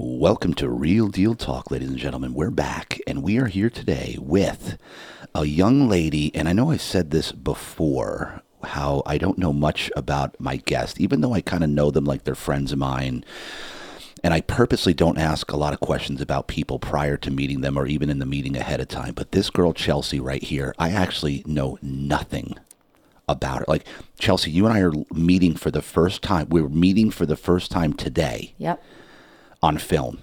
Welcome to Real Deal Talk, ladies and gentlemen. We're back, and we are here today with a young lady. And I know I said this before how I don't know much about my guest, even though I kind of know them like they're friends of mine. And I purposely don't ask a lot of questions about people prior to meeting them or even in the meeting ahead of time. But this girl, Chelsea, right here, I actually know nothing about her. Like, Chelsea, you and I are meeting for the first time. We're meeting for the first time today Yep. On film.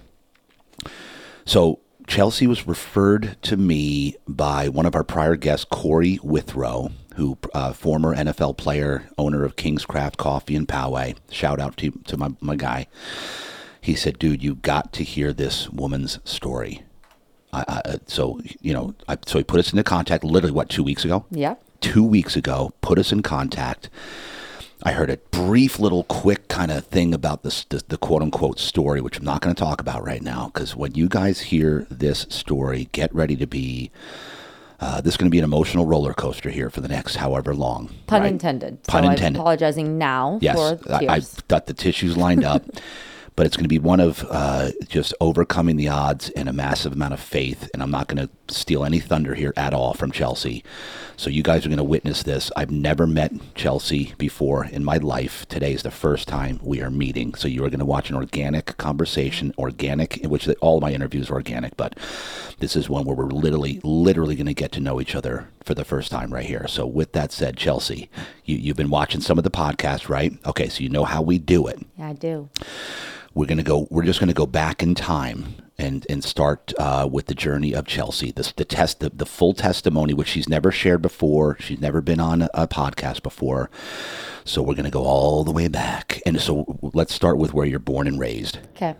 So Chelsea was referred to me by one of our prior guests, Cory Withrow, who uh, former NFL player, owner of King's Craft Coffee in Poway. Shout out to to my my guy. He said, "Dude, you got to hear this woman's story." I, I, so you know, I, so he put us into contact. Literally, what two weeks ago? Yeah, two weeks ago, put us in contact. I heard a brief little quick kind of thing about this, the, the quote unquote story, which I'm not going to talk about right now. Because when you guys hear this story, get ready to be. Uh, this is going to be an emotional roller coaster here for the next however long. Pun right? intended. Pun so intended. I'm apologizing now Yes, for I. I've got the tissues lined up, but it's going to be one of uh, just overcoming the odds and a massive amount of faith. And I'm not going to steal any thunder here at all from Chelsea. So you guys are going to witness this. I've never met Chelsea before in my life. Today is the first time we are meeting. So you are going to watch an organic conversation, organic, in which all my interviews are organic, but this is one where we're literally, literally going to get to know each other for the first time right here. So with that said, Chelsea, you, you've been watching some of the podcasts, right? Okay, so you know how we do it yeah, I do. we're gonna go. We're just gonna go back in time and and start uh, with the journey of Chelsea. This the test, the, the full testimony, which she's never shared before. She's never been on a, a podcast before. So we're gonna go all the way back. And so let's start with where you're born and raised. Okay.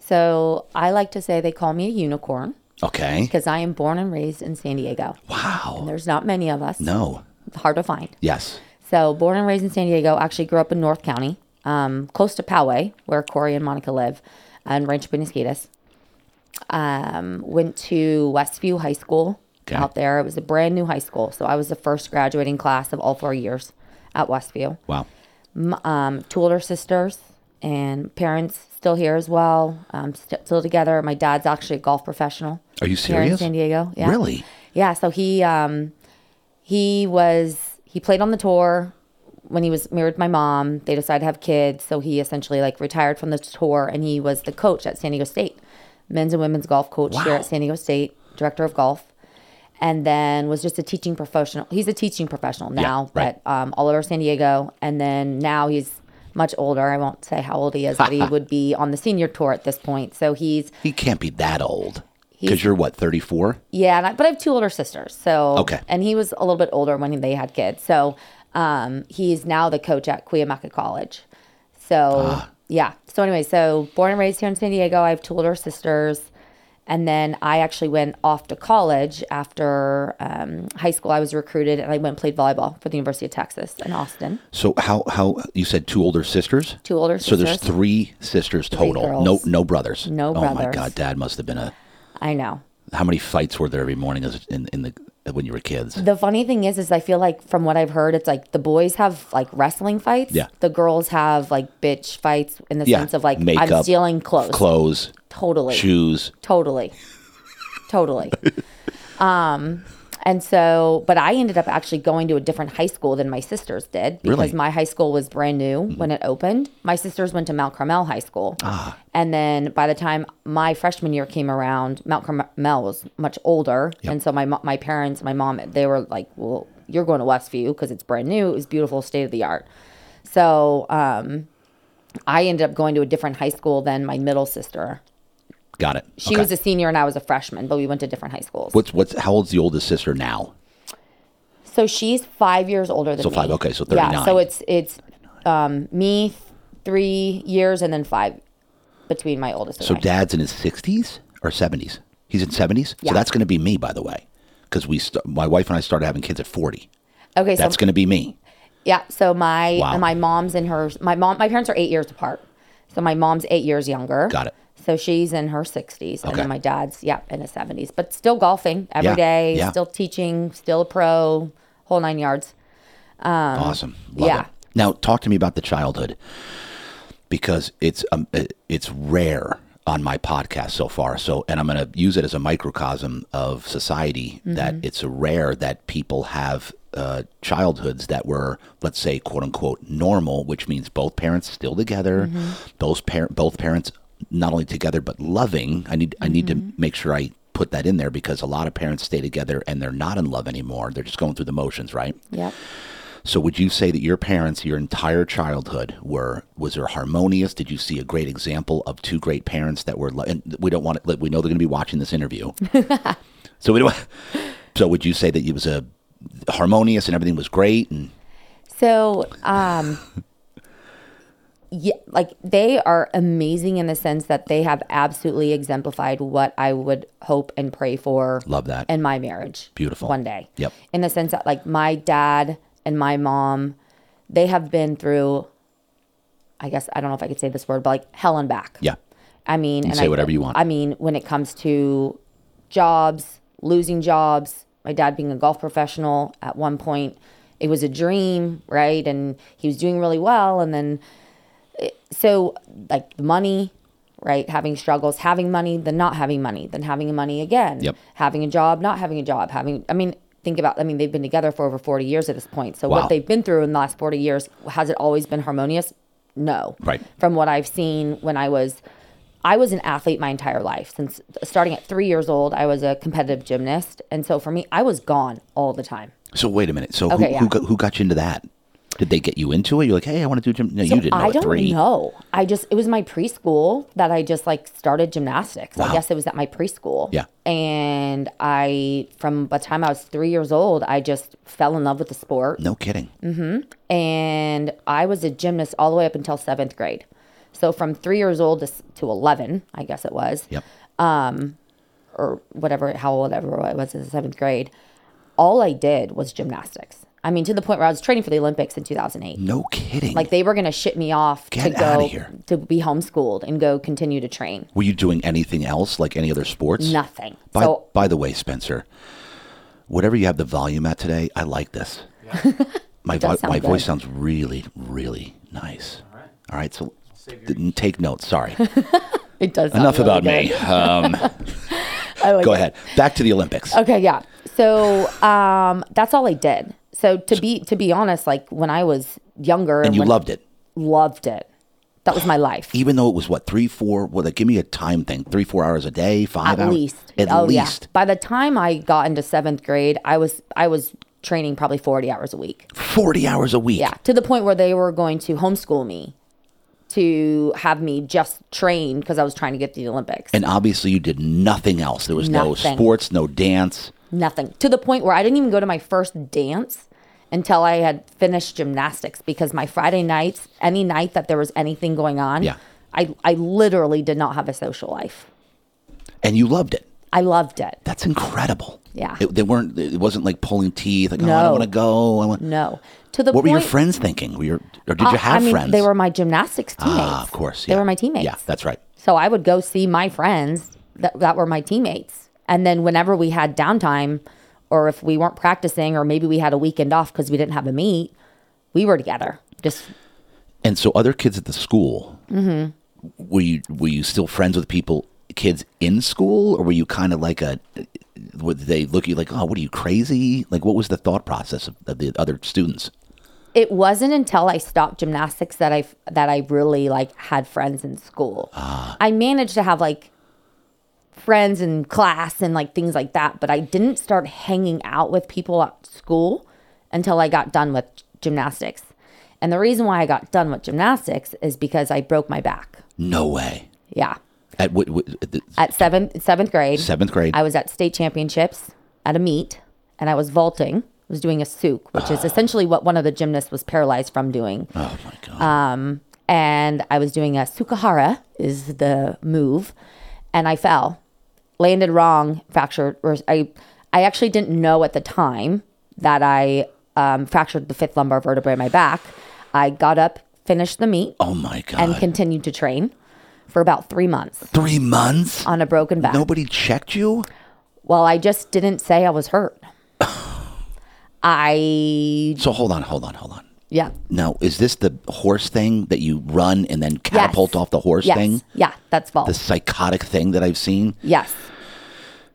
So I like to say they call me a unicorn Okay. because I am born and raised in San Diego. Wow. There's not many of us. No. Hard to find. Yes. So born and raised in San Diego. Actually grew up in North County, um, close to Poway, where Cory and Monica live, and Rancho Penasquitos. Um, went to Westview High School Okay. out there. It was a brand new high school, so I was the first graduating class of all four years at Westview. Wow. um, two older sisters and parents still here as well, um, st- still together. My dad's actually a golf professional. Are you serious? Here in? San Diego. Yeah. Really? Yeah. So he um, he was he played on the tour when he was married to my mom. They decided to have kids, so he essentially like retired from the tour, and he was the coach at San Diego State, men's and women's golf coach here at San Diego State, director of golf. And then was just a teaching professional. He's a teaching professional now right. at um, all over San Diego. And then now he's much older. I won't say how old he is, but he would be on the senior tour at this point. So he's He can't be that old. Because you're what, 34? yeah, I, but I have two older sisters. So Okay. and he was a little bit older when they had kids. So um, he's now the coach at Cuyamaca College. So Ah. yeah. So anyway, so born and raised here in San Diego. I have two older sisters. And then I actually went off to college after um, high school. I was recruited and I went and played volleyball for the University of Texas in Austin. So how how you said two older sisters? Two older sisters. So there's sisters. three sisters total. girls. No no brothers. No brothers. Oh my god, dad must have been a I know. how many fights were there every morning as in in the when you were kids? The funny thing is, is I feel like from what I've heard, it's like the boys have like wrestling fights. Yeah. The girls have like bitch fights in the Yeah, sense of like I'm stealing clothes. Clothes, Totally. shoes. Totally. totally. Um, and so, but I ended up actually going to a different high school than my sisters did because Really? my high school was brand new when it opened. My sisters went to Mount Carmel High School. Ah. And then by the time my freshman year came around, Mount Carmel was much older. And so my, my parents, my mom, they were like, well, you're going to Westview because it's brand new. It was beautiful, state of the art. So, um, I ended up going to a different high school than my middle sister. Got it. She Okay. was a senior and I was a freshman, but we went to different high schools. What's what's how old's the oldest sister now? So she's five years older than So me. five, okay, so thirty nine. Yeah, so it's it's um, me three years and then five between my oldest. So dad's in his sixties or seventies? He's in seventies. Yeah. So that's going to be me, by the way, because we st- my wife and I started having kids at forty. okay, so That's going to be me. yeah, so my Wow. my mom's in her my mom my parents are eight years apart, so my mom's eight years younger. Got it. So she's in her sixties, and Okay. then my dad's yeah in his seventies, but still golfing every Yeah, day, yeah. still teaching, still a pro, whole nine yards. awesome. Love yeah. it. Now talk to me about the childhood because it's um, it's rare on my podcast so far. So, and I'm going to use it as a microcosm of society that it's rare that people have uh, childhoods that were, let's say, quote unquote, normal, which means both parents still together, those parent, both parents not only together but loving. I need, I need to make sure I put that in there because a lot of parents stay together and they're not in love anymore. They're just going through the motions, right? Yep. So would you say that your parents, your entire childhood, were was there harmonious? Did you see a great example of two great parents that were? And we don't want to. We know they're going to be watching this interview, so we don't. So would you say that it was a harmonious and everything was great? And So, um, yeah, like they are amazing in the sense that they have absolutely exemplified what I would hope and pray for love that. in my marriage. Beautiful. One day. Yep. In the sense that, like, my dad and my mom, they have been through, I guess, I don't know if I could say this word, but like hell and back. yeah. I mean, and say I, whatever you want. I mean, when it comes to jobs, losing jobs, my dad being a golf professional at one point, it was a dream, right? And he was doing really well. And then, so like money, right? Having struggles, having money, then not having money, then having money again, Yep. having a job, not having a job, having, I mean, think about, I mean, they've been together for over 40 years at this point. So Wow. what they've been through in the last 40 years, has it always been harmonious? No. Right. From what I've seen when I was I was an athlete my entire life. Since starting at three years old, I was a competitive gymnast. And so for me, I was gone all the time. So wait a minute. So Okay, who, yeah. who got who got you into that? Did they get you into it? You're like, hey, I want to do gym. No, So you didn't know I don't three. know. I just, it was my preschool that I just like started gymnastics. Wow. I guess it was at my preschool. Yeah. And I, from the time I was three years old, I just fell in love with the sport. No kidding. and I was a gymnast all the way up until seventh grade. So from three years old to, to 11, I guess it was, Yep. Um, or whatever, how old ever I was in seventh grade, all I did was gymnastics. I mean, to the point where I was training for the Olympics in 2008. No kidding. Like they were going to ship me off Get to go here. to be homeschooled and go continue to train. were you doing anything else like any other sports? Nothing. By, so by the way, Spencer, whatever you have the volume at today, I like this. my vo- does sound my voice sounds really, really nice. All right. All right. So didn't take notes. Sorry. it does. sound Enough really about good. me. Um, I like go it. ahead. Back to the Olympics. Okay, yeah. So um, that's all I did. So to be to be honest, like when I was younger, and you loved it, loved it. That was my life. even though it was what three, four. Well, like, give me a time thing. Three, four hours a day, five At hours least. At oh least yeah. By the time I got into seventh grade, I was I was training probably forty hours a week. forty hours a week. Yeah, to the point where they were going to homeschool me to have me just train because I was trying to get to the Olympics. And obviously, you did nothing else. There was no sports, no dance. Nothing. To the point where I didn't even go to my first dance until I had finished gymnastics because my Friday nights, any night that there was anything going on, Yeah. I, I literally did not have a social life. And you loved it. I loved it. That's incredible. Yeah. It, they weren't. It wasn't like pulling teeth. Like, oh, I don't want to go. I want. No. To the What were your friends thinking? Were your, or did you Uh, have I mean, friends? They were my gymnastics teammates. Ah, of course. They yeah. were my teammates. Yeah, that's right. So I would go see my friends that, that were my teammates. And then whenever we had downtime or if we weren't practicing or maybe we had a weekend off because we didn't have a meet, we were together. Just And so, other kids at the school, Mm-hmm. were you were you still friends with people, kids in school, or were you kind of like a? Would they look at you like, oh, what are you crazy? Like, what was the thought process of, of the other students? it wasn't until I stopped gymnastics that I that I really like had friends in school. I managed to have like friends and class and like things like that, but I didn't start hanging out with people at school until I got done with gymnastics. And the reason why I got done with gymnastics is because I broke my back. No way. Yeah. At what, what at the At seventh seventh grade. seventh grade? I was at state championships at a meet and I was vaulting. I was doing a Tsuk, which is essentially what one of the gymnasts was paralyzed from doing. oh my god. Um, and I was doing a Tsukahara is the move, and I fell, landed wrong, fractured. Or I, I actually didn't know at the time that I um, fractured the fifth lumbar vertebrae in my back. I got up, finished the meet, oh my god. and continued to train for about three months Three months. on a broken back. Nobody checked you. Well, I just didn't say I was hurt. I So hold on, hold on, hold on. Yeah. Now, is this the horse thing that you run and then catapult Yes. off the horse Yes. thing? Yeah, that's vault. The psychotic thing that I've seen. yes.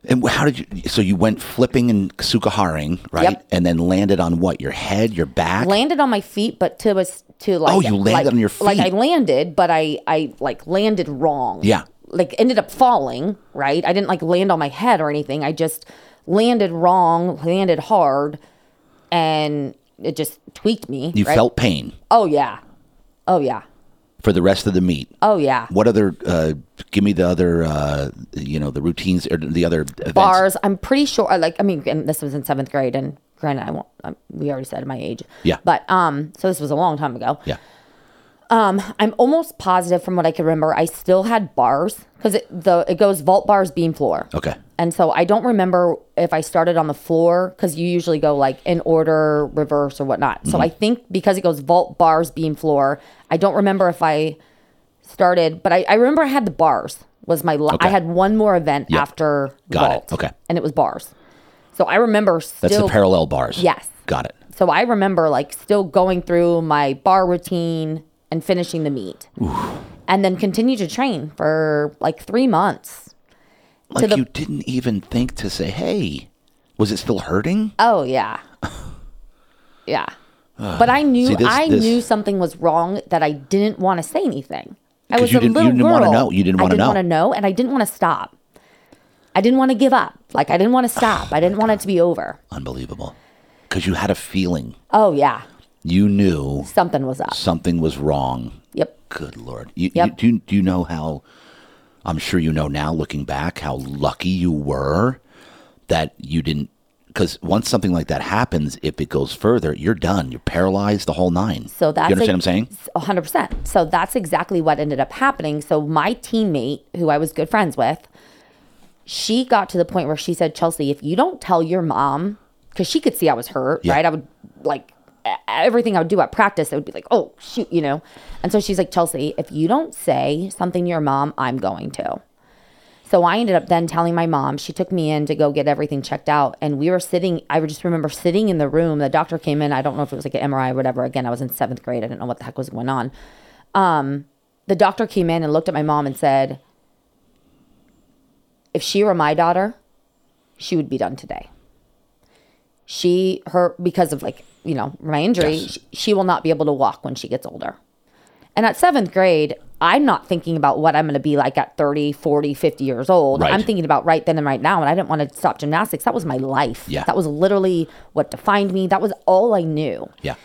And how did you? So you went flipping and sukaharing, right? Yep. And then landed on what? Your head, your back. Landed on my feet, but to was to like Oh, you landed like- on your feet. Like I landed, but I I like landed wrong. Yeah. Like ended up falling, right? I didn't like land on my head or anything. I just landed wrong, landed hard, and it just tweaked me. you right? felt pain Oh yeah. Oh yeah. for the rest of the meet. Oh yeah. What other? Uh, give me the other. Uh, you know, the routines or the other events. bars. I'm pretty sure. Like, I mean, and this was in seventh grade, and granted, I won't. Um, we already said my age. Yeah. But um, so this was a long time ago. Yeah. I'm almost positive from what I can remember, I still had bars because it the it goes vault bars, beam floor. Okay. And so I don't remember if I started on the floor because you usually go like in order, reverse, or whatnot. Mm-hmm. So I think because it goes vault, bars, beam, floor, I don't remember if I started, but I, I remember I had the bars. Was my la- Okay. I had one more event Yep. after Got it. Okay. And it was bars. So I remember still. That's the parallel bars. Yes. Got it. So I remember like still going through my bar routine and finishing the meet. And then continue to train for like three months. Like the- you didn't even think to say, "Hey, was it still hurting?" Oh yeah. Yeah. But I knew See, this- I this- knew something was wrong that I didn't want to say anything. I was you a didn't- you didn't girl. wanna know. You didn't wanna know. I didn't want to know, and I didn't want to stop. I didn't want to give up. Like I didn't want to stop. Oh I didn't want it to be over. Unbelievable. Because you had a feeling. Oh yeah, You knew something was up. something was wrong. Yep. Good lord. You, Yep. you, do, you, do you know how? I'm sure you know now, looking back, how lucky you were that you didn't. Because once something like that happens, if it goes further, you're done. You're paralyzed, the whole nine. So that's you understand what I'm saying? A hundred percent. So that's exactly what ended up happening. So my teammate, who I was good friends with, she got to the point where she said, Chelsea, if you don't tell your mom, because she could see I was hurt, Yeah. right? I would like everything I would do at practice, it would be like, oh shoot, you know. And so she's like, Chelsea, if you don't say something to your mom, I'm going to. So I ended up then telling my mom. She took me in to go get everything checked out, and we were sitting. I just remember sitting in the room. The doctor came in. I don't know if it was like an MRI or whatever. Again, I was in seventh grade. I didn't know what the heck was going on. Um, the doctor came in and looked at my mom and said, "If she were my daughter, she would be done today. She, her, because of like you know my injury, Yes. she, she will not be able to walk when she gets older." And at seventh grade, I'm not thinking about what I'm going to be like at 30, 40, 50 years old. Right. I'm thinking about right then and right now. And I didn't want to stop gymnastics. That was my life. Yeah. That was literally what defined me. That was all I knew. Yeah.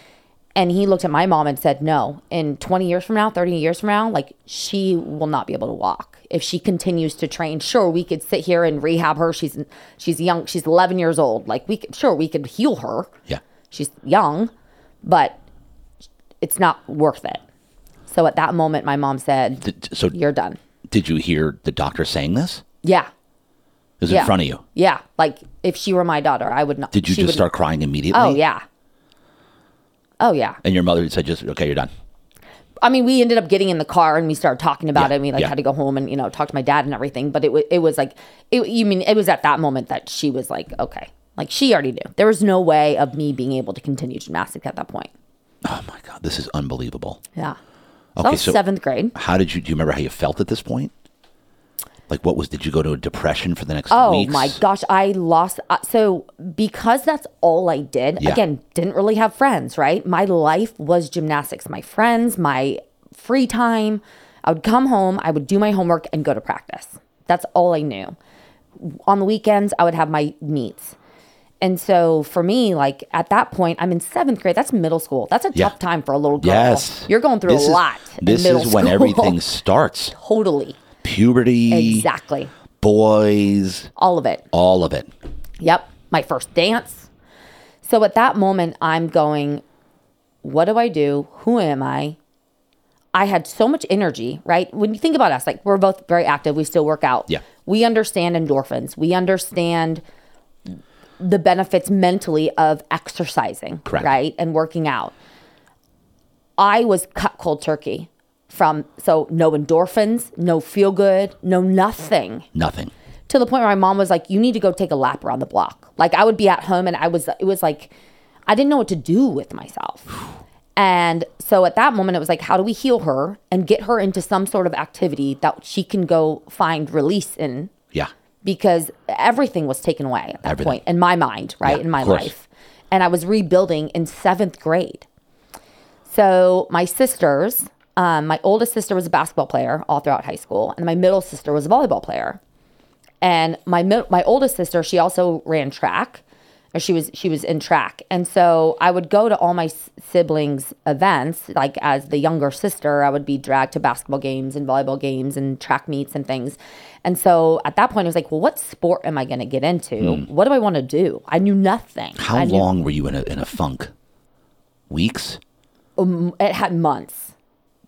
And he looked at my mom and said, No, in 20 years from now, 30 years from now, like she will not be able to walk if she continues to train. Sure, we could sit here and rehab her. She's she's young. She's 11 years old. Like we could, sure, we could heal her. Yeah. She's young, but it's not worth it. So at that moment, my mom said, Did, so You're done. did you hear the doctor saying this? Yeah. It was Yeah. in front of you. Yeah. Like if she were my daughter, I would not. Did you just would- start crying immediately? Oh, yeah. Oh, yeah. And your mother said, "Just okay, you're done." I mean, we ended up getting in the car and we started talking about Yeah, it. And we like yeah. had to go home and you know talk to my dad and everything. But it was it was like it. You mean it was at that moment that she was like, okay, like she already knew. There was no way of me being able to continue gymnastics at that point. Oh my god, this is unbelievable. Yeah. Okay, So that was so- seventh grade. How did you? Do you remember how you felt at this point? Like, what was? Did you go to a depression for the next Oh weeks? my gosh, I lost. Uh, so because that's all I did. Yeah. Again, didn't really have friends. Right, my life was gymnastics. My friends, my free time. I would come home. I would do my homework and go to practice. That's all I knew. On the weekends, I would have my meets. And so for me, like at that point, I'm in seventh grade. That's middle school. That's a Yeah. tough time for a little girl. Yes, You're going through This a is- lot. in This middle is when everything starts. totally. Puberty, Exactly. boys, All of it. all of it. Yep, my first dance. So at that moment, I'm going, what do I do? Who am I? I had so much energy, right? When you think about us, like we're both very active, we still work out. Yeah. We understand endorphins, we understand the benefits mentally of exercising, Correct. right? And working out. I was cut cold turkey from, so no endorphins, no feel good, no nothing Nothing. to the point where my mom was like, "You need to go take a lap around the block." Like I would be at home and I was, it was like, I didn't know what to do with myself. And so at that moment, it was like, how do we heal her and get her into some sort of activity that she can go find release in? Yeah. Because everything was taken away at that Everything. point in my mind, right? Yeah, in my life. And I was rebuilding in seventh grade. So my sisters, um, my oldest sister was a basketball player all throughout high school, and my middle sister was a volleyball player. And my mid- my oldest sister, she also ran track, or she was she was in track. And so I would go to all my s- siblings' events. Like as the younger sister, I would be dragged to basketball games and volleyball games and track meets and things. And so at that point, I was like, well, what sport am I going to get into? What do I want to do? I knew nothing. How knew- long were you in a in a funk? Weeks? It had months.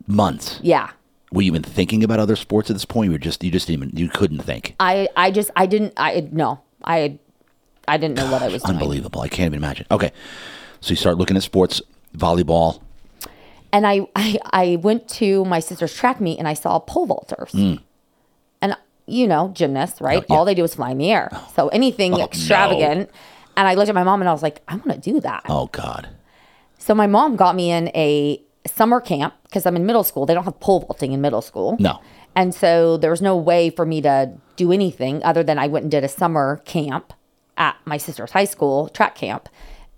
Months? Yeah. Were you even thinking about other sports at this point? You were just you just didn't even you couldn't think. I I just I didn't I no I I didn't know what I was doing. Unbelievable. I can't even imagine. Okay. So you start looking at sports, volleyball. And I, I I went to my sister's track meet and I saw pole vaulters. Mm. And you know, gymnasts, right? Oh, yeah. All they do is fly in the air. Oh. So anything Oh, extravagant. And I looked at my mom and I was like, I want to do that. Oh God. So my mom got me in a summer camp because I'm in middle school. They don't have pole vaulting in middle school. No. And so there was no way for me to do anything other than I went and did a summer camp at my sister's high school track camp.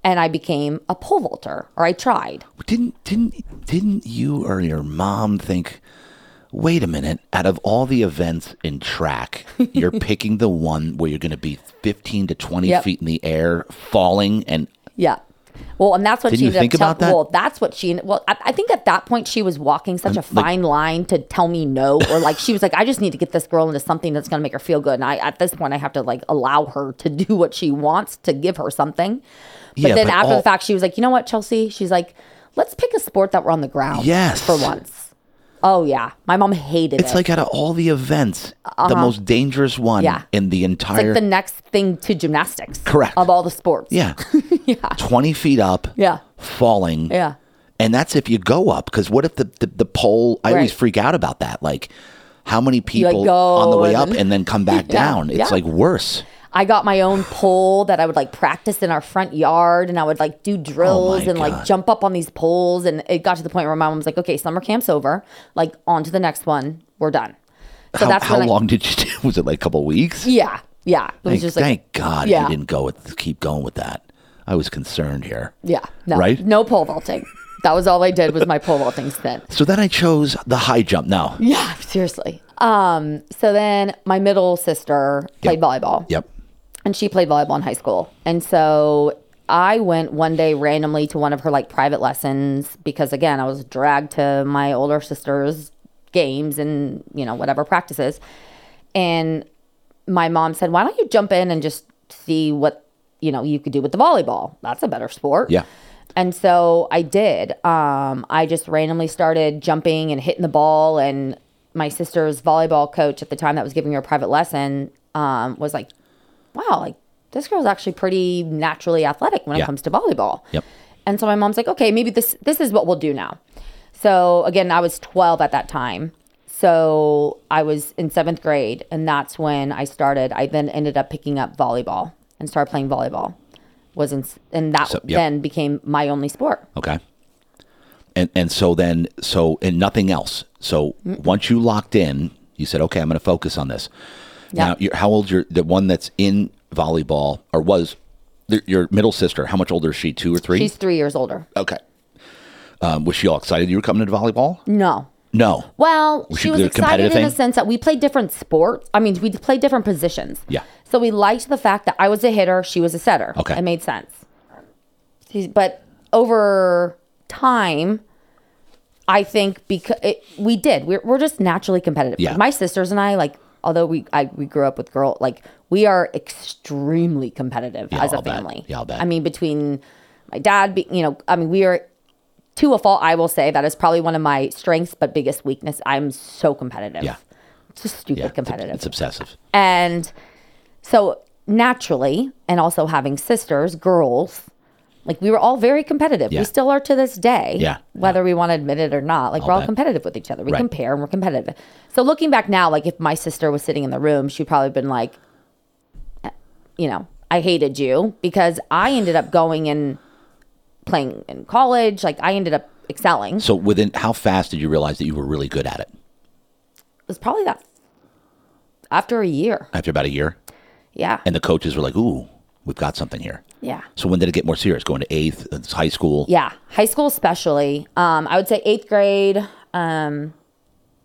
And I became a pole vaulter, or I tried. Didn't didn't didn't you or your mom think? Wait a minute! Out of all the events in track, you're picking the one where you're going to be 15 to 20 Yep. feet in the air, falling, and Yeah. Well, and that's what Didn't she you ended think up tell- about that? Well, that's what she. Well, I, I think at that point she was walking such a fine line to tell me no, or like she was like, I just need to get this girl into something that's going to make her feel good. And I, at this point, I have to like allow her to do what she wants to give her something. But Yeah, then but after all- the fact, she was like, you know what, Chelsea? She's like, let's pick a sport that we're on the ground. Yes. For once. Oh yeah, my mom hated it's it. It's like out of all the events, the most dangerous one Uh-huh. Yeah. in the It's entire. like the next thing to gymnastics. Correct. Of all the sports. yeah. yeah. 20 feet up, Yeah. falling. Yeah. And that's if you go up. Because what if the, the, the pole, I always freak out about that. Like, how many people go on the way up and- and then come back Yeah, down? It's yeah. like worse. I got my own pole that I would like practice in our front yard and I would like do drills Oh my and like God. jump up on these poles. And it got to the point where my mom was like, okay, summer camp's over. Like, on to the next one. We're done. So how that's how when I- long did you do? Was it like a couple weeks? yeah. Yeah. It was Thank, just like, thank God yeah. you didn't go with keep going with that. I was concerned here. yeah. No, Right? no pole vaulting. That was all I did was my pole vaulting stint. So then I chose the high jump. Now, Yeah, seriously. Um, so then my middle sister played volleyball. Yep. And she played volleyball in high school. And so I went one day randomly to one of her like private lessons because again, I was dragged to my older sister's games and, you know, whatever practices. And my mom said, "Why don't you jump in and just see what, you know, you could do with the volleyball? That's a better sport." Yeah. And so I did. Um, I just randomly started jumping and hitting the ball. And my sister's volleyball coach at the time that was giving her a private lesson um, was like, wow, like this girl's actually pretty naturally athletic when Yeah. it comes to volleyball. Yep. And so my mom's like, okay, maybe this this is what we'll do now. So again, I was 12 at that time. So I was in seventh grade, and that's when I started. I then ended up picking up volleyball and started playing volleyball. Was in, and that So- yep. then became my only sport. Okay. And and so then so and nothing else. So once you locked in, you said, okay, I'm going to focus on this. Now, you're, how old your the one that's in volleyball or was the, your middle sister? How much older is she? Two or three? She's three years older. okay. Um, was she all excited you were coming to volleyball? No. No. Well, she she was at excited competitive in the thing? sense that we played different sports. I mean, we played different positions. Yeah. So we liked the fact that I was a hitter, she was a setter. Okay. It made sense. She's- But over time, I think because it, we did, we're, we're just naturally competitive. Yeah. My sisters and I, like, although we I, we grew up with girl, like we are extremely competitive Yeah, as a I'll bet. family. Yeah, I'll bet. I mean, between my dad, be, you know, I mean, we are to a fault. I will say that is probably one of my strengths, but biggest weakness. I'm so competitive. Yeah. It's just stupid Yeah. Competitive. it's obsessive. And so naturally, and also having sisters, girls, like we were all very competitive. Yeah. We still are to this day. Yeah. Whether we want to admit it or not. Like we're all bet. competitive with each other. We Right. compare and we're competitive. So looking back now, like if my sister was sitting in the room, she'd probably been like, eh, you know, I hated you because I ended up going and playing in college. Like I ended up excelling. So within how fast did you realize that you were really good at it? it? was probably that after a year. After about a year, Yeah. and the coaches were like, "Ooh, we've got something here." Yeah. So when did it get more serious? Going to eighth, uh, high school. Yeah, high school especially. Um, I would say eighth grade. Um,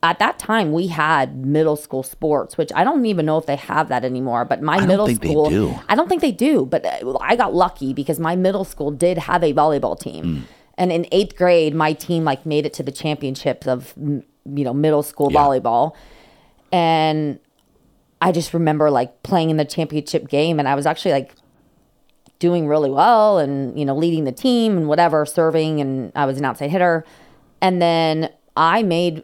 at that time, we had middle school sports, which I don't even know if they have that anymore. But my don't middle think they school, do. I don't think they do. But uh, I got lucky because my middle school did have a volleyball team, Hmm. and in eighth grade, my team like made it to the championships of you know middle school Yeah. volleyball, and I just remember like playing in the championship game, and I was actually like doing really well and you know leading the team and whatever serving and i was an outside hitter and then i made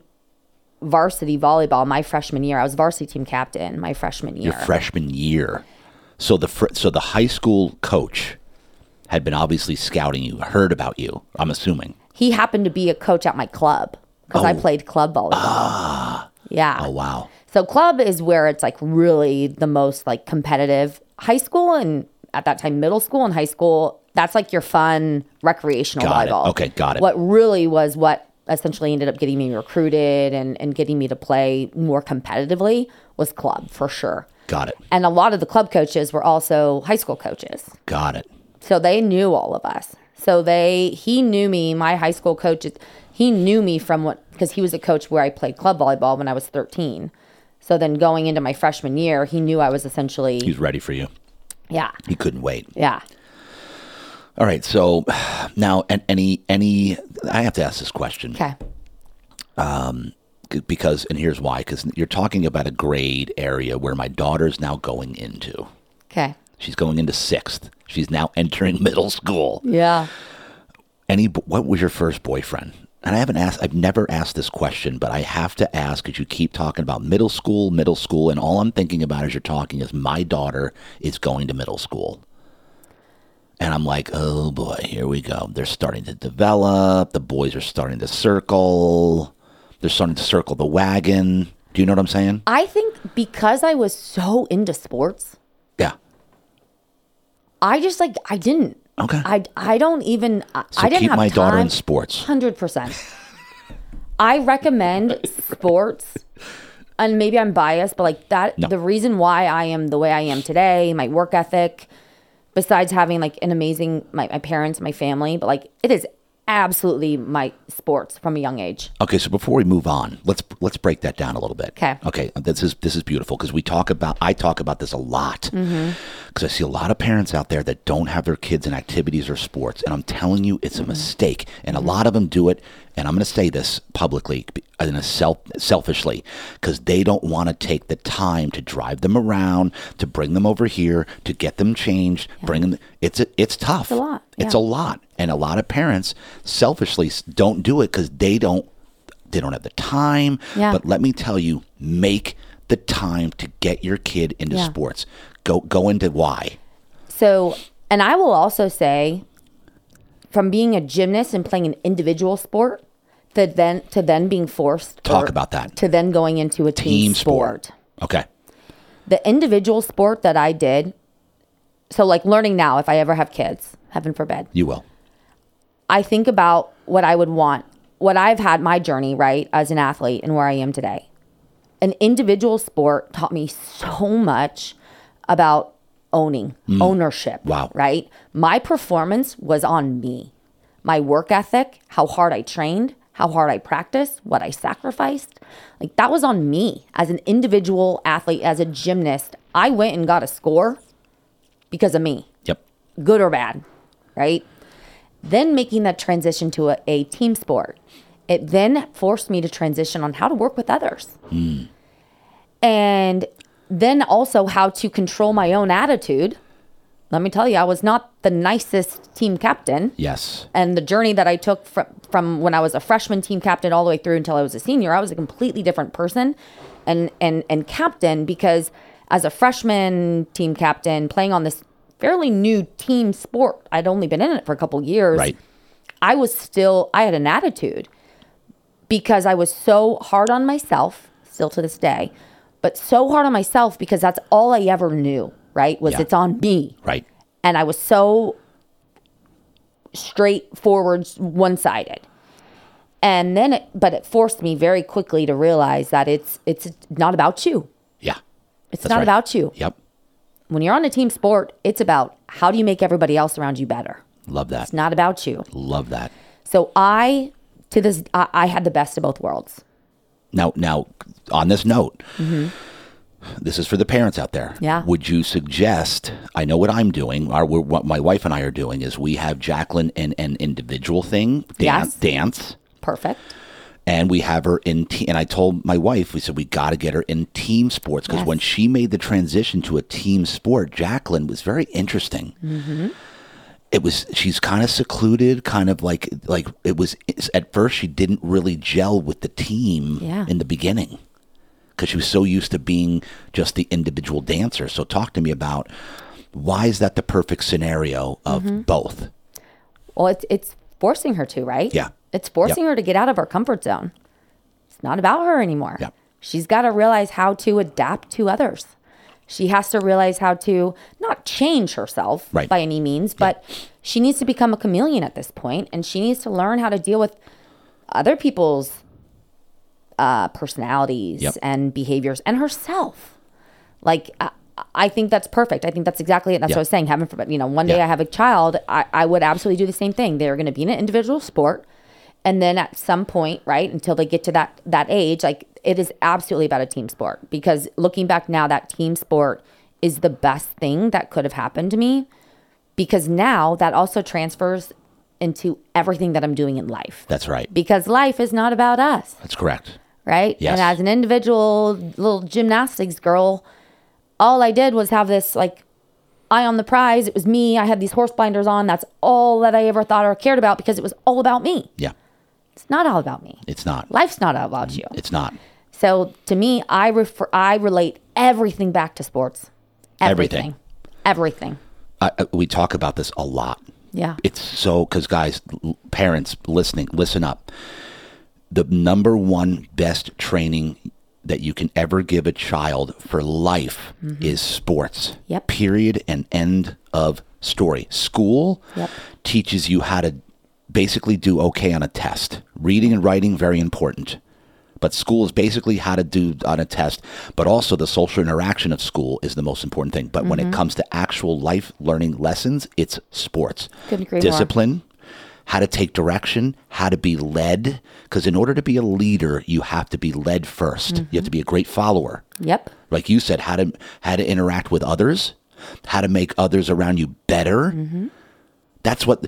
varsity volleyball my freshman year i was varsity team captain my freshman year Your freshman year. So the fr- so the high school coach had been obviously scouting you, heard about you. I'm assuming. he happened to be a coach at my club because i played club volleyball Ah. yeah Oh wow. So club is where it's like really the most like competitive. High school and at that time middle school and high school, that's like your fun recreational Got it. volleyball. Okay, got it. What really was what essentially ended up getting me recruited and, and getting me to play more competitively was club for sure. Got it. And a lot of the club coaches were also high school coaches. Got it. So they knew all of us. So they he knew me, my high school coach, he knew me from what because he was a coach where I played club volleyball when I was 13. So then going into my freshman year, he knew I was essentially He's ready for you. Yeah. He couldn't wait. Yeah. All right. So now, and any any, I have to ask this question Okay. Um, because, and here's why: because you're talking about a grade area where my daughter's now going into. Okay. She's going into sixth. She's now entering middle school. Yeah. Any, what was your first boyfriend? And I haven't asked. I've never asked this question, but I have to ask because you keep talking about middle school, middle school, and all I'm thinking about as you're talking is my daughter is going to middle school. And I'm like, oh boy, here we go. They're starting to develop. The boys are starting to circle. They're starting to circle the wagon. Do you know what I'm saying? I think because I was so into sports, Yeah. I just like I didn't. Okay. I I don't even I, So I didn't keep have my time. daughter in sports. Hundred percent. I recommend sports, and maybe I'm biased, but like that, No. the reason why I am the way I am today, my work ethic, besides having like an amazing my, my parents, my family, but like it is absolutely my sports from a young age. Okay, so before we move on, let's let's break that down a little bit. Okay, Okay, this is this is beautiful because we talk about I talk about this a lot mm-hmm. because I see a lot of parents out there that don't have their kids in activities or sports, and I'm telling you, it's a mm-hmm. mistake, and a mm-hmm. lot of them do it. And I'm going to say this publicly in a self selfishly because they don't want to take the time to drive them around, to bring them over here, to get them changed, bring them. It's a, it's tough. It's a lot, It's a lot, and a lot of parents selfishly don't do it because they don't they don't have the time. Yeah. But let me tell you, make the time to get your kid into Yeah. sports. Go go into why. So, and I will also say, from being a gymnast and playing an individual sport, to then to then being forced Talk about that. to then going into a team, Team sport. sport. Okay. The individual sport that I did, so like learning now, if I ever have kids, heaven forbid, You will. I think about what I would want, what I've had my journey, right, as an athlete and where I am today. An individual sport taught me so much about owning, ownership. Mm. Wow. Right? My performance was on me. My work ethic, how hard I trained, how hard I practiced, what I sacrificed. Like that was on me as an individual athlete, as a gymnast. I went and got a score because of me Yep. good or bad, right? Then making that transition to a, a team sport, it then forced me to transition on how to work with others. Hmm. And then also how to control my own attitude. Let me tell you, I was not the nicest team captain. Yes. And the journey that I took from, from when I was a freshman team captain all the way through until I was a senior, I was a completely different person and, and, and captain because as a freshman team captain playing on this fairly new team sport, I'd only been in it for a couple years. Right. I was still, I had an attitude because I was so hard on myself, still to this day, but so hard on myself because that's all I ever knew, right? Was Yeah. it's on me Right. and I was so straightforward, one sided. And then, it, but it forced me very quickly to realize that it's it's not about you. It's That's not right. about you. Yep. When you're on a team sport, it's about how do you make everybody else around you better. Love that. It's not about you. Love that. So I, to this, I, I had the best of both worlds. Now, now, on this note, this is for the parents out there. Mm-hmm. Yeah. Would you suggest? I know what I'm doing. Or we're- what my wife and I are doing is we have Jacqueline in an individual thing, dance, Yes. dance, Perfect. And we have her in. Te- and I told my wife, we said we got to get her in team sports because Yes. when she made the transition to a team sport, Jacqueline was very interesting. Mm-hmm. It was she's kind of secluded, kind of like like it was at first she didn't really gel with the team Yeah. in the beginning because she was so used to being just the individual dancer. So talk to me about why is that the perfect scenario of Mm-hmm. both? Well, it's it's forcing her to, right? Yeah. It's forcing Yep. her to get out of her comfort zone. It's not about her anymore. Yep. She's got to realize how to adapt to others. She has to realize how to not change herself Right. by any means, but she needs to become a chameleon at this point, and she needs to learn how to deal with other people's uh, personalities Yep. and behaviors and herself. Like I, I think that's perfect. I think that's exactly it. That's what I was saying. Heaven forbid, you know, one day. I have a child, I, I would absolutely do the same thing. They're going to be in an individual sport, and then at some point, right, until they get to that that age, like it is absolutely about a team sport. Because looking back now, that team sport is the best thing that could have happened to me. Because now that also transfers into everything that I'm doing in life. That's right. Because life is not about us That's correct. right? Yes. And as an individual little gymnastics girl, all I did was have this like eye on the prize. It was me. I had these horse blinders on. That's all that I ever thought or cared about because it was all about me. Yeah. It's not all about me. It's not. Life's not all about you. It's not. So to me, I refer, I relate everything back to sports. Everything. Everything. I, I- we talk about this a lot. Yeah. It's so because guys, l- parents listening, listen up. The number one best training that you can ever give a child for life is sports. Mm-hmm. Yep. Period and end of story. School Yep. teaches you how to basically do okay on a test. Reading and writing very important. But school is basically how to do on a test, but also the social interaction of school is the most important thing. But when it comes to actual life learning lessons, it's sports. Agree more. Discipline, how to take direction, how to be led. Because in order to be a leader, you have to be led 1st You have to be a great follower. Yep. Like you said, how to how to interact with others, how to make others around you better. Mm-hmm. That's what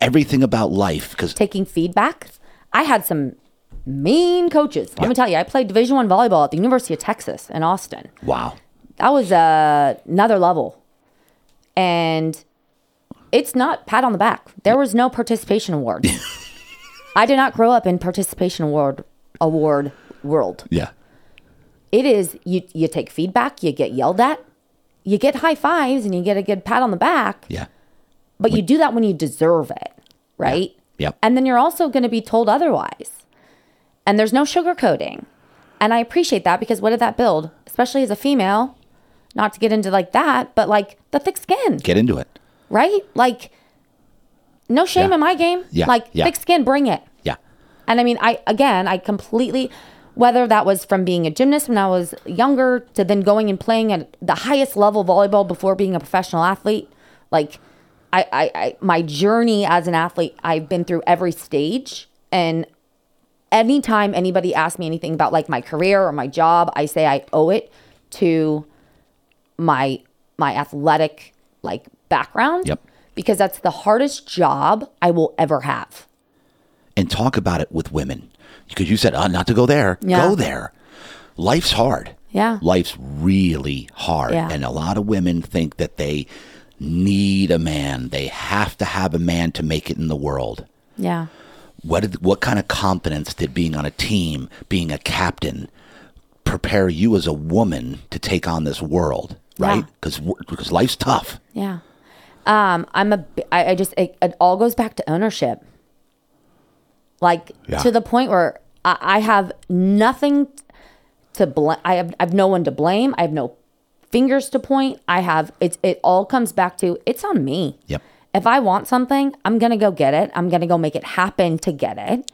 everything about life. Because Taking feedback. I had some mean coaches. Let Yeah. me tell you, I played Division One volleyball at the University of Texas in Austin. wow, that was uh, another level and it's not pat on the back there was no participation award i did not grow up in participation award award world yeah, it is you you take feedback you get yelled at you get high fives and you get a good pat on the back yeah, but you do that when you deserve it right? Yep. and then you're also going to be told otherwise. And there's no sugarcoating. And i appreciate that because what did that build? Especially as a female not to get into like that but like the thick skin. Get into it. right? Like no shame Yeah. in my game. Yeah, like yeah. thick skin bring it. Yeah, and I mean, I again, I completely, whether that was from being a gymnast when I was younger to then going and playing at the highest level volleyball before being a professional athlete, like I, I, I my journey as an athlete, I've been through every stage. And anytime anybody asks me anything about like my career or my job, I say I owe it to my my athletic like background. Yep. Because that's the hardest job I will ever have. and talk about it with women because you said, "Oh, not to go there. Yeah. Go there." Life's hard. Yeah. life's really hard, Yeah. and a lot of women think that they need a man. They have to have a man to make it in the world. Yeah. What did, what kind of confidence did being on a team, being a captain, prepare you as a woman to take on this world? Right? Yeah. Because because life's tough. Yeah. Um, I'm a, I, I just, it, it all goes back to ownership. Like Yeah. to the point where I, I have nothing to blame. I have, I have no one to blame. I have no fingers to point. I have, it's, it all comes back to it's on me. Yep. If I want something, I'm going to go get it. I'm going to go make it happen to get it.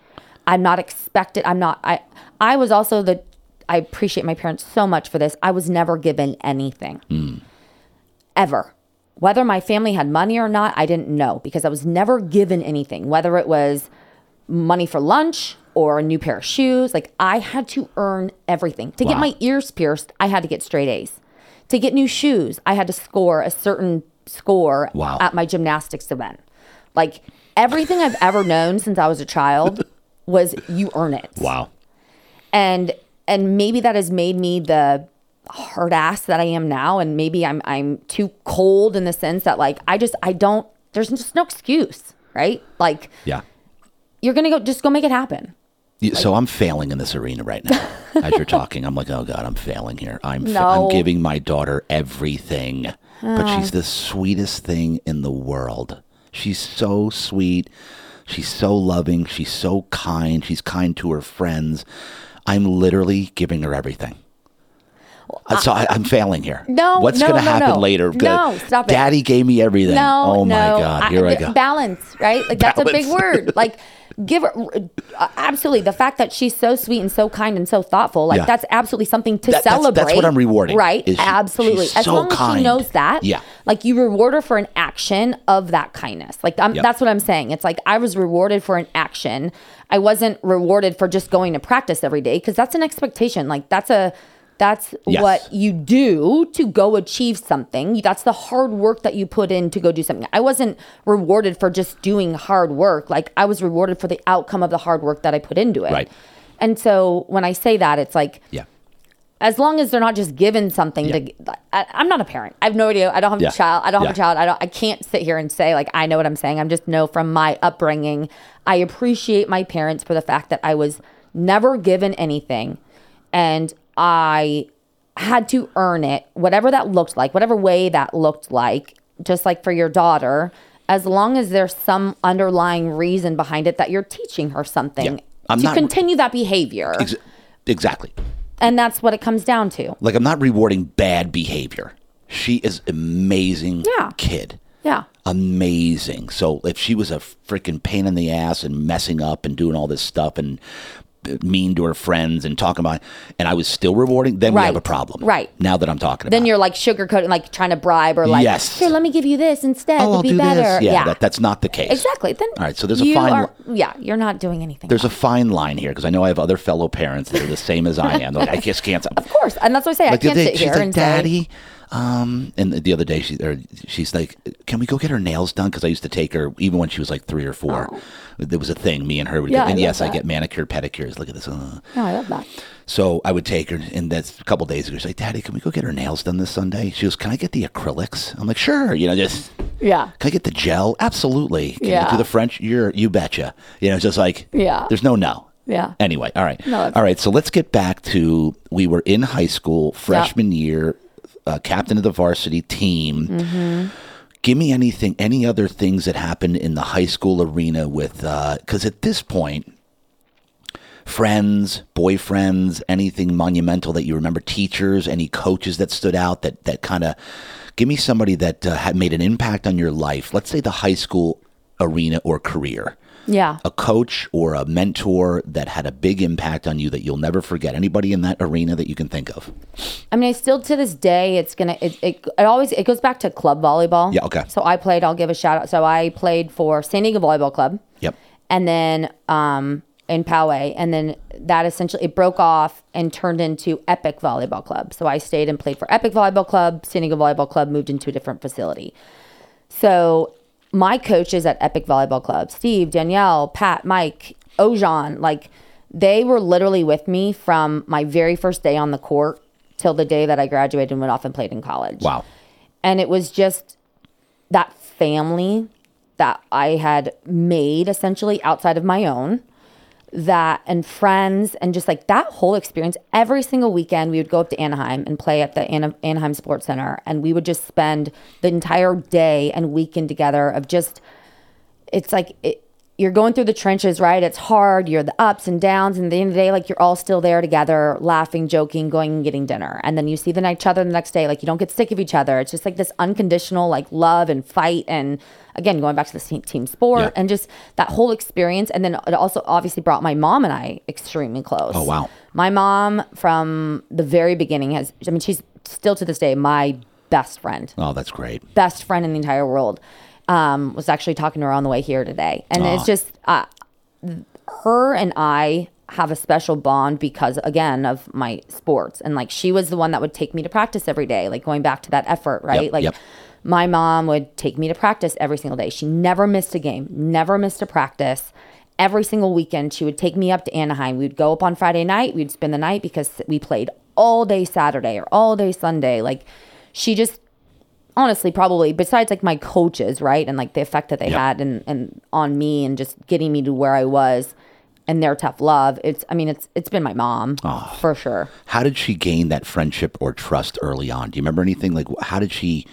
I'm not expected. I'm not. I I was also the. I appreciate my parents so much for this. I was never given anything, hmm. ever. Whether my family had money or not, I didn't know because I was never given anything. Whether it was money for lunch or a new pair of shoes, like I had to earn everything. To get my ears pierced, I had to get straight A's. To get new shoes, I had to score a certain score Wow. at my gymnastics event. Like everything I've ever known since I was a child was you earn it. Wow. And and maybe that has made me the hard ass that I am now and maybe I'm I'm too cold in the sense that like I just I don't there's just no excuse, right? Like Yeah. you're going to go just go make it happen. So I'm failing in this arena right now. As you're talking, I'm like, oh god, I'm failing here. I'm fa- I'm giving my daughter everything, but she's the sweetest thing in the world. She's so sweet. She's so loving. She's so kind. She's kind to her friends. I'm literally giving her everything. Uh, so I, I'm failing here. No, what's no, going to no, happen no. later? No, stop it. Daddy gave me everything. No, oh no. my god, here I, go. Balance, right? Like that's a big Balance. word. Like give her uh, absolutely the fact that she's so sweet and so kind and so thoughtful. Like Yeah. that's absolutely something to That- celebrate. that's what I'm rewarding, Right? she- absolutely. as so long as she knows that. Yeah. Like you reward her for an action of that kindness. Like I'm, Yep. that's what I'm saying. It's like I was rewarded for an action. I wasn't rewarded for just going to practice every day because that's an expectation. Like that's a that's Yes. what you do to go achieve something. That's the hard work that you put in to go do something. I wasn't rewarded for just doing hard work. Like I was rewarded for the outcome of the hard work that I put into it. Right. And so when I say that, it's like Yeah. as long as they're not just given something Yeah. to I, i'm not a parent i have no idea i don't have Yeah. a child i don't have a child i don't i can't sit here and say like i know what i'm saying i'm just know from my upbringing i appreciate my parents for the fact that i was never given anything and i had to earn it whatever that looked like whatever way that looked like just like for your daughter as long as there's some underlying reason behind it that you're teaching her something Yeah. I'm to not- continue that behavior Ex- exactly. and that's what it comes down to Like I'm not rewarding bad behavior. She is amazing Yeah. kid. yeah Amazing. So if she was a freaking pain in the ass and messing up and doing all this stuff and mean to her friends and talking about and I was still rewarding, then we have a problem. Right. Now that I'm talking about then you're like sugarcoating, like trying to bribe or like, Yes. here, let me give you this instead oh, I'll be do better. this. Yeah, That, that's not the case. exactly. Then All right, so there's a fine are- yeah, you're not doing anything. there's a fine line here because I know I have other fellow parents that are the same as I am. Like, I just can't. of course, and that's what I say. like I can't other day, sit here like, and say, "Daddy," um, and the other day she or she's like, "Can we go get her nails done?" Because I used to take her even when she was like three or four. There was a thing me and her would Oh. Yeah, do. And I yes, I get manicured, pedicures. Look at this. Uh. "No, I love that." So I would take her, and that's a couple days ago. She's like, "Daddy, can we go get her nails done this Sunday?" She goes, "Can I get the acrylics?" I'm like, "Sure." You know, just Yeah, can I get the gel? Absolutely. Can you Yeah. do the French? You're you betcha. You know, it's just like Yeah. There's no no. yeah. Anyway, all right. No, all right. So let's get back to we were in high school, freshman year, uh, captain of the varsity team. Mm-hmm. Give me anything, any other things that happened in the high school arena with, because at this point, friends, boyfriends, anything monumental that you remember, teachers, any coaches that stood out that that kind of give me somebody that uh, had made an impact on your life. Let's say the high school arena or career Yeah. a coach or a mentor that had a big impact on you that you'll never forget? Anybody in that arena that you can think of? I mean, I still to this day, it's gonna it, it, it always it goes back to club volleyball. Yeah, okay. So I played. I'll give a shout out. So I played for San Diego Volleyball Club. Yep. and then um, in Poway, and then that essentially it broke off and turned into Epic Volleyball Club. So I stayed and played for Epic Volleyball Club. San Diego Volleyball Club moved into a different facility. So my coaches at Epic Volleyball Club, Steve, Danielle, Pat, Mike, Ojan, like they were literally with me from my very first day on the court till the day that I graduated and went off and played in college. Wow. And it was just that family that I had made essentially outside of my own that and friends and just like that whole experience every single weekend we would go up to anaheim and play at the Ana- anaheim sports center and we would just spend the entire day and weekend together of just it's like it, you're going through the trenches, right? It's hard. You're the ups and downs. And at the end of the day, like you're all still there together, laughing, joking, going and getting dinner. And then you see the each other the next day. Like you don't get sick of each other. It's just like this unconditional like love and fight. And again, going back to the team, team sport Yeah. and just that whole experience. And then it also obviously brought my mom and I extremely close. Oh, wow. My mom from the very beginning has, I mean, she's still to this day my best friend Oh, that's great. best friend in the entire world. Um, was actually talking to her on the way here today, and it's just uh, her and I have a special bond because again of my sports, and like she was the one that would take me to practice every day, like going back to that effort, right? Yep, like yep. My mom would take me to practice every single day. She never missed a game, never missed a practice. Every single weekend, she would take me up to Anaheim. We'd go up on Friday night. We'd spend the night because we played all day Saturday or all day Sunday. Like, she just honestly probably besides like my coaches right and like the effect that they Yep. had and and on me and just getting me to where i was and their tough love it's i mean it's it's been my mom ah. for sure How did she gain that friendship or trust early on? Do you remember anything like how did she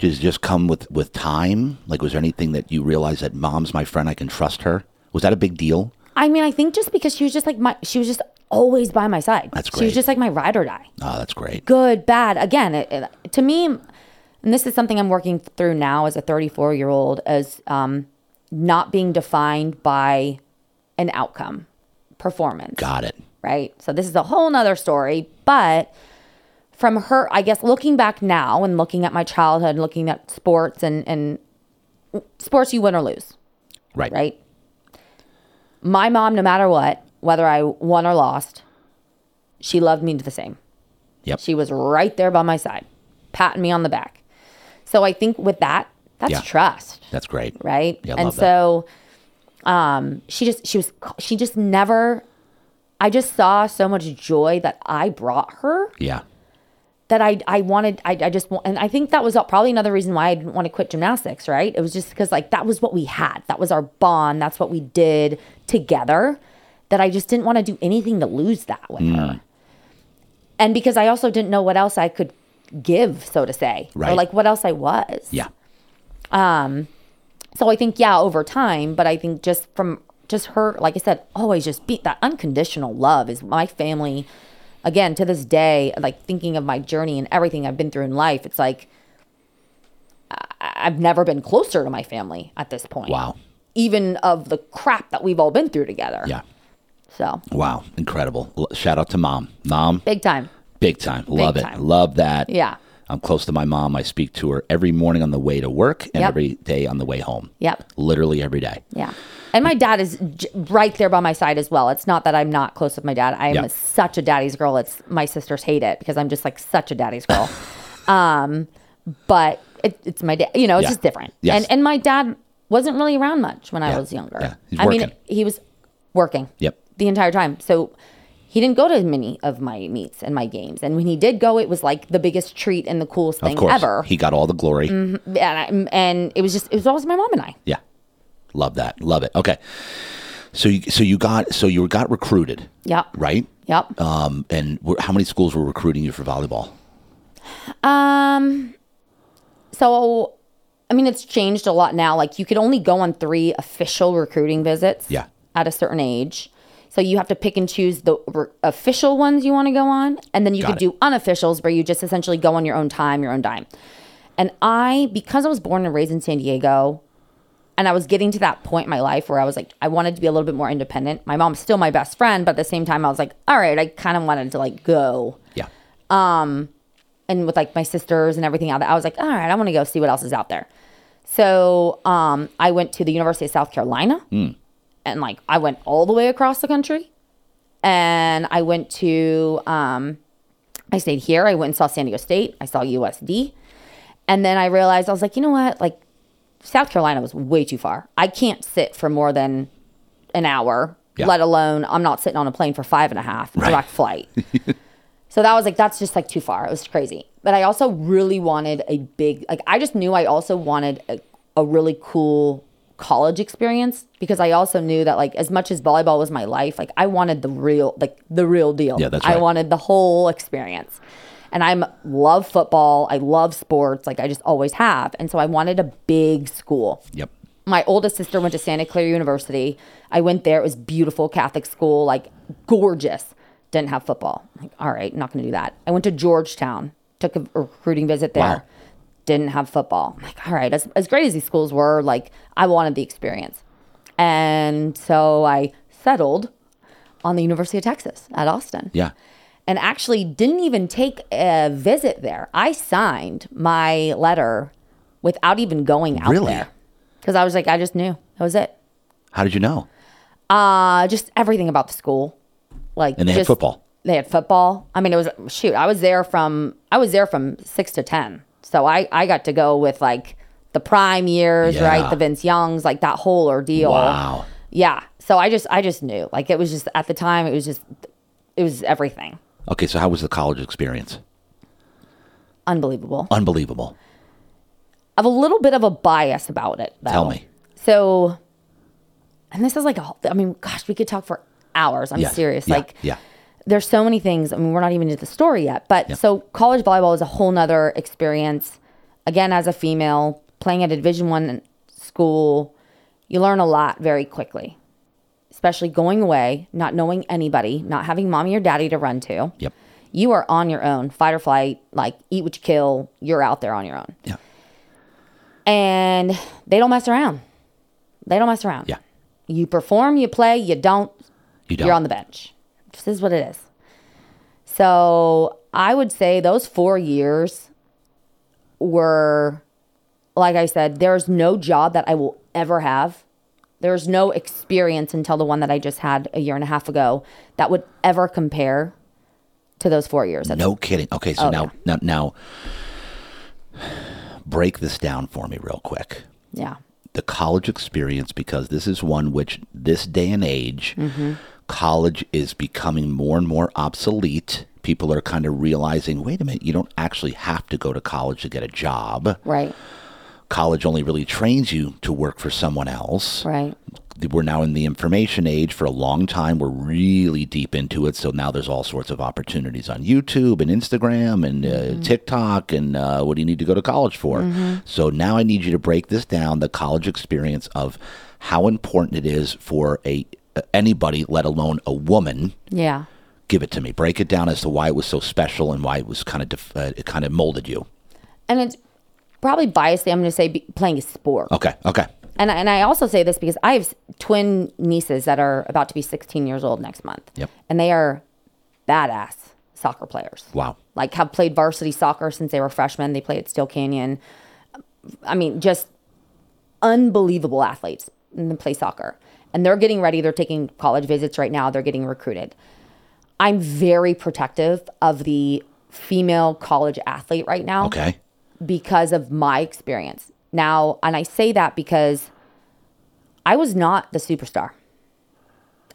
just just come with with time? Like was there anything that you realized that mom's my friend, I can trust her? Was that a big deal? i mean i think just because she was just like my she was just always by my side That's great. she was just like my ride or die Oh, that's great. good bad again it, it- to me and this is something i'm working through now as a 34 year old as um not being defined by an outcome performance Got it. right? So this is a whole nother story. But from her, I guess looking back now and looking at my childhood, and looking at sports and, and sports you win or lose, Right. right? My mom, no matter what, whether I won or lost, she loved me the same. Yep. She was right there by my side, patting me on the back. So I think with that, that's Yeah. trust That's great. right? Yeah, I and so um she just she was she just never I just saw so much joy that I brought her Yeah. That I I wanted I, I just and I think that was probably another reason why I didn't want to quit gymnastics, right? It was just because like that was what we had. That was our bond. That's what we did together. That I just didn't want to do anything to lose that with Mm. her. And because I also didn't know what else I could give, so to say. Or Right. like what else I was. Yeah. um So I think, yeah, over time, but I think just from just her, like I said, always just be that unconditional love is my family. Again, to this day, like thinking of my journey and everything I've been through in life, it's like I- I've never been closer to my family at this point. Wow. Even of the crap that we've all been through together. Yeah. So Wow. Incredible. Shout out to mom. Mom, big time. big time. Love it. time. Love that. Yeah. I'm close to my mom. I speak to her every morning on the way to work and Yep. every day on the way home. Yep. Literally every day. Yeah. And my dad is j- right there by my side as well. It's not that I'm not close with my dad. I am Yeah. such a daddy's girl. It's my sisters hate it because I'm just like such a daddy's girl. um, but it, it's my dad. You know, it's Yeah. just different. Yes. And and my dad wasn't really around much when I was younger. Yeah. I mean, he was working. Yep. The entire time. So he didn't go to many of my meets and my games. And when he did go, it was like the biggest treat and the coolest Of thing course. ever. He got all the glory. and, I, and it was just it was always my mom and I. Yeah. Love that. Love it. Okay. So you, so you got so you got recruited, Yep. right? Yep. Um, and how many schools were recruiting you for volleyball? Um, so I mean, it's changed a lot now. Like you could only go on three official recruiting visits. Yeah. At a certain age. So you have to pick and choose the re- official ones you want to go on, and then you Got could it. do unofficials where you just essentially go on your own time, your own dime. And I, because I was born and raised in San Diego, and I was getting to that point in my life where I was like, I wanted to be a little bit more independent. My mom's still my best friend, but at the same time, I was like, all right, I kind of wanted to like go Yeah. Um, and with like my sisters and everything out there, I was like, all right, I want to go see what else is out there. So um, I went to the University of South Carolina, and like I went all the way across the country, and I went to um, I stayed here. I went and saw San Diego State. I saw USD, and then I realized I was like, you know what, like South Carolina was way too far. I can't sit for more than an hour, Yeah. let alone I'm not sitting on a plane for five and a half direct flight. So that was like that's just like too far. It was crazy. But I also really wanted a big like I just knew I also wanted a, a really cool college experience because I also knew that like as much as volleyball was my life, like I wanted the real like the real deal. Yeah, that's right. I wanted the whole experience. And I'm love football. I love sports. Like I just always have. And so I wanted a big school. Yep. my oldest sister went to Santa Clara University. I went there. It was beautiful Catholic school, like gorgeous. Didn't have football. Like, all right, not going to do that. I went to Georgetown. Took a recruiting visit there. Wow. Didn't have football. I'm like, all right, as, as great as these schools were, like I wanted the experience. And so I settled on the University of Texas at Austin Yeah. and actually didn't even take a visit there. I signed my letter without even going out Really? there because I was like, I just knew that was it. How did you know? Uh, just everything about the school, like And they had football. They had football. I mean, it was shoot. I was there from I was there from six to ten, so I I got to go with like the prime years, Yeah. right? The Vince Youngs, like that whole ordeal. Wow. Yeah. So I just I just knew, like it was just at the time, it was just it was everything Okay, so how was the college experience? unbelievable. Unbelievable. I have a little bit of a bias about it. Though. Tell me. So, and this is like a. whole- I mean, gosh, we could talk for hours. I'm serious. yeah, like, yeah. There's so many things. I mean, we're not even into the story yet. But so college volleyball is a whole nother experience. Again, as a female playing at a Division One school, you learn a lot very quickly. Especially going away, not knowing anybody, not having mommy or daddy to run to. Yep. You are on your own, fight or flight, like eat what you kill. You're out there on your own Yeah. and they don't mess around. They don't mess around. Yeah. You perform, you play, you don't, You don't. you're on the bench. This is what it is. So I would say those four years were, like I said, there's no job that I will ever have. There's no experience until the one that I just had a year and a half ago that would ever compare to those four years. That's- No kidding. Okay, so Oh, now, now, now, break this down for me real quick. Yeah. The college experience, because this is one which, this day and age, Mm-hmm. College is becoming more and more obsolete. People are kind of realizing, wait a minute, you don't actually have to go to college to get a job. Right. College only really trains you to work for someone else. Right. we're now in the information age for a long time we're really deep into it so now there's all sorts of opportunities on youtube and instagram and uh, tiktok and uh, what do you need to go to college for so now i need you to break this down the college experience of how important it is for a anybody let alone a woman Yeah. give it to me break it down as to why it was so special and why it was kind of def- uh, it kind of molded you and it's probably biased. I'm going to say be, playing a sport. okay okay And and I also say this because I have twin nieces that are about to be 16 years old next month. Yep. And they are badass soccer players. wow Like have played varsity soccer since they were freshmen. They play at Steele Canyon. I mean, just unbelievable athletes and they play soccer. And they're getting ready. They're taking college visits right now. They're getting recruited. I'm very protective of the female college athlete right now okay because of my experience. Now, and I say that because I was not the superstar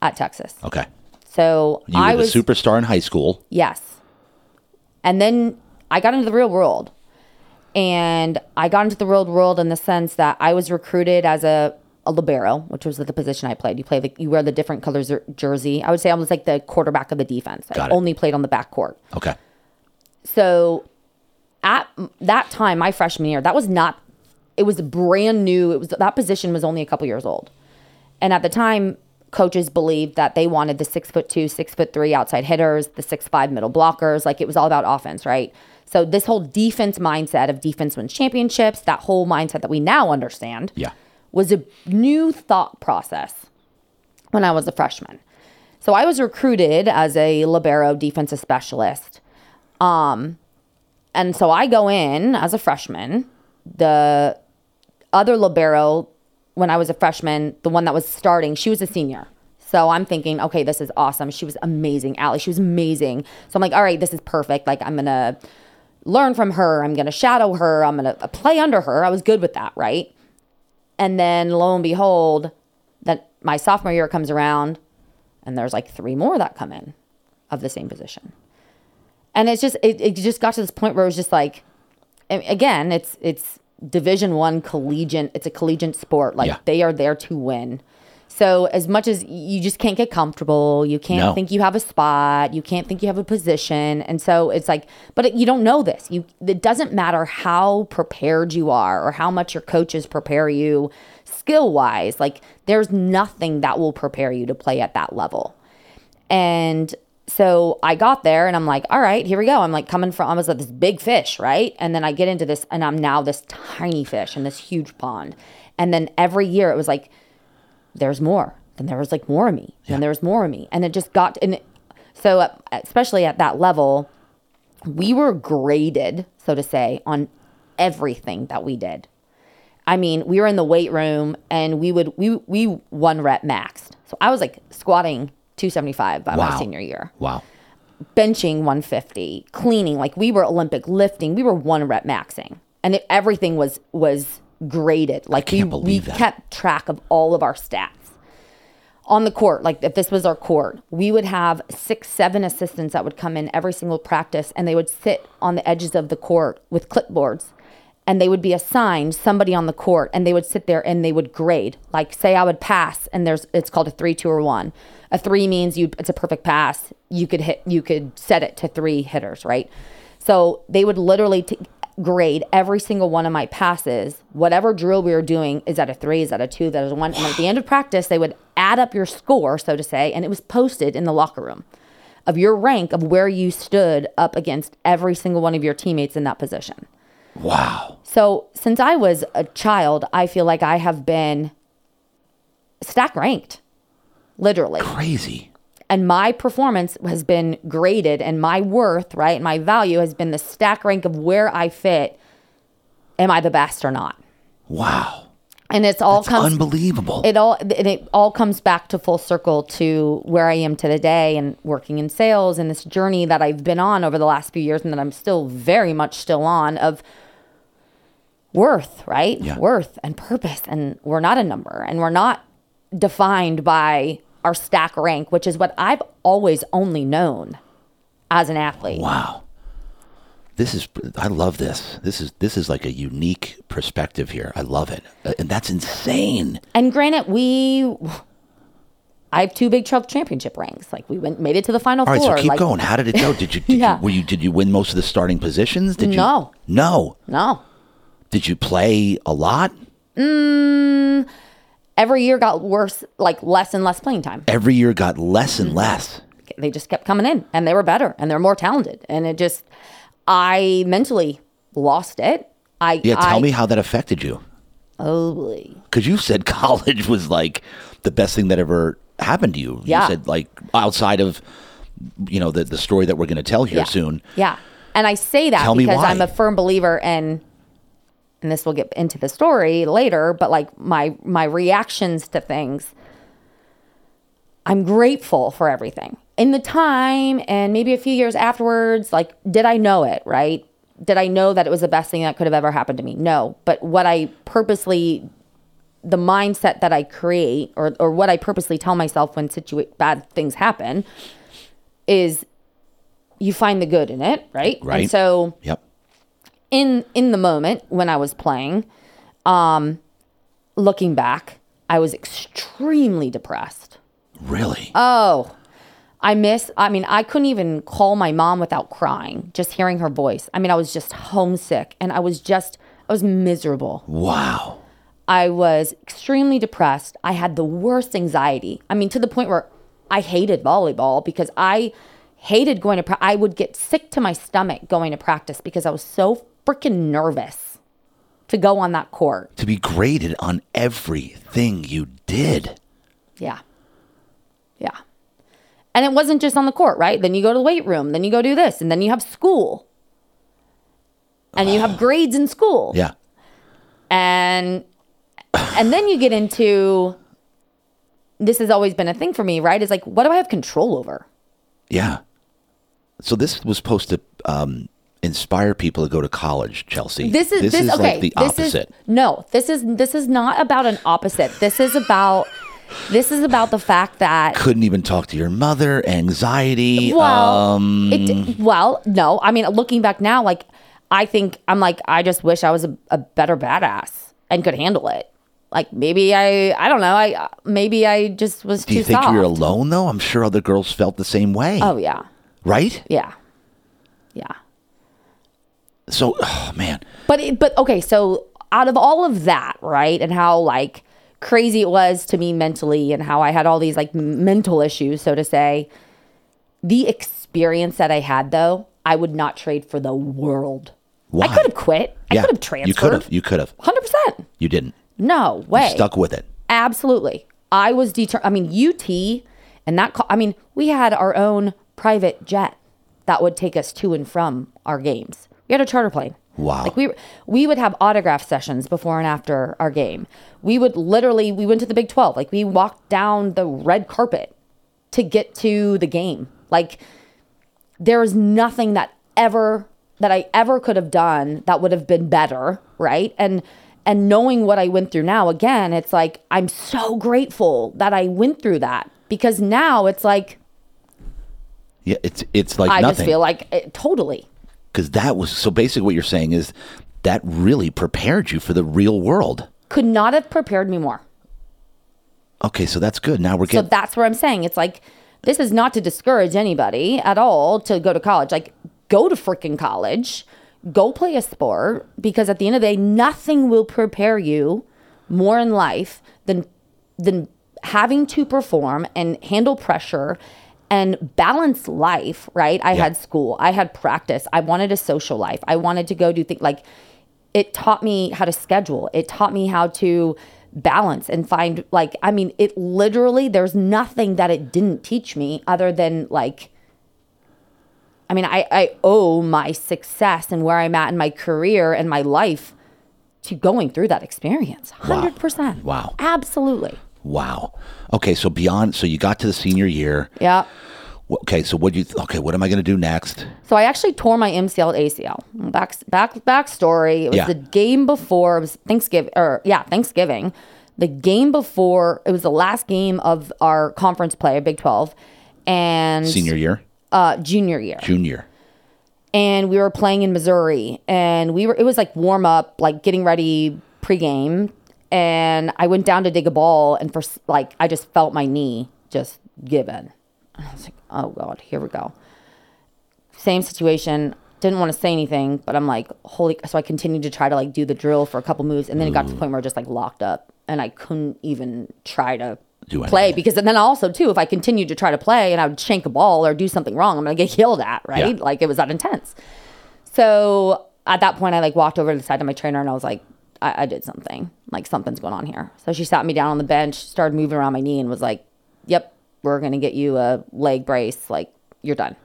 at Texas. okay So you I was superstar in high school yes. And then I got into the real world. And I got into the real world in the sense that I was recruited as a, a libero, which was the position I played. You play the, you wear the different colors jer- jersey. I would say I was like the quarterback of the defense. Got I it. only played on the back court. okay So at that time, my freshman year, that was not, it was brand new. It was, that position was only a couple years old. And at the time, coaches believed that they wanted the six foot two, six foot three outside hitters, the six five middle blockers. Like it was all about offense, right? So this whole defense mindset of defense wins championships, that whole mindset that we now understand, yeah was a new thought process when I was a freshman. So I was recruited as a libero defensive specialist. Um, and so I go in as a freshman. The other libero, when I was a freshman, the one that was starting, she was a senior. So I'm thinking, okay, this is awesome. She was amazing. Allie, she was amazing. So I'm like, all right, this is perfect. Like, I'm to learn from her. I'm to shadow her. I'm to play under her. I was good with that, right? And then lo and behold, that my sophomore year comes around and there's like three more that come in of the same position. And it's just it, it just got to this point where it was just like again, it's it's division one collegiate, it's a collegiate sport. Like Yeah. they are there to win. So as much as you just can't get comfortable, you can't No. think you have a spot, you can't think you have a position, and so it's like, but it, you don't know this. You it doesn't matter how prepared you are or how much your coaches prepare you skill wise. Like there's nothing that will prepare you to play at that level. And so I got there and I'm like, all right, here we go. I'm like coming from, I was like this big fish, right? And then I get into this and I'm now this tiny fish in this huge pond. And then every year it was like, there's more. Then there was like more of me. Then there was more of me. And it just got, and it, so uh, especially at that level, we were graded, so to say, on everything that we did. I mean, we were in the weight room and we would we we one rep maxed. So I was like squatting 275 by Wow. my senior year, Wow. benching 150, cleaning like we were Olympic lifting. We were one rep maxing, and it, everything was was graded. Like we we that. kept track of all of our stats on the court, like if this was our court, we would have six, seven assistants that would come in every single practice and they would sit on the edges of the court with clipboards and they would be assigned somebody on the court and they would sit there and they would grade. Like say I would pass and there's it's called a three, two, or one. A three means you it's a perfect pass. You could hit you could set it to three hitters, right? So they would literally t- grade every single one of my passes. Whatever drill we were doing is at a three, is at a two, that is a one. And at the end of practice, they would add up your score, so to say, and it was posted in the locker room of your rank of where you stood up against every single one of your teammates in that position. Wow. So since I was a child, I feel like I have been stack ranked, literally Crazy. And my performance has been graded and my worth right my value has been the stack rank of where i fit am i the best or not Wow. and it's all It's comes unbelievable. it all and it all comes back to full circle to where i am to today and working in sales and this journey that i've been on over the last few years and that i'm still very much still on of worth right Yeah. worth and purpose and we're not a number and we're not defined by our stack rank which is what i've always only known as an athlete wow. This is I love this. This is this is like a unique perspective here. I love it. Uh, And that's insane. And granted, we, I have two Big 12 championship rings. Like we went, made it to the final All right, so keep like, going. How did it go? Did you did Yeah. you were you did you win most of the starting positions? Did you No. No. No, Did you play a lot? Every year got worse, like less and less playing time. Every year got less and less. They just kept coming in, and they were better, and they're more talented. And it just, I mentally lost it. I Yeah, tell I, me how that affected you. Oh, boy. Because you said college was like the best thing that ever happened to you. Yeah. You said like outside of you know the the story that we're going to tell here yeah. soon. Yeah. And I say that Tell because. I'm a firm believer in and this will get into the story later, but like my my reactions to things I'm grateful for everything. In the time and maybe a few years afterwards, like did I know it, right? Did I know that it was the best thing that could have ever happened to me? No. But what I purposely the mindset that I create or or what I purposely tell myself when situa- bad things happen is you find the good in it, right? Right. And so Yep. In in the moment when I was playing, um, looking back, I was extremely depressed. Really? Oh, I miss. I mean, I couldn't even call my mom without crying, just hearing her voice. I mean, I was just homesick, and I was just, I was miserable. wow. I was extremely depressed. I had the worst anxiety. I mean, to the point where I hated volleyball because I hated going to. pra- I would get sick to my stomach going to practice because I was so freaking nervous to go on that court. To be graded on everything you did. Yeah, yeah. And it wasn't just on the court, right? Then you go to the weight room, then you go do this, and then you have school, and you have grades in school. Yeah. and and then you get into this has always been a thing for me right is like what do i have control over Yeah. So this was supposed to um, inspire people to go to college, Chelsea. this is this, okay like the this opposite. is no this is this is not about an opposite this is about this is about the fact that Couldn't even talk to your mother. Anxiety. well um, it well no i mean looking back now like i think i'm like i just wish i was a, a better badass and could handle it Like maybe I, I don't know. I maybe I just was Do too you think soft. you're alone though? I'm sure other girls felt the same way. Oh yeah, Right? yeah, yeah. So, oh man. But it, but okay, so out of all of that, right, and how like crazy it was to me mentally, and how I had all these like mental issues, so to say, the experience that I had though, I would not trade for the world. Why? I could have quit. Yeah. I could have transferred. You could have. You could have. Hundred percent. You didn't. No way. Stuck with it. Absolutely. I was determined. I mean, UT and that, co- I mean, we had our own private jet that would take us to and from our games. We had a charter plane. Wow. Like we, we would have autograph sessions before and after our game. We would literally, we went to the Big 12. Like we walked down the red carpet to get to the game. Like there is nothing that ever that I ever could have done that would have been better, right? And and knowing what I went through now, again, it's like I'm so grateful that I went through that because now it's like Yeah, it's it's like I nothing. just feel like it, totally. Because that was so basically what you're saying is that really prepared you for the real world. Could not have prepared me more. Okay, so that's good. Now we're getting. So that's where I'm saying it's like this is not to discourage anybody at all to go to college. Like go to freaking college, go play a sport because at the end of the day, nothing will prepare you more in life than than having to perform and handle pressure and balance life, right? I Yeah. had school, I had practice, I wanted a social life. I wanted to go do things like it taught me how to schedule. It taught me how to balance and find like I mean it literally there's nothing that it didn't teach me other than like I mean I I owe my success and where I'm at in my career and my life to going through that experience. 100%. Wow. Absolutely. Wow. Okay, so beyond so you got to the senior year. Yeah. Okay, so what do you th- okay? What am I going to do next? So I actually tore my MCL ACL. Back back backstory. It was Yeah. the game before. It was Thanksgiving or yeah Thanksgiving. The game before. It was the last game of our conference play, Big Twelve, and Senior year, uh, junior year. junior. and we were playing in Missouri and we were it was like warm up, like getting ready pregame. And I went down to dig a ball and for like I just felt my knee just given. And I was like, oh God, here we go. Same situation. Didn't want to say anything, but I'm like, holy so I continued to try to like do the drill for a couple moves and then it got to the point where I just like locked up and I couldn't even try to Do play anything. because then also too if I continued to try to play and I would shank a ball or do something wrong, I'm gonna get yelled at, right? Yeah. Like it was that intense. So at that point, I like walked over to the side of my trainer and I was like, I, I did something. Like something's going on here. So she sat me down on the bench, started moving around my knee, and was like, "Yep, we're gonna get you a leg brace. Like you're done."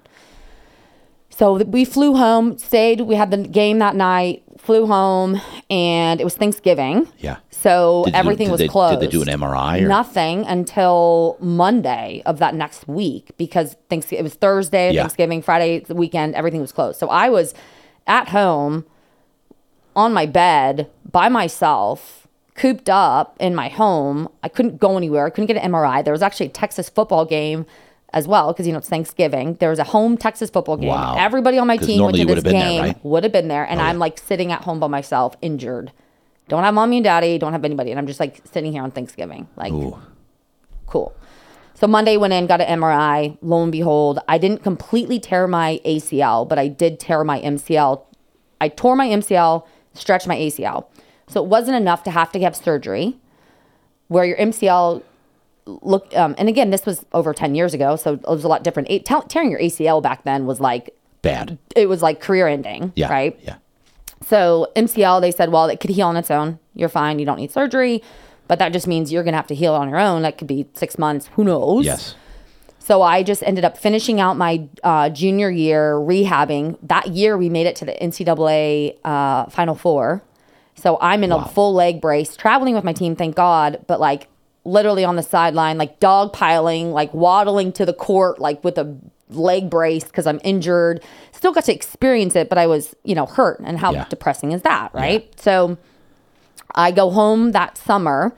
So we flew home, stayed. We had the game that night. Flew home, and it was Thanksgiving. Yeah. So Did everything was they- closed. Did they do an MRI or Nothing until Monday of that next week because thanks it was Thursday, Yeah. Thanksgiving, Friday, the weekend, everything was closed. So I was at home on my bed by myself, cooped up in my home. I couldn't go anywhere. I couldn't get an MRI. There was actually a Texas football game as well because you know it's Thanksgiving. There was a home Texas football game. Wow. Everybody on my team went to this been there, game. right? Oh, Would have been there, and oh, I'm yeah. like sitting at home by myself, injured. Don't have mommy and daddy. Don't have anybody, and I'm just like sitting here on Thanksgiving, like Ooh. cool. So Monday went in, got an MRI. Lo and behold, I didn't completely tear my ACL, but I did tear my MCL. I tore my MCL, stretched my ACL. So it wasn't enough to have to have surgery where your MCL look um, and again this was over 10 years ago so it was a lot different it, te- tearing your acl back then was like Bad. it was like career ending Yeah. right Yeah. so MCL, they said, well, it could heal on its own. You're fine. You don't need surgery. But that just means you're going to have to heal on your own. That could be six months. Who knows? Yes. So I just ended up finishing out my uh, junior year rehabbing. That year, we made it to the NCAA uh, Final Four. So I'm in Wow. a full leg brace, traveling with my team, thank God, but like literally on the sideline, like dog piling, like waddling to the court, like with a leg brace because I'm injured. Still got to experience it, but I was, you know, hurt. And how Yeah. depressing is that, right? So I go home that summer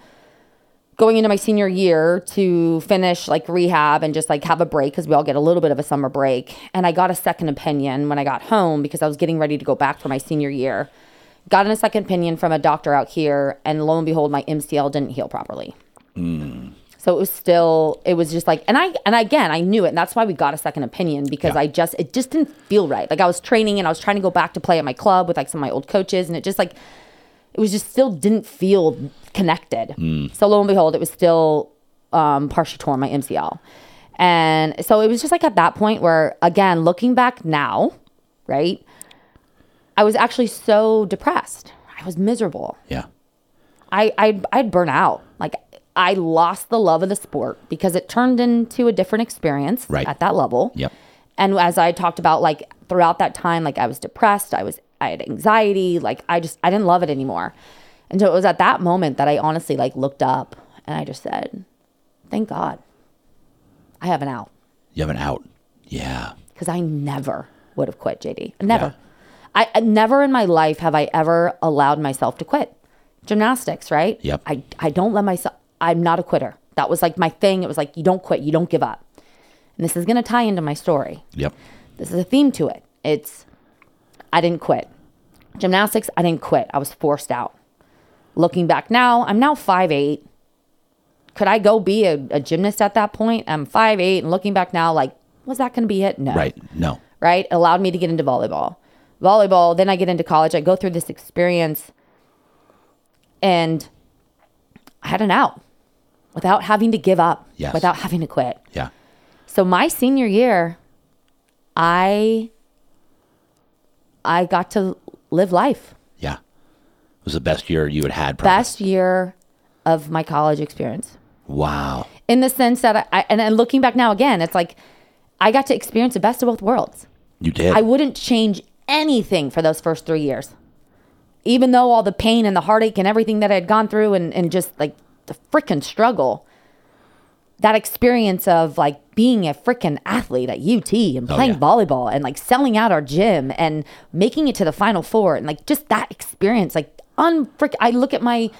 going into my senior year to finish like rehab and just like have a break because we all get a little bit of a summer break. And I got a second opinion when I got home because I was getting ready to go back for my senior year. Got in a second opinion from a doctor out here, and lo and behold, my MCL didn't heal properly. So it was still, it was just like, and I, and again, I knew it, and that's why we got a second opinion because Yeah. I just, it just didn't feel right. Like I was training and I was trying to go back to play at my club with like some of my old coaches, and it just like, it was just still didn't feel connected. So lo and behold, it was still um, partially torn my MCL, and so it was just like at that point where, again, looking back now, right, I was actually so depressed. I was miserable. Yeah. I I'd, I'd burn out. Like I lost the love of the sport because it turned into a different experience Right. at that level. Yep. And as I talked about, like throughout that time, like I was depressed, I was I had anxiety, like I just I didn't love it anymore. And so it was at that moment that I honestly like looked up and I just said, "Thank God, I have an out." You have an out. Yeah. because I never would have quit, JD. Never. Yeah. I, never in my life have I ever allowed myself to quit. Gymnastics, right? Yep. I I don't let myself. I'm not a quitter. That was like my thing. It was like you don't quit, you don't give up. And this is going to tie into my story. Yep. This is a theme to it. It's I didn't quit. Gymnastics, I didn't quit. I was forced out. Looking back now, I'm now 5'8. Could I go be a, a gymnast at that point? I'm 5'8 and looking back now, like, was that going to be it? No Right. No. right? It allowed me to get into volleyball. Volleyball, then I get into college. I go through this experience and I had an out without having to give up, Yes. without having to quit. Yeah. So my senior year, I I got to live life. Yeah. It was the best year you had had. Probably. Best year of my college experience. Wow. In the sense that I, and, and looking back now again, it's like I got to experience the best of both worlds. You did. I wouldn't change anything for those first three years. Even though all the pain and the heartache and everything that I had gone through and, and just like the freaking struggle, that experience of like being a freaking athlete at UT and Oh, playing yeah. volleyball and like selling out our gym and making it to the final four and like just that experience, like unfrick. I look at my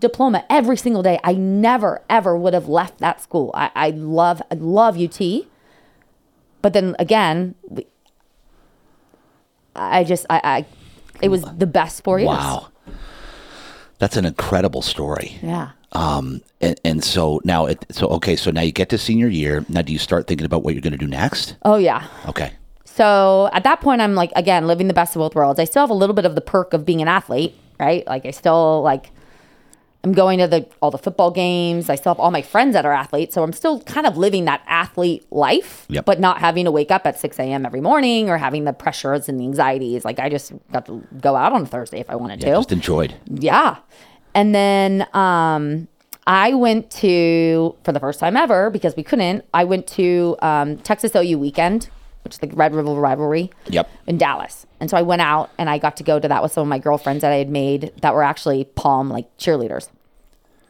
diploma every single day. I never ever would have left that school. I, I love I love UT. But then again, we- I just I, I it was the best four years. wow. That's an incredible story. Yeah. Um, and, and so now, it, so okay, so now you get to senior year. Now, do you start thinking about what you're going to do next? Oh yeah. Okay. So at that point, I'm like again living the best of both worlds. I still have a little bit of the perk of being an athlete, right? Like I still like I'm going to the all the football games. I still have all my friends that are athletes, so I'm still kind of living that athlete life, Yep. but not having to wake up at 6 a.m. every morning or having the pressures and the anxieties. Like I just got to go out on a Thursday if I wanted Yeah, to. just enjoyed. Yeah. And then um, I went to, for the first time ever, because we couldn't, I went to um, Texas OU weekend, which is the Red River rivalry Yep. in Dallas. And so I went out and I got to go to that with some of my girlfriends that I had made that were actually Pom, like cheerleaders,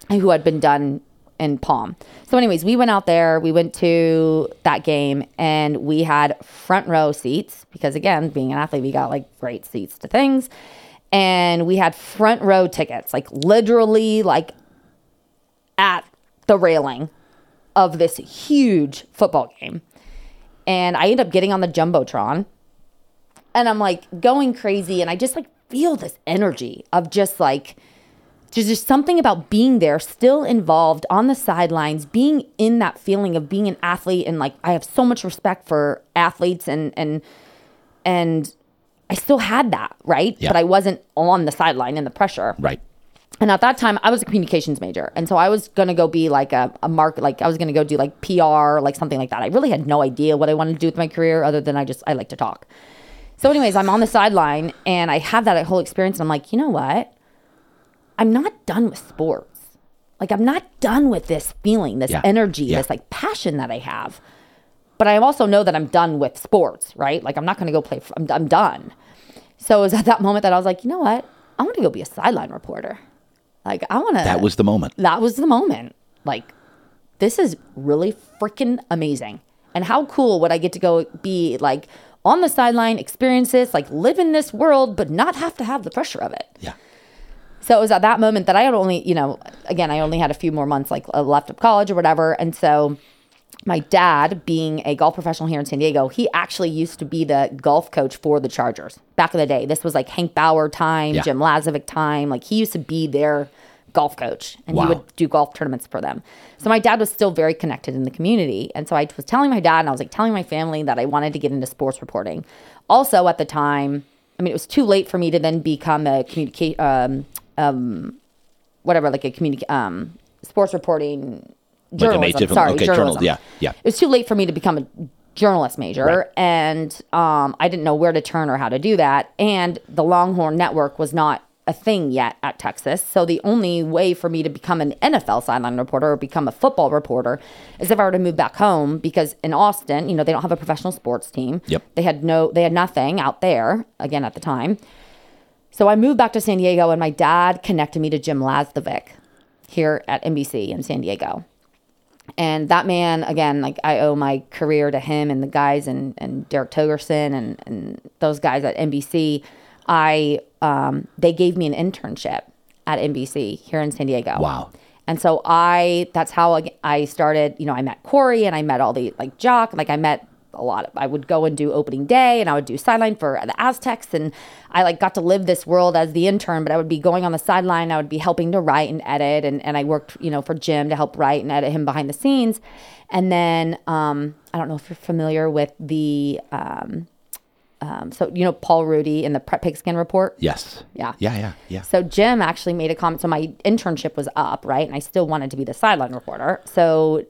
who had been done in Pom. So, anyways, we went out there, we went to that game, and we had front row seats because, again, being an athlete, we got like great seats to things. And we had front row tickets, like literally, like at the railing of this huge football game. And I end up getting on the Jumbotron and I'm like going crazy and I just like feel this energy of just like there's just something about being there, still involved on the sidelines, being in that feeling of being an athlete and like I have so much respect for athletes and and and I still had that, right? Yeah. But I wasn't on the sideline in the pressure. Right. And at that time, I was a communications major. And so I was going to go be like a, a mark, like I was going to go do like PR, like something like that. I really had no idea what I wanted to do with my career other than I just, I like to talk. So, anyways, I'm on the sideline and I have that whole experience. And I'm like, you know what? I'm not done with sports. Like, I'm not done with this feeling, this Yeah. energy, Yeah. this like passion that I have. But I also know that I'm done with sports, right? Like, I'm not going to go play, f- I'm, I'm done. So it was at that moment that I was like, you know what? I want to go be a sideline reporter. Like, I want to. That was the moment. that was the moment. Like, this is really freaking amazing. And how cool would I get to go be like on the sideline, experience this, like live in this world, but not have to have the pressure of it. Yeah. So it was at that moment that I had only, you know, again, I only had a few more months like uh, left of college or whatever. And so my dad, being a golf professional here in San Diego, he actually used to be the golf coach for the Chargers back in the day. This was like Hank Bauer time, Yeah. Jim Laslavic time. Like he used to be their golf coach and Wow. he would do golf tournaments for them. So my dad was still very connected in the community. And so I was telling my dad and I was like telling my family that I wanted to get into sports reporting. Also at the time, I mean, it was too late for me to then become a communicate, um, um, whatever, like a communicate, um, sports reporting Like a journalism. major- different- sorry, okay, journal- journalism. yeah, yeah. It was too late for me to become a journalist major, Right. and um, I didn't know where to turn or how to do that. And the Longhorn Network was not a thing yet at Texas. So the only way for me to become an NFL sideline reporter or become a football reporter is if I were to move back home because in Austin, you know, they don't have a professional sports team. Yep. They had no they had nothing out there again at the time. So I moved back to San Diego and my dad connected me to Jim Laslavic here at NBC in San Diego. And that man, again, like I owe my career to him and the guys and, and Derek Togerson and, and those guys at NBC. I um, they gave me an internship at NBC here in San Diego. Wow. And so I that's how I- I started, you know, I met Cory and I met all the like Jock, like I met a lot of I would go and do opening day and I would do sideline for the Aztecs and I like got to live this world as the intern, but I would be going on the sideline, I would be helping to write and edit and, and I worked, you know, for Jim to help write and edit him behind the scenes. And then um I don't know if you're familiar with the um um so you know Paul Rudy in the Prep Pigskin report. Yes. Yeah. Yeah. Yeah. Yeah. So Jim actually made a comment. So my internship was up, right? And I still wanted to be the sideline reporter. So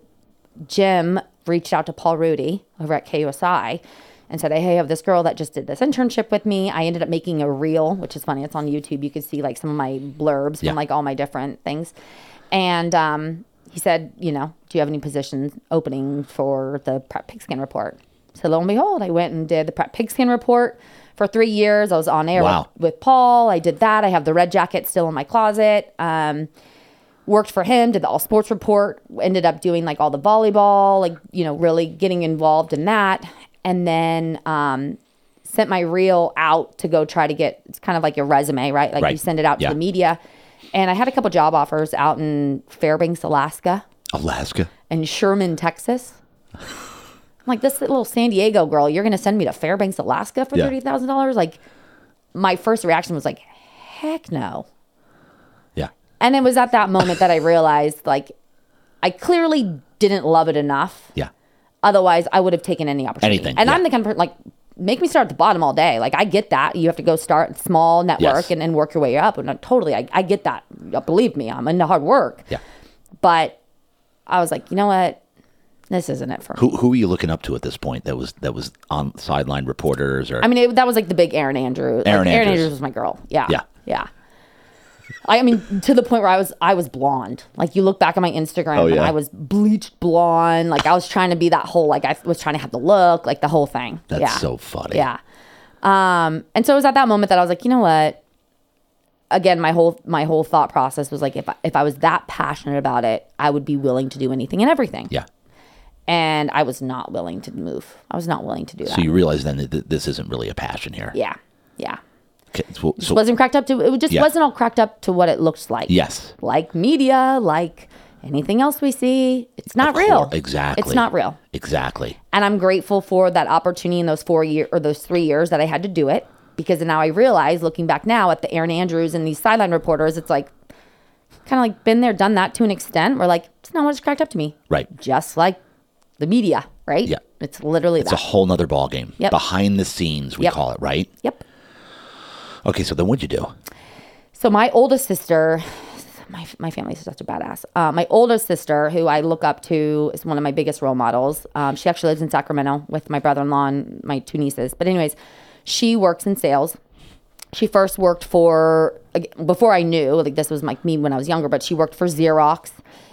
Jim reached out to Paul Rudy over at KUSI and said, Hey, I have this girl that just did this internship with me. I ended up making a reel, which is funny. It's on YouTube. You could see like some of my blurbs Yeah. from like all my different things. And um, he said, You know, do you have any positions opening for the Prep Pigskin Report? So lo and behold, I went and did the Prep Pigskin Report for three years. I was on air Wow. with, with Paul. I did that. I have the red jacket still in my closet. Um, worked for him, did the all sports report, ended up doing like all the volleyball, like, you know, really getting involved in that. And then um, sent my reel out to go try to get, it's kind of like your resume, right? Like Right. you send it out Yeah. to the media. And I had a couple job offers out in Fairbanks, Alaska Alaska. and Sherman, Texas. I'm like, this little San Diego girl, you're going to send me to Fairbanks, Alaska for Yeah. $30,000? Like, my first reaction was like, heck no. And it was at that moment that I realized, like, I clearly didn't love it enough. Yeah. Otherwise, I would have taken any opportunity. Anything, And yeah. I'm the kind of person, like, make me start at the bottom all day. Like, I get that. You have to go start small network Yes. and, and work your way up. And I, totally, I, I get that. Believe me, I'm into hard work. Yeah. But I was like, you know what? This isn't it for me. Who who are you looking up to at this point? That was that was on sideline reporters or I mean, it, that was like the big Erin Andrews. Like, Erin Aaron Andrews. Andrews was my girl. Yeah. Yeah. Yeah. I, I mean, to the point where I was, I was blonde. Like you look back at my Instagram, Oh, and? I was bleached blonde. Like I was trying to be that whole, like I was trying to have the look, like the whole thing. that's yeah. so funny. Yeah. Um, and so it was at that moment that I was like, you know what? Again, my whole my whole thought process was like, if I, if I was that passionate about it, I would be willing to do anything and everything. Yeah. And I was not willing to move. I was not willing to do that. So you realize then that th- this isn't really a passion here. yeah. Yeah. So, so- wasn't cracked up to it just Yeah. wasn't all cracked up to what it looks like. yes. Like media, like anything else we see, it's not Of real. exactly. It's not real. Exactly. And I'm grateful for that opportunity in those four year or those three years that I had to do it. Because now I realize, looking back now at the Erin Andrews and these sideline reporters, it's like kind of like been there, done that to an extent. We're like, it's not what's cracked up to me. Right. Just like the media, right? Yeah. It's literally that. It's that. a whole nother ball game. Yep. Behind the scenes, we Yep. call it, right? yep. Okay, so then what'd you do? So my oldest sister, my my family's such a badass. Uh, my oldest sister, who I look up to, is one of my biggest role models. Um, she actually lives in Sacramento with my brother-in-law and my two nieces. But anyways, she works in sales. She first worked for before I knew like this was like me when I was younger, but she worked for Xerox,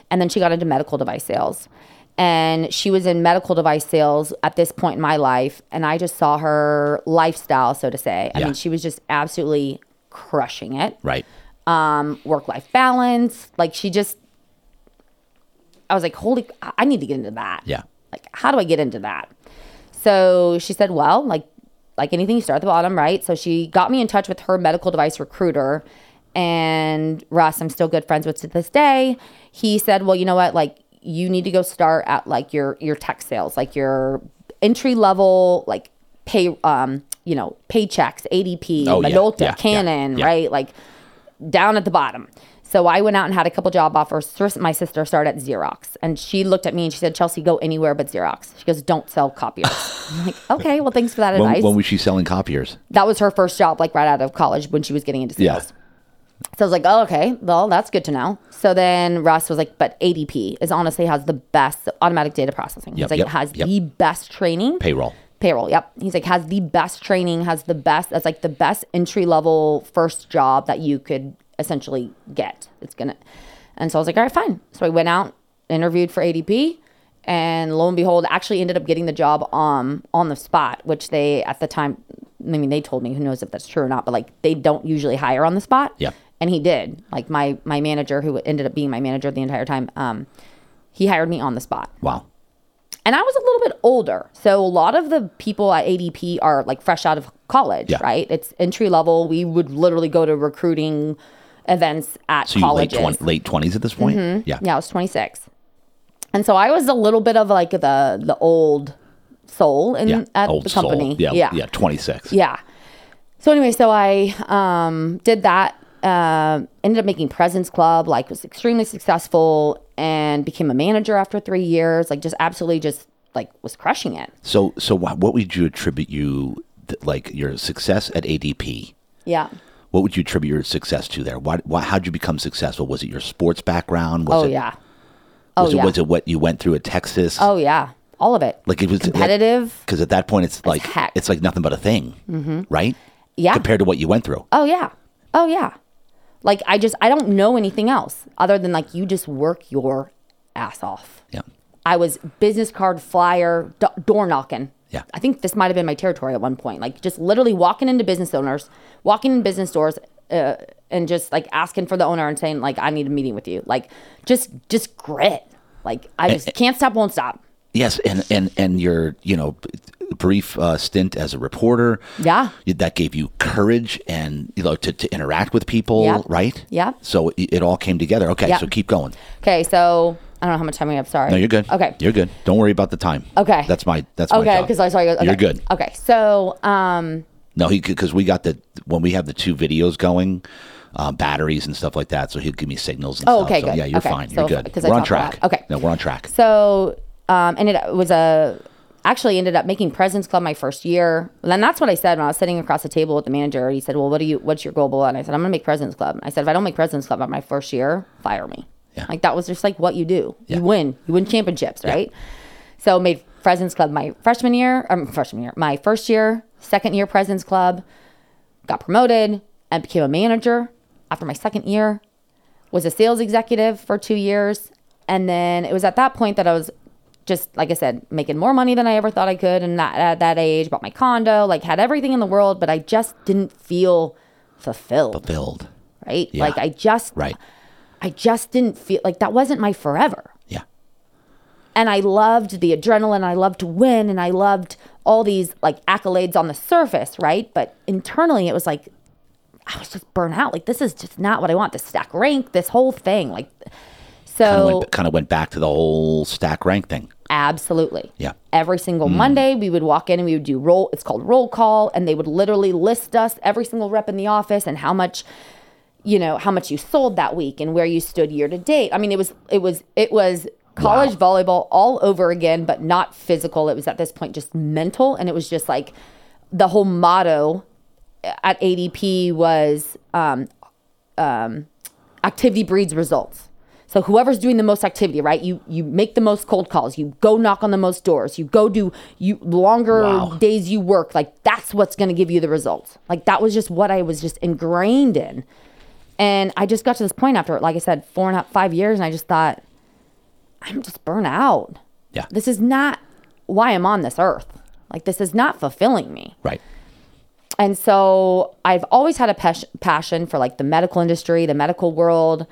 and then she got into medical device sales. And she was in medical device sales at this point in my life, and I just saw her lifestyle, so to say. I Yeah. mean, she was just absolutely crushing it Right. um, work life balance. Like she just, I was like, holy, I need to get into that. Yeah. Like, how do I get into that? So she said, well, like, like anything, you start at the bottom, right? So she got me in touch with her medical device recruiter. And Russ, I'm still good friends with to this day. He said, well, you know what? Like, you need to go start at like your your tech sales, like your entry level, like pay, um, you know, Paychex, ADP, Oh, Minolta, yeah, yeah, Canon, yeah. right? Like down at the bottom. So I went out and had a couple job offers. My sister started at Xerox, and she looked at me and she said, "Chelsea, go anywhere but Xerox." She goes, "Don't sell copiers." I'm like, "Okay, well, thanks for that When, advice." when was she selling copiers? that was her first job, like right out of college when she was getting into Yeah. So I was like, oh, okay, well, that's good to know. So then Russ was like, but ADP is honestly has the best automatic data processing. Yep, He's like, yep, it has yep. the best training. Payroll. Payroll, yep. He's like, has the best training, has the best, that's like the best entry level first job that you could essentially get. It's gonna, and so I was like, all right, fine. So I went out, interviewed for ADP, and lo and behold, actually ended up getting the job um, on the spot, which they at the time, I mean, they told me, who knows if that's true or not, but like they don't usually hire on the spot. Yep. And he did. Like my my manager, who ended up being my manager the entire time, um, he hired me on the spot. Wow. And I was a little bit older. So a lot of the people at ADP are like fresh out of college, Yeah. right? It's entry level. We would literally go to recruiting events at So colleges. twenty, late twenties at this point. Yeah. Yeah, I was 26. And so I was a little bit of like the the old soul in Yeah. at the company. soul. Yeah. yeah. Yeah. Twenty six. Yeah. So anyway, so I um, did that. Um ended up making President's Club. Like was extremely successful and became a manager after three years. Like just absolutely just like was crushing it. So so wha- what would you attribute you like your success at ADP? Yeah. What would you attribute your success to there? Why, why how'd you become successful? Was it your sports background? Was Oh it, yeah. Oh Was it yeah. was it what you went through at Texas? oh yeah. All of it. like it was competitive. Because at that point, it's like heck. it's like nothing but a thing, right? Yeah. Compared to what you went through. Oh yeah. Oh yeah. Like I just I don't know anything else other than like you just work your ass off. Yeah. I was business card flyer do- door knocking. Yeah. I think this might have been my territory at one point. Like just literally walking into business owners, walking in business doors, uh, and just like asking for the owner and saying like I need a meeting with you. Like just just grit. Like I just can't stop, won't stop. Yes, and and and you're, you know brief uh, stint as a reporter. Yeah. That gave you courage and you know to, to interact with people, Yep. right? Yeah. So it, it all came together. Okay, Yep. so keep going. Okay, so I don't know how much time we have. Sorry. No, you're good. Okay. you're good. Don't worry about the time. Okay. that's my that's my Okay, because I saw you. Okay. You're good. Okay, so um, No, he because we got the when we have the two videos going, uh, batteries and stuff like that. So he'll give me signals and Oh, stuff. okay, so good. yeah, you're Okay, fine. You're if- good. We're on track. Okay. No, we're on track. So, um, and it was a actually ended up making President's Club my first year. And that's what I said when I was sitting across the table with the manager. He said, "Well, what do you? What's your goal?" below?" And I said, "I'm going to make President's Club." I said, "If I don't make President's Club at my first year, fire me." Yeah. Like that was just like what you do. Yeah. You win. You win championships, right? So made President's Club my freshman year, um, freshman year, my first year, second year President's Club, got promoted and became a manager after my second year was a sales executive for two years. And then it was at that point that I was just, like I said, making more money than I ever thought I could. And that, at that age, bought my condo, like had everything in the world, but I just didn't feel fulfilled, Fulfilled, right? Yeah. Like I just, Right. I just didn't feel like that wasn't my forever. Yeah. And I loved the adrenaline. I loved to win. And I loved all these like accolades on the surface, right? But internally, it was like, I was just burnt out. Like, this is just not what I want. This stack rank, this whole thing. Like, Kind of so went, kind of went back to the whole stack rank thing. absolutely. Yeah. Every single Monday, we would walk in and we would do roll. It's called roll call, and they would literally list us, every single rep in the office, and how much, you know, how much you sold that week and where you stood year to date. I mean, it was, it was, it was college volleyball all over again, but not physical. It was at this point just mental, and it was just like the whole motto at ADP was um, um, activity breeds results. So whoever's doing the most activity, right? You you make the most cold calls. You go knock on the most doors. You go do you longer Wow. days you work. Like that's what's going to give you the results. Like that was just what I was just ingrained in. And I just got to this point after, like I said, four and a half, five years, and I just thought, I'm just burnt out. Yeah. This is not why I'm on this earth. Like this is not fulfilling me Right. and so I've always had a pas- passion for like the medical industry, the medical world.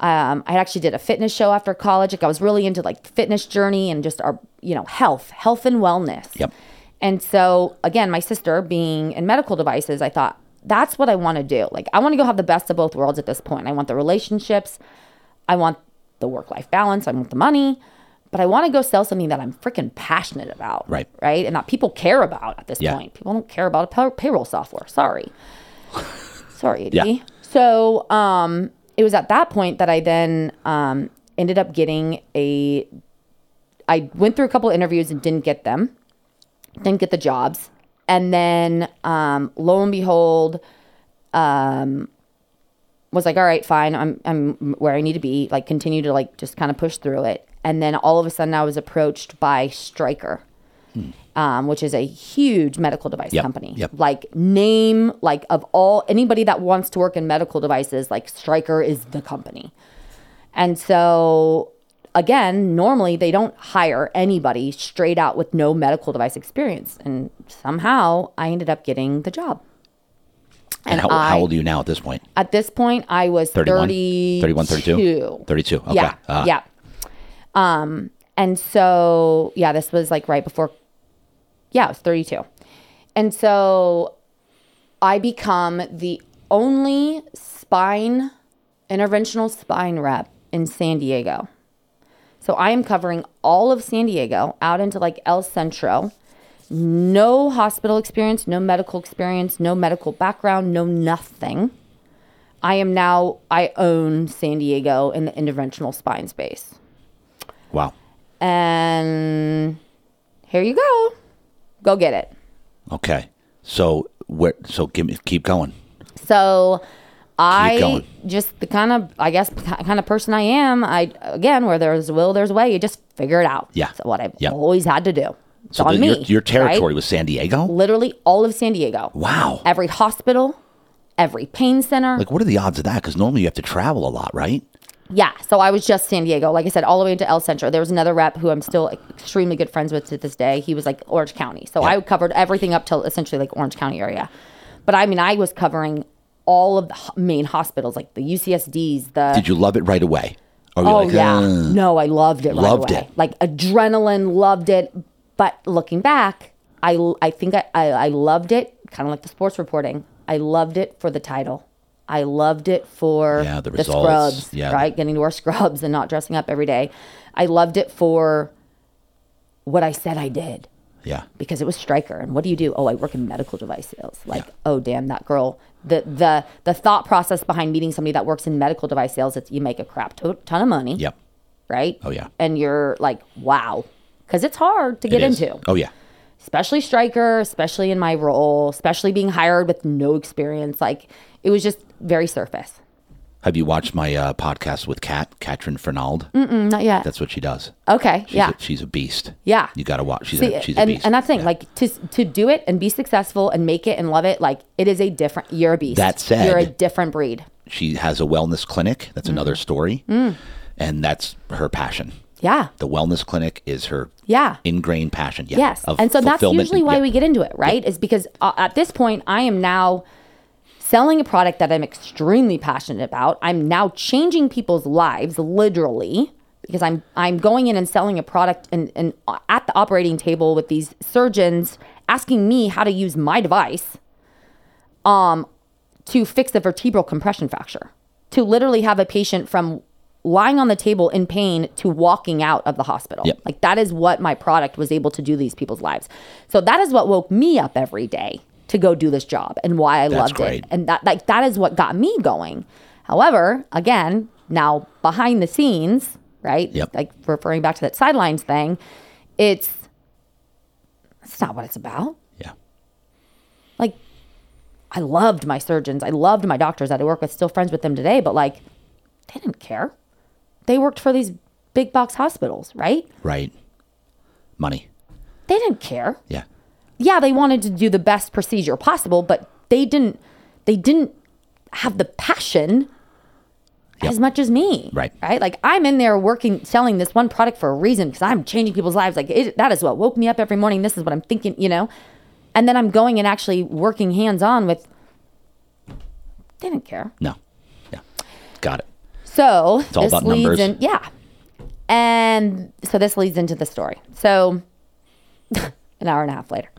Um, I actually did a fitness show after college. Like I was really into like the fitness journey and just our, you know, health, health and wellness. Yep. And so again, my sister being in medical devices, I thought that's what I want to do. Like I want to go have the best of both worlds at this point. I want the relationships. I want the work life balance, I want the money, but I want to go sell something that I'm freaking passionate about. Right. Right. And that people care about at this Yeah. point. People don't care about a pay- payroll software. Sorry. Sorry, AD. Yeah. So um, it was at that point that I then um, ended up getting a. I went through a couple interviews and didn't get them, didn't get the jobs, and then um, lo and behold, um, was like, all right, fine, I'm I'm where I need to be. Like, continue to like just kind of push through it, and then all of a sudden, I was approached by Stryker. Um, which is a huge medical device Yep, company. yep. Like name like of all anybody that wants to work in medical devices, like Stryker is the company. And so again, normally they don't hire anybody straight out with no medical device experience. And somehow I ended up getting the job. And, how, I- how old are you now at this point? At this point, I was 31? 32. 31, 32? 32. Okay. Yeah. Ah. Yeah. Um, and so, yeah, this was like right before, yeah, I was 32. And so I become the only spine, interventional spine rep in San Diego. So I am covering all of San Diego out into like El Centro. No hospital experience, no medical experience, no medical background, no nothing. I am now, I own San Diego in the interventional spine space. Wow. And here you go. Go get it. Okay. So where? So give me. Keep going. So I going. just the kind of I guess kind of person I am. I again where there's will, there's a way. You just figure it out. Yeah. So what I've always had to do. It's So on the- me. your, your territory right? was San Diego. literally all of San Diego. Wow. Every hospital, every pain center. Like, what are the odds of that? Because normally you have to travel a lot, right? Yeah, so I was just San Diego, like I said, all the way into El Centro. There was another rep who I'm still extremely good friends with to this day. He was like Orange County, so I covered everything up till essentially like Orange County area. But I mean, I was covering all of the main hospitals, like the UCSDs. The Did you love it right away? Or were you oh like, yeah, "Uh." no, I loved it. Right Loved away. it. like adrenaline, loved it. But looking back, I I think I I, I loved it, kind of like the sports reporting. I loved it for the title. I loved it for Yeah, the the scrubs, Yeah. right? Getting to wear scrubs and not dressing up every day. I loved it for what I said I did Yeah. because it was Stryker. And what do you do? Oh, I work in medical device sales. Like, oh, damn, that girl. The the the thought process behind meeting somebody that works in medical device sales, it's you make a crap to- ton of money, Yep. right? Oh, yeah. And you're like, wow, because it's hard to get It into, Oh yeah. Especially Stryker, especially in my role, especially being hired with no experience. Like, it was just very surface. Have you watched my uh, podcast with Kat, Katrin Fernald? Mm, not yet. That's what she does. okay, She's yeah. a, she's a beast. Yeah. You got to watch. She's See, a she's a beast. and that's the thing, Yeah. like to to do it and be successful and make it and love it, like it is a different. You're a beast. That said- you're a different breed. she has a wellness clinic. That's another Mm. story. And that's her passion. Yeah, The wellness clinic is her yeah, ingrained passion. Yeah, yes. And so that's usually why Yeah. we get into it, right? Is because uh, at this point, I am now selling a product that I'm extremely passionate about. I'm now changing people's lives, literally. Because I'm I'm going in and selling a product and, and uh, at the operating table with these surgeons asking me how to use my device um, to fix a vertebral compression fracture, to literally have a patient from lying on the table in pain to walking out of the hospital. Yep. Like that is what my product was able to do these people's lives. So that is what woke me up every day to go do this job and why I That's loved great. it. And that like that is what got me going. However, again, now behind the scenes, right? Yep. Like referring back to that sidelines thing, it's it's not what it's about Yeah. like I loved my surgeons. I loved my doctors that I work with, still friends with them today, but like they didn't care. They worked for these big box hospitals, right? Right. Money. They didn't care. Yeah. Yeah, they wanted to do the best procedure possible, but they didn't they didn't have the passion Yep. as much as me. Right. Right? Like I'm in there working selling this one product for a reason because I'm changing people's lives. Like it, that is what woke me up every morning. This is what I'm thinking, you know. And then I'm going and actually working hands on with they didn't care. No. Yeah. Got it. So all this about leads numbers. in, yeah. And so this leads into the story. So an hour and a half later,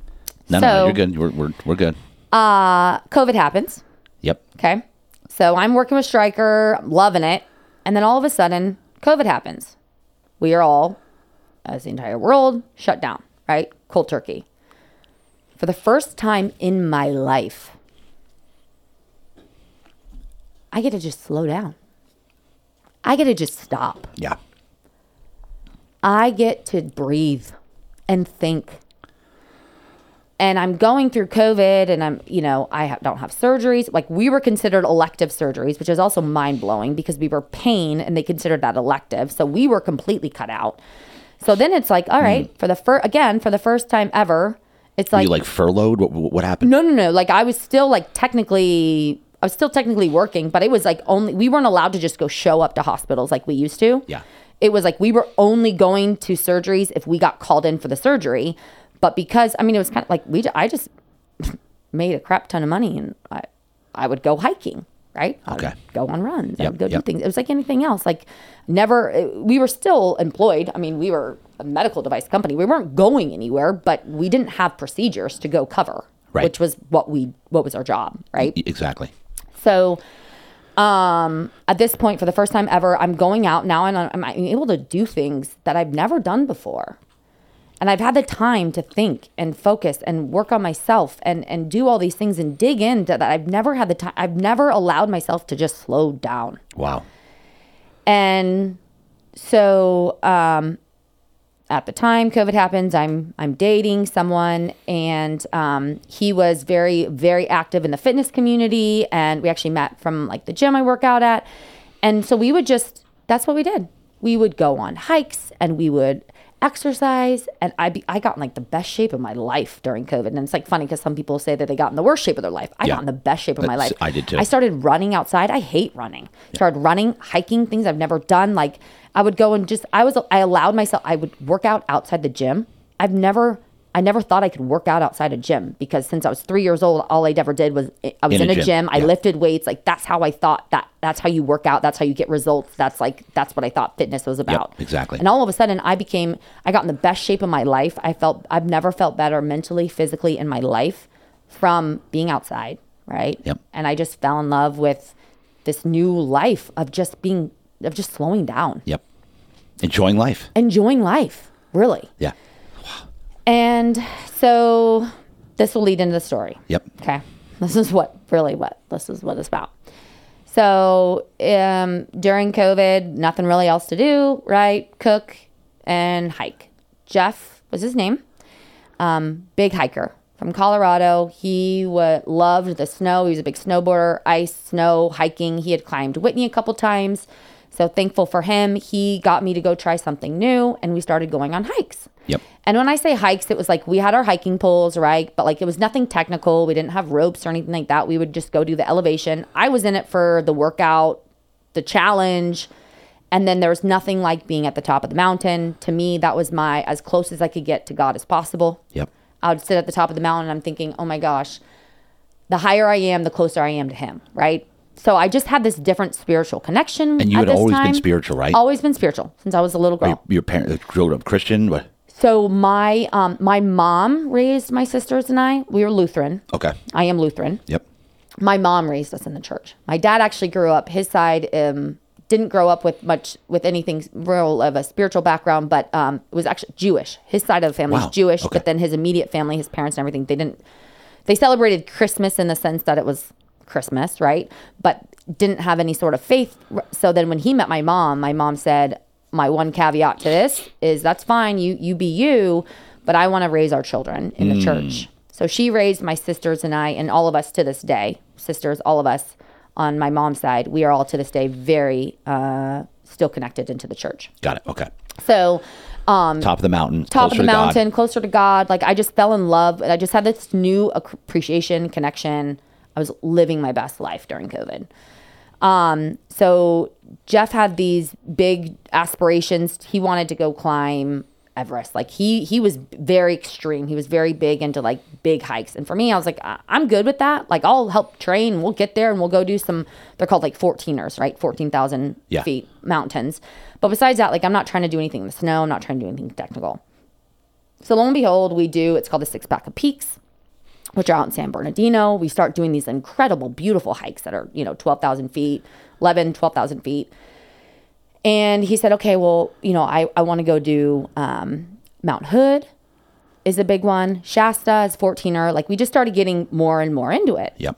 No, So- no, no, you're good. We're, we're, we're good. uh, COVID happens. Yep. Okay. So I'm working with Stryker, I'm loving it. And then all of a sudden, COVID happens. We are all, as the entire world, shut down, right? Cold turkey. For the first time in my life, I get to just slow down. I get to just stop. Yeah. I get to breathe and think. And I'm going through COVID and I'm, you know, I ha- don't have surgeries. Like we were considered elective surgeries, which is also mind blowing because we were pain and they considered that elective. So we were completely cut out. So then it's like, all right, hmm. for the first, again, for the first time ever, it's Were like, you like furloughed? What, what happened? no, no, no. Like I was still like technically, I was still technically working, but it was like only we weren't allowed to just go show up to hospitals like we used to. Yeah. It was like we were only going to surgeries if we got called in for the surgery, but because I mean it was kind of like we I just made a crap ton of money and I I would go hiking. Right. I Okay. go on runs. I would go yep. do things. It was like anything else. Like never. We were still employed. I mean, we were a medical device company. We weren't going anywhere, but we didn't have procedures to go cover, Right. which was what we what was our job, right? Exactly. So, um, at this point, for the first time ever, I'm going out now and I'm, I'm able to do things that I've never done before. And I've had the time to think and focus and work on myself and, and do all these things and dig into that. I've never had the time, I've never allowed myself to just slow down. Wow. And so um, at the time COVID happens, I'm I'm dating someone, and um, he was very very active in the fitness community, and we actually met from like the gym I work out at, and so we would just that's what we did. We would go on hikes, and we would exercise, and I be, I got in like the best shape of my life during COVID, and it's like funny because some people say that they got in the worst shape of their life. I Yeah. got in the best shape of my life. I did too. I started running outside. I hate running. Started running, hiking, things I've never done. Like I would go and just I was I allowed myself I would work out outside the gym. I've never I never thought I could work out outside a gym because since I was three years old, all I ever did was I was In in, a gym, gym. I yeah. lifted weights. Like that's how I thought that that's how you work out. That's how you get results. That's like that's what I thought fitness was about. exactly. And all of a sudden, I became I got in the best shape of my life. I felt I've never felt better mentally, physically in my life from being outside. Right. Yep. And I just fell in love with this new life of just being of just slowing down, Yep. Enjoying life. enjoying life. Really. Yeah. And so this will lead into the story. Yep. Okay. This is what really what this is what it's about. So um, during COVID, nothing really else to do, right? Cook and hike. Jeff was his name. Um, big hiker from Colorado. He wa loved the snow. He was a big snowboarder, ice, snow, hiking. He had climbed Whitney a couple times. So thankful for him. He got me to go try something new, and we started going on hikes. Yep. And when I say hikes, it was like we had our hiking poles, right? But like it was nothing technical. We didn't have ropes or anything like that. We would just go do the elevation. I was in it for the workout, the challenge. And then there was nothing like being at the top of the mountain. To me, that was my as close as I could get to God as possible. Yep. I would sit at the top of the mountain and I'm thinking, oh my gosh, the higher I am, the closer I am to Him, right? So I just had this different spiritual connection. And you had always been spiritual, right? Always been spiritual since I was a little girl. Your, your parents grew up Christian. What? So my um, my mom raised my sisters and I. We were Lutheran. Okay. I am Lutheran. Yep. My mom raised us in the church. My dad actually grew up. His side um, didn't grow up with much with anything real of a spiritual background, but um, was actually Jewish. His side of the family Wow. is Jewish, Okay. but then his immediate family, his parents and everything, they didn't. They celebrated Christmas in the sense that it was Christmas, right? But didn't have any sort of faith. So then when he met my mom, my mom said, "My one caveat to this is that's fine. You you be you, but I want to raise our children in the church." So she raised my sisters and I, and all of us to this day, sisters, all of us on my mom's side, we are all to this day very uh, still connected into the church. Got it. Okay. So Top of the mountain. top of the mountain, closer to God. Like I just fell in love. And I just had this new appreciation, connection. I was living my best life during COVID. Um, so Jeff had these big aspirations. He wanted to go climb Everest. Like he he was very extreme. He was very big into like big hikes. And for me, I was like, I'm good with that. Like I'll help train. We'll get there and we'll go do some. They're called like 14ers, right? 14,000 Yeah. feet mountains. But besides that, like I'm not trying to do anything in the snow. I'm not trying to do anything technical. So lo and behold, we do. It's called the Six Pack of Peaks which are out in San Bernardino. We start doing these incredible, beautiful hikes that are, you know, 12,000 feet, 11, 12,000 feet. And he said, okay, well, you know, I, I want to go do um, Mount Hood is a big one. Shasta is 14er. Like we just started getting more and more into it. Yep.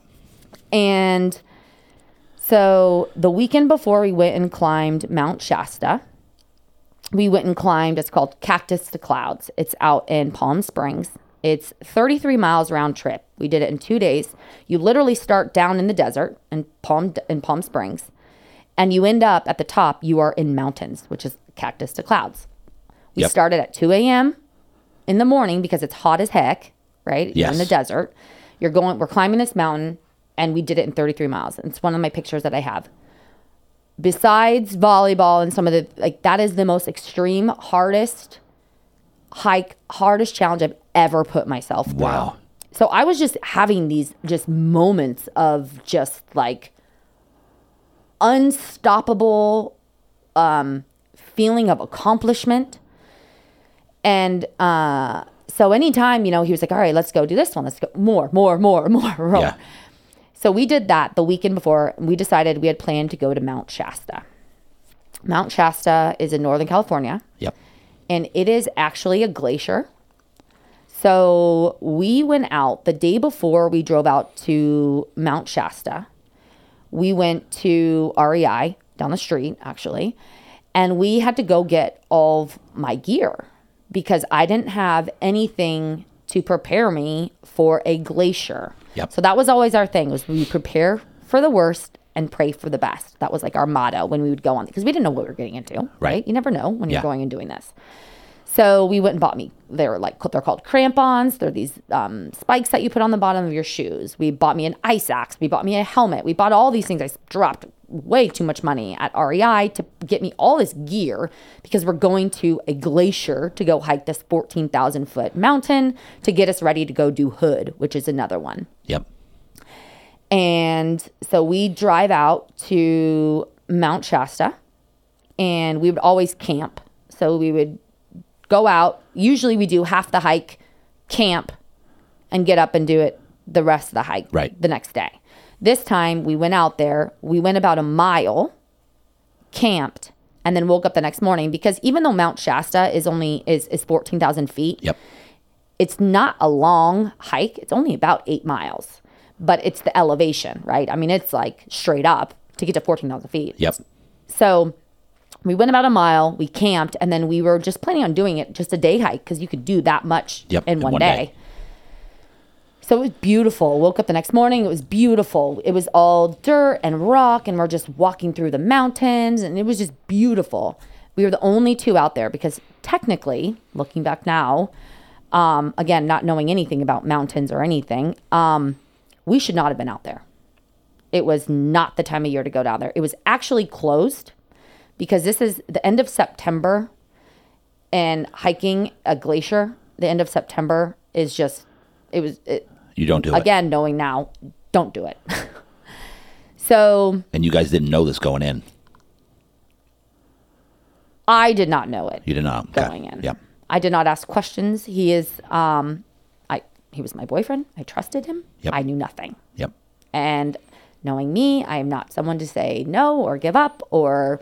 And so the weekend before we went and climbed Mount Shasta, we went and climbed, it's called Cactus to Clouds. It's out in Palm Springs. It's 33 miles round trip. We did it in two days. You literally start down in the desert in Palm in Palm Springs, and you end up at the top. You are in mountains, which is Cactus to Clouds. We Yep. started at 2 a.m. in the morning because it's hot as heck, right? You're in the desert. You're going. We're climbing this mountain, and we did it in 33 miles. It's one of my pictures that I have besides volleyball and some of the like that is the most extreme hardest hike hardest challenge i've ever put myself through Wow. so i was just having these just moments of just like unstoppable um feeling of accomplishment and uh so anytime you know he was like all right let's go do this one let's go more more more more, more. Yeah. So we did that the weekend before. and We decided we had planned to go to Mount Shasta. Mount Shasta is in Northern California, Yep. And it is actually a glacier. So we went out the day before we drove out to Mount Shasta. We went to REI down the street, actually, and we had to go get all of my gear because I didn't have anything to prepare me for a glacier. Yep. So that was always our thing was we prepare for the worst and pray for the best. That was like our motto when we would go on because we didn't know what we were getting into. Right. You never know when you're going and doing this. So we went and bought me. They're like they're called crampons. They're these um, spikes that you put on the bottom of your shoes. We bought me an ice axe. We bought me a helmet. We bought all these things. I dropped way too much money at REI to get me all this gear because we're going to a glacier to go hike this fourteen thousand foot mountain to get us ready to go do Hood, which is another one. Yep. And so we drive out to Mount Shasta and we would always camp. So we would go out. Usually we do half the hike, camp, and get up and do it the rest of the hike Right. the next day. This time we went out there, we went about a mile, camped, and then woke up the next morning because even though Mount Shasta is only is, is 14,000 feet, Yep. it's not a long hike. It's only about eight miles, but it's the elevation, right? I mean, it's like straight up to get to 14,000 feet. Yep. So we went about a mile, we camped, and then we were just planning on doing it just a day hike because you could do that much Yep, in in one, one day. day. So it was beautiful. Woke up the next morning, it was beautiful. It was all dirt and rock, and we're just walking through the mountains, and it was just beautiful. We were the only two out there because technically, looking back now, um, again, not knowing anything about mountains or anything, um, we should not have been out there. It was not the time of year to go down there. It was actually closed because this is the end of September and hiking a glacier, the end of September is just, it was, it, You don't do it. again, knowing now, don't do it. so And you guys didn't know this going in. I did not know it You did not. Okay. going in. yeah I did not ask questions. He is, um, he was my boyfriend. I trusted him. Yep. I knew nothing. Yep. And knowing me, I am not someone to say no or give up or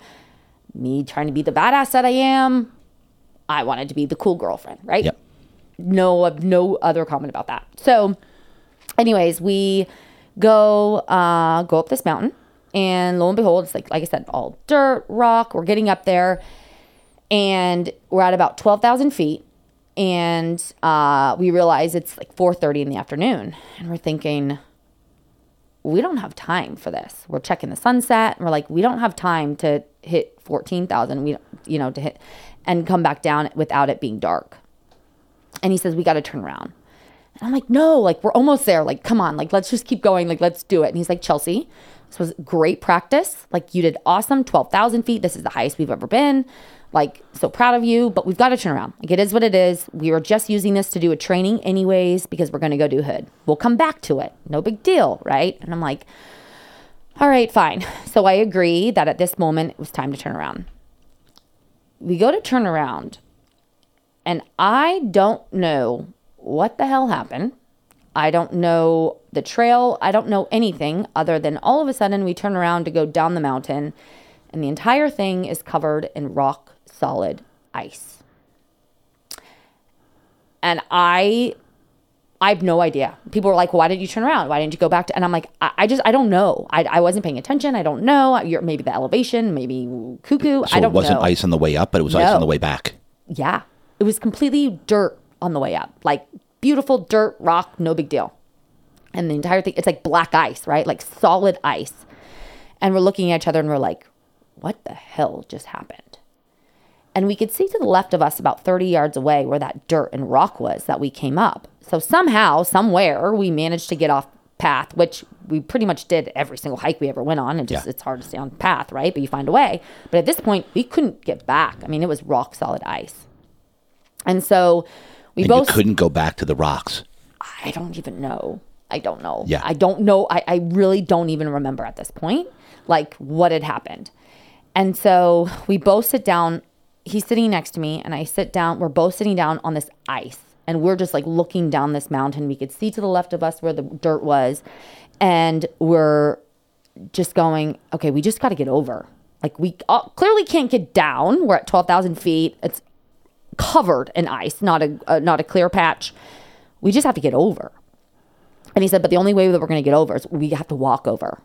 me trying to be the badass that I am. I wanted to be the cool girlfriend, right? Yep. No, no other comment about that. So, anyways, we go uh, go up this mountain, and lo and behold, it's like like I said, all dirt, rock. We're getting up there, and we're at about twelve thousand feet, and uh, we realize it's like four thirty in the afternoon, and we're thinking, we don't have time for this. We're checking the sunset. And we're like, we don't have time to hit 14,000. We, you know, to hit and come back down without it being dark. And he says, we got to turn around. And I'm like, no, like we're almost there. Like, come on, like let's just keep going. Like, let's do it. And he's like, Chelsea, this was great practice. Like, you did awesome. 12,000 feet. This is the highest we've ever been. Like, so proud of you, but we've got to turn around. Like, it is what it is. We were just using this to do a training, anyways, because we're going to go do hood. We'll come back to it. No big deal, right? And I'm like, all right, fine. So I agree that at this moment it was time to turn around. We go to turn around, and I don't know what the hell happened. I don't know the trail. I don't know anything other than all of a sudden we turn around to go down the mountain And the entire thing is covered in rock solid ice. And I I have no idea. People were like, "Why didn't you turn around? Why didn't you go back to?" And I'm like, "I, I just, I don't know. I, I wasn't paying attention. I don't know. You're, maybe the elevation, maybe cuckoo. So I don't it wasn't know. ice on the way up, but it was ice on the way back. Yeah, it was completely dirt on the way up, like beautiful dirt, rock, no big deal. And the entire thing, it's like black ice, right? Like solid ice. And we're looking at each other and we're like, "What the hell just happened?" And we could see to the left of us, about 30 yards away, where that dirt and rock was that we came up. So somehow, somewhere, we managed to get off path, which we pretty much did every single hike we ever went on. And just Yeah. it's hard to stay on path, right? But you find a way. But at this point, we couldn't get back. I mean, it was rock solid ice. And so we And both you couldn't go back to the rocks. I don't even know. I don't know. Yeah. I don't know. I, I really don't even remember at this point, like what had happened. And so we both sit down. He's sitting next to me, and I sit down. We're both sitting down on this ice, and we're just like looking down this mountain. We could see to the left of us where the dirt was, and we're just going, okay, we just got to get over. Like we clearly can't get down. We're at twelve thousand feet. It's covered in ice, not a uh, not a clear patch. We just have to get over. And he said, but the only way that we're going to get over is we have to walk over.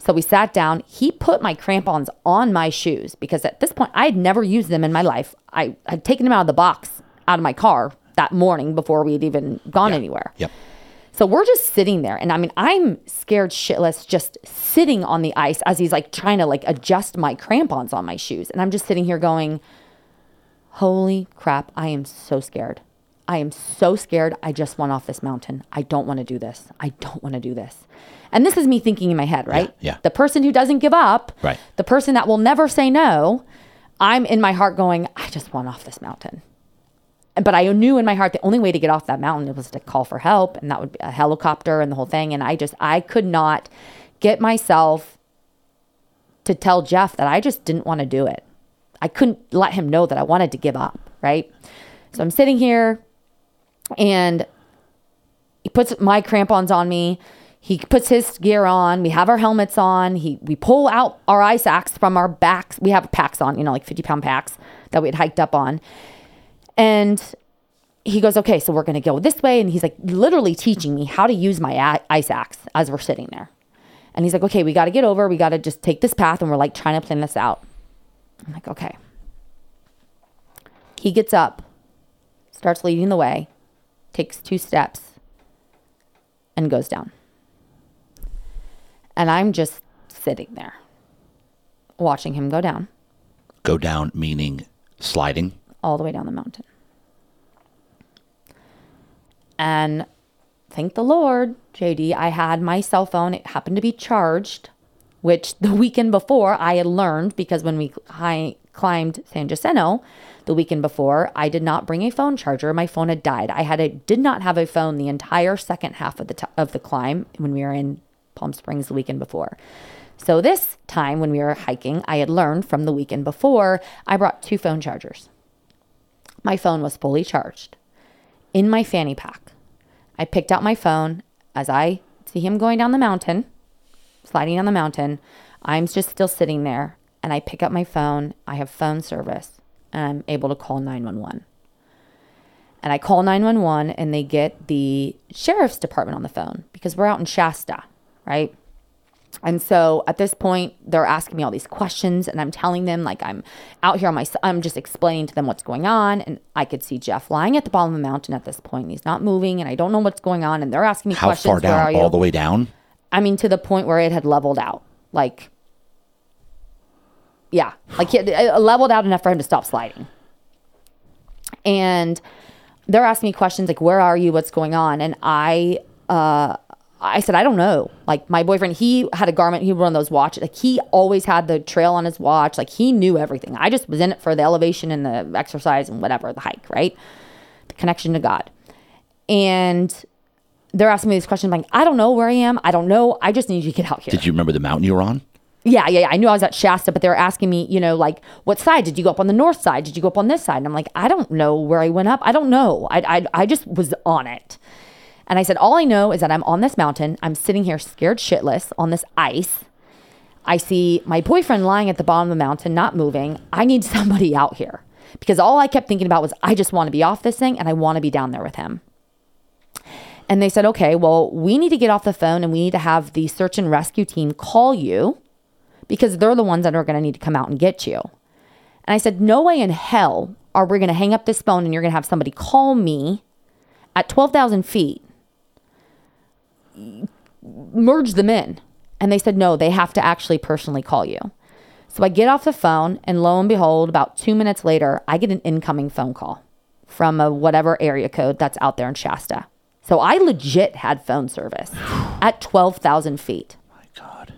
So we sat down. He put my crampons on my shoes because at this point I had never used them in my life. I had taken them out of the box out of my car that morning before we had even gone anywhere. Yep. So we're just sitting there. And I mean, I'm scared shitless just sitting on the ice as he's like trying to like adjust my crampons on my shoes. And I'm just sitting here going, Holy crap, I am so scared. I am so scared. I just went off this mountain. I don't want to do this. I don't want to do this. And this is me thinking in my head, right? yeah. The person who doesn't give up, Right. the person that will never say no, I'm in my heart going, I just want off this mountain. But I knew in my heart the only way to get off that mountain was to call for help, and that would be a helicopter and the whole thing. And I just, I could not get myself to tell Jeff that I just didn't want to do it. I couldn't let him know that I wanted to give up, right? So I'm sitting here and he puts my crampons on me. He puts his gear on. We have our helmets on. He we pull out our ice axe from our backs. We have packs on, you know, like 50 pound packs that we had hiked up on. And he goes, okay, so we're going to go this way. And he's like literally teaching me how to use my ice axe as we're sitting there. And he's like, okay, we got to get over. We got to just take this path. And we're like trying to plan this out. I'm like, okay. He gets up, starts leading the way, takes two steps, and goes down. And I'm just sitting there watching him go down Go down meaning sliding. all the way down the mountain. And thank the Lord, JD, I had my cell phone. It happened to be charged, which the weekend before I had learned because when we hi- climbed San Jacinto the weekend before, I did not bring a phone charger. My phone had died. I had a did not have a phone the entire second half of the t- of the climb when we were in Palm Springs the weekend before. So this time when we were hiking, I had learned from the weekend before, I brought two phone chargers. My phone was fully charged in my fanny pack. I picked out my phone as I see him going down the mountain, sliding down the mountain. I'm just still sitting there and I pick up my phone. I have phone service and I'm able to call 911. And I call 911 and they get the sheriff's department on the phone because we're out in Shasta, right? And so at this point, they're asking me all these questions, and I'm telling them like I'm out here on my. I'm just explaining to them what's going on, and I could see Jeff lying at the bottom of the mountain at this point. He's not moving, and I don't know what's going on. And they're asking me How questions. far Where are down? you? All the way down? I mean, to the point where it had leveled out. Like, yeah, like it, it leveled out enough for him to stop sliding. And they're asking me questions like, "Where are you? What's going on?" And I, uh, I said, "I don't know." Like my boyfriend, he had a Garmin. He wore those watches. Like he always had the trail on his watch. Like he knew everything. I just was in it for the elevation and the exercise and whatever the hike, right? The connection to God. And they're asking me these questions like, I don't know where I am. I don't know. I just need you to get out here. Did you remember the mountain you were on? Yeah, yeah, yeah. I knew I was at Shasta, but they were asking me, you know, like, what side did you go up on the north side? Did you go up on this side? And I'm like, I don't know where I went up. I don't know. I, I, I just was on it. And I said, all I know is that I'm on this mountain. I'm sitting here scared shitless on this ice. I see my boyfriend lying at the bottom of the mountain, not moving. I need somebody out here because all I kept thinking about was I just want to be off this thing and I want to be down there with him. And they said, okay, well, we need to get off the phone and we need to have the search and rescue team call you because they're the ones that are going to need to come out and get you. And I said, no way in hell are we going to hang up this phone and you're going to have somebody call me at 12,000 feet, merge them in. And they said, no, they have to actually personally call you. So I get off the phone, and lo and behold, about two minutes later, I get an incoming phone call from a whatever area code that's out there in Shasta. So I legit had phone service at 12,000 feet. My God.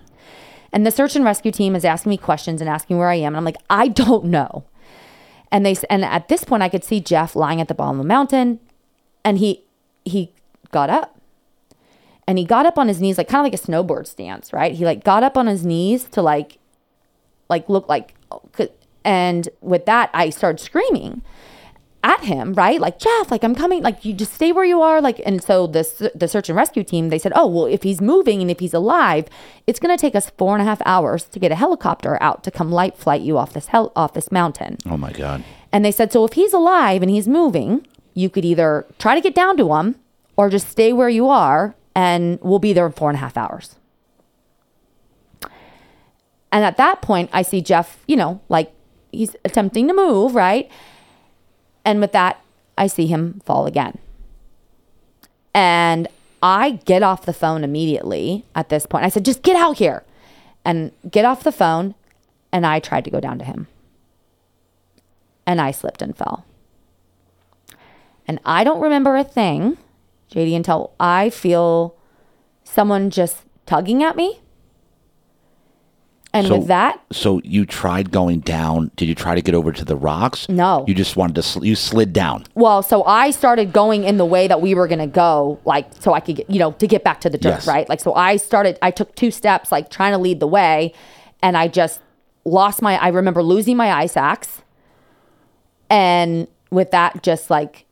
And the search and rescue team is asking me questions and asking where I am. And I'm like, I don't know. And they and at this point I could see Jeff lying at the bottom of the mountain and he he got up. And he got up on his knees like kind of like a snowboard stance, right? He like got up on his knees to like like look like and with that I started screaming at him, right? Like Jeff, like I'm coming, like you just stay where you are, like. And so the the search and rescue team they said, oh well, if he's moving and if he's alive, it's going to take us four and a half hours to get a helicopter out to come life flight you off this hell off this mountain. Oh my God. And they said, so if he's alive and he's moving, you could either try to get down to him or just stay where you are, and we'll be there in four and a half hours. And at that point, I see Jeff, you know, like he's attempting to move, right? And with that, I see him fall again. And I get off the phone immediately at this point. I said, just get out here and get off the phone. And I tried to go down to him. And I slipped and fell. And I don't remember a thing, JD, until I feel someone just tugging at me and So- with that, So you tried going down. Did you try to get over to the rocks? No. You just wanted to. Sl- you slid down. well, so I started going in the way that we were going to go, like, so I could get, you know, to get back to the dirt, Yes. right? Like, so I started, I took two steps, like, trying to lead the way, and I just lost my, I remember losing my ice axe. And with that, just like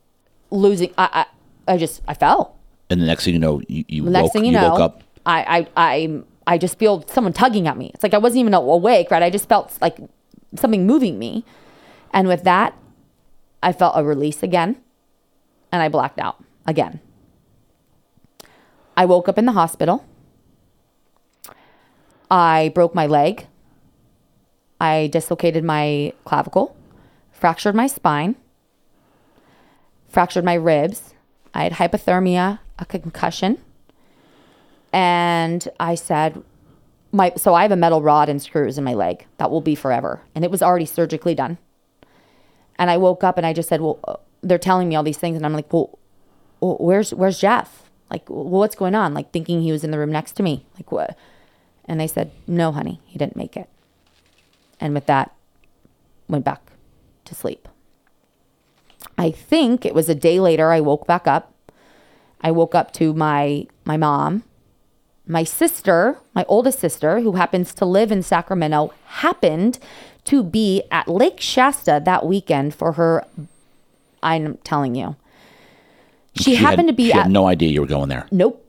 losing, I, I, I just, I fell. And the next thing you know, you, you The next woke. thing you, you know, woke up. I, I, I, I just feel someone tugging at me. It's like I wasn't even awake, right? I just felt like something moving me. And with that, I felt a release again and I blacked out again. I woke up in the hospital. I broke my leg. I dislocated my clavicle, fractured my spine, fractured my ribs. I had hypothermia, a concussion. And I said, my so I have a metal rod and screws in my leg that will be forever. And it was already surgically done. And I woke up and I just said, Well, uh, they're telling me all these things. And I'm like, Well, where's where's Jeff? Like, well, what's going on? Like thinking he was in the room next to me. Like what? And they said, No, honey, he didn't make it. And with that, went back to sleep. I think it was a day later I woke back up. I woke up to my my mom. My sister, my oldest sister, who happens to live in Sacramento, happened to be at Lake Shasta that weekend for her I'm telling you. She, had- happened to be She at had no idea you were going there. Nope.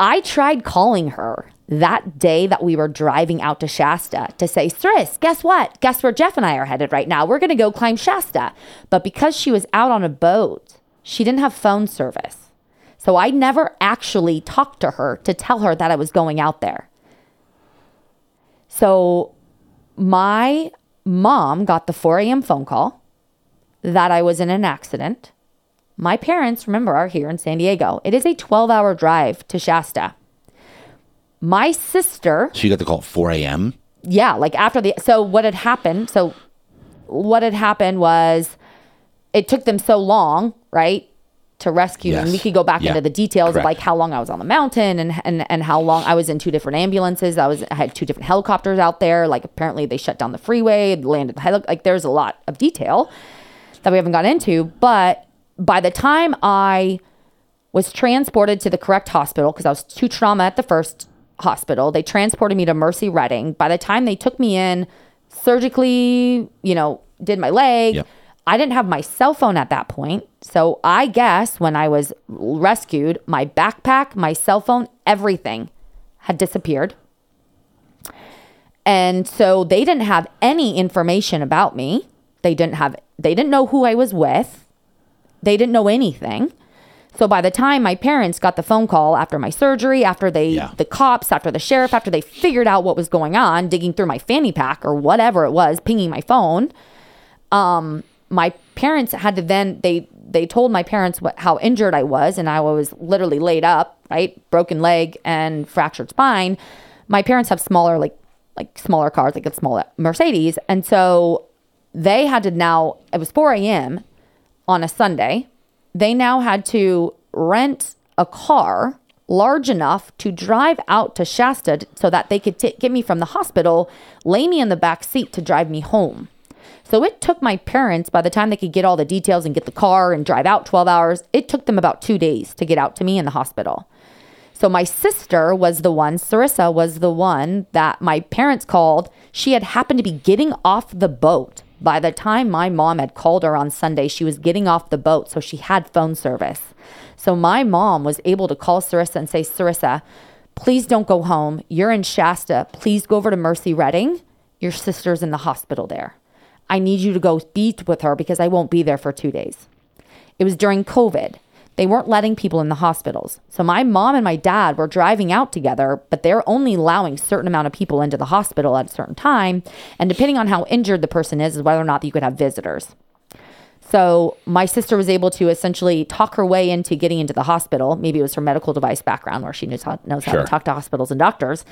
I tried calling her that day that we were driving out to Shasta to say, Sis, guess what? Guess where Jeff and I are headed right now? We're going to go climb Shasta. But because she was out on a boat, she didn't have phone service. So I never actually talked to her to tell her that I was going out there. So my mom got the 4 a.m. phone call that I was in an accident. My parents, remember, are here in San Diego. It is a 12 hour drive to Shasta. My sister, So you got the call at 4 a.m. yeah, like after the, so what had happened, so what had happened was it took them so long, right, to rescue me. We could go back Yeah. into the details Correct. of like how long I was on the mountain and, and, and how long I was in two different ambulances. I was, I had two different helicopters out there. Like apparently they shut down the freeway, landed, the heli- like there's a lot of detail that we haven't got into. But by the time I was transported to the correct hospital, because I was too trauma at the first hospital, they transported me to Mercy Redding. By the time they took me in, surgically, you know, did my leg. Yep. I didn't have my cell phone at that point. So I guess when I was rescued, my backpack, my cell phone, everything had disappeared. And so they didn't have any information about me. They didn't have they didn't know who I was with. They didn't know anything. So by the time my parents got the phone call after my surgery, after they Yeah. the cops, after the sheriff, after they figured out what was going on, digging through my fanny pack or whatever it was, pinging my phone, um, my parents had to then they they told my parents what how injured I was and I was literally laid up, right? Broken leg and fractured spine. My parents have smaller like like smaller cars, like a small Mercedes, and so they had to now it was 4 a.m. on a Sunday. They now had to rent a car large enough to drive out to Shasta so that they could t- get me from the hospital, lay me in the back seat to drive me home. So it took my parents, by the time they could get all the details and get the car and drive out 12 hours, it took them about two days to get out to me in the hospital. So my sister was the one, Sarissa was the one that my parents called. She had happened to be getting off the boat. By the time my mom had called her on Sunday, she was getting off the boat, so she had phone service. So my mom was able to call Sarissa and say, Sarissa, please don't go home. You're in Shasta. Please go over to Mercy Redding. Your sister's in the hospital there. I need you to go be with her because I won't be there for two days. It was during COVID. They weren't letting people in the hospitals. So my mom and my dad were driving out together, but they're only allowing certain amount of people into the hospital at a certain time. And depending on how injured the person is, is whether or not you could have visitors. So my sister was able to essentially talk her way into getting into the hospital. Maybe it was her medical device background where she knows how, knows how Sure. to talk to hospitals and doctors.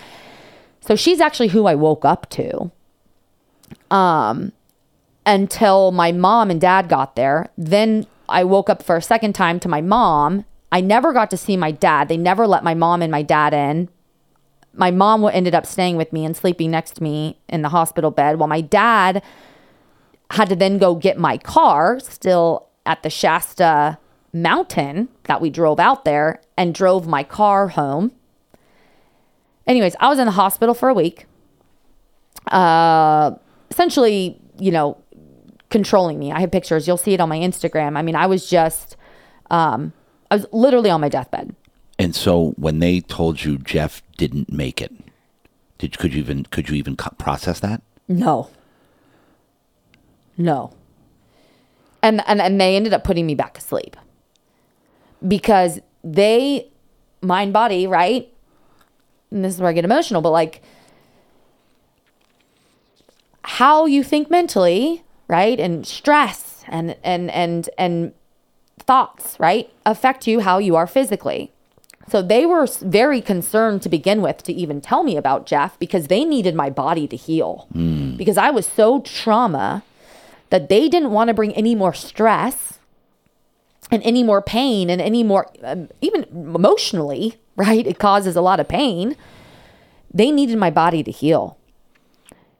So she's actually who I woke up to Um, until my mom and dad got there. Then I woke up for a second time to my mom. I never got to see my dad. They never let my mom and my dad in. My mom ended up staying with me and sleeping next to me in the hospital bed while my dad had to then go get my car still at the Shasta mountain that we drove out there and drove my car home. Anyways, I was in the hospital for a week. Uh essentially, you know, controlling me. I have pictures. You'll see it on my Instagram. I mean, I was just, um, I was literally on my deathbed. And so when they told you Jeff didn't make it, did could you even could you even process that? No. No. And, and and they ended up putting me back asleep because they mind body right and this is where i get emotional but like how you think mentally right and stress and and and and thoughts right affect you how you are physically so they were very concerned to begin with to even tell me about Jeff because they needed my body to heal. Because I was so trauma that they didn't want to bring any more stress and any more pain and any more, um, even emotionally, right? It causes a lot of pain. They needed my body to heal.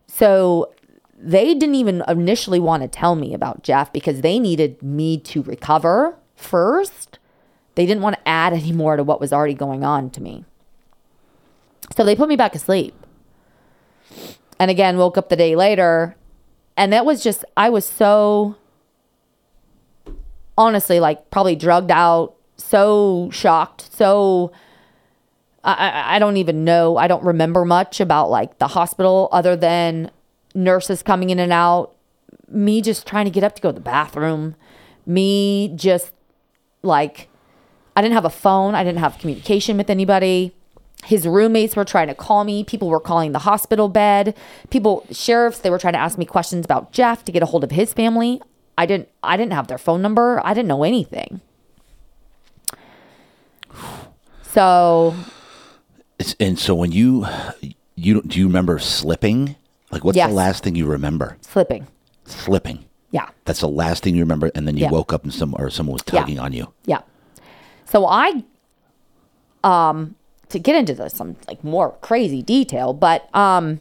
So they didn't even initially want to tell me about Jeff because they needed me to recover first. They didn't want to add any more to what was already going on to me. So they put me back asleep. And again, woke up the day later. And that was just, I was so, honestly, like probably drugged out, so shocked, so. I, I- don't even know. I don't remember much about like the hospital other than nurses coming in and out, me just trying to get up to go to the bathroom, me just like I didn't have a phone, I didn't have communication with anybody. His roommates were trying to call me. People were calling the hospital bed. People, sheriffs, they were trying to ask me questions about Jeff to get a hold of his family. I didn't I didn't have their phone number. I didn't know anything. So and so when you you do you remember slipping? Like what's Yes. the last thing you remember? slipping. Slipping. Yeah. That's the last thing you remember, and then you Yeah. woke up and some or someone was Yeah. tugging on you. Yeah. So I um to get into the, some like more crazy detail, but um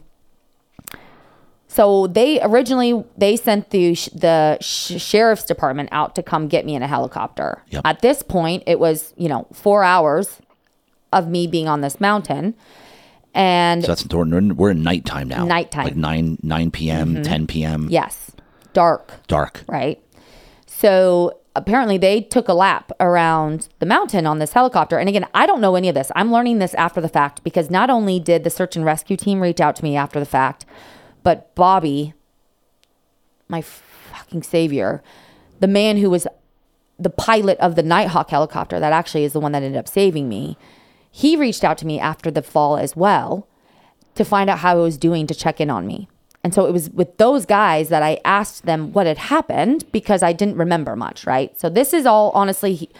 so they originally they sent the sh- the sh- sheriff's department out to come get me in a helicopter. Yep. At this point, it was, you know, 4 hours of me being on this mountain and So that's we're in, we're in nighttime now. Nighttime. like nine nine p.m., mm-hmm. ten p.m. yes, dark. dark. right? So apparently they took a lap around the mountain on this helicopter. And again, I don't know any of this. I'm learning this after the fact because not only did the search and rescue team reach out to me after the fact, but Bobby, my fucking savior, the man who was the pilot of the Nighthawk helicopter, that actually is the one that ended up saving me, he reached out to me after the fall as well to find out how I was doing to check in on me. And so it was with those guys that I asked them what had happened because I didn't remember much, right? So this is all honestly, he,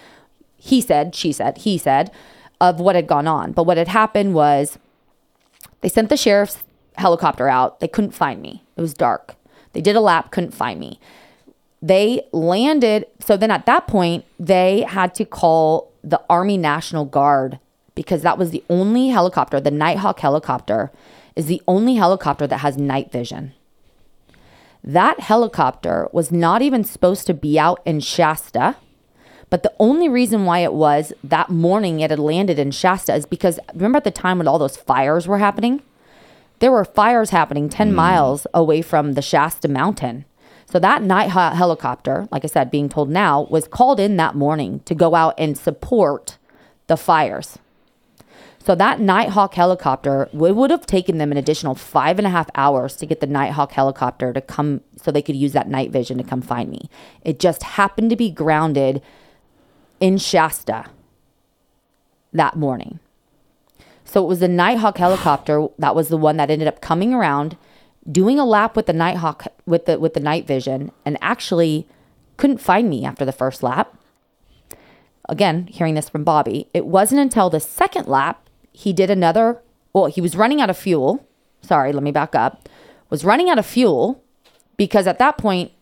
he said, she said, he said, of what had gone on. But what had happened was they sent the sheriff's helicopter out. They couldn't find me. It was dark. They did a lap, couldn't find me. They landed. So then at that point, they had to call the Army National Guard because that was the only helicopter, the Nighthawk helicopter is the only helicopter that has night vision. That helicopter was not even supposed to be out in Shasta, but the only reason why it was that morning it had landed in Shasta is because remember at the time when all those fires were happening? There were fires happening 10 mm. miles away from the Shasta mountain. So that night helicopter, like I said, being told now, was called in that morning to go out and support the fires. So that Nighthawk helicopter it would have taken them an additional five and a half hours to get the Nighthawk helicopter to come so they could use that night vision to come find me. It just happened to be grounded in Shasta that morning. So it was the Nighthawk helicopter that was the one that ended up coming around, doing a lap with the Nighthawk with the with the night vision, and actually couldn't find me after the first lap. Again, hearing this from Bobby, it wasn't until the second lap he did another, well, he was running out of fuel. Sorry, let me back up. Was running out of fuel because at that point,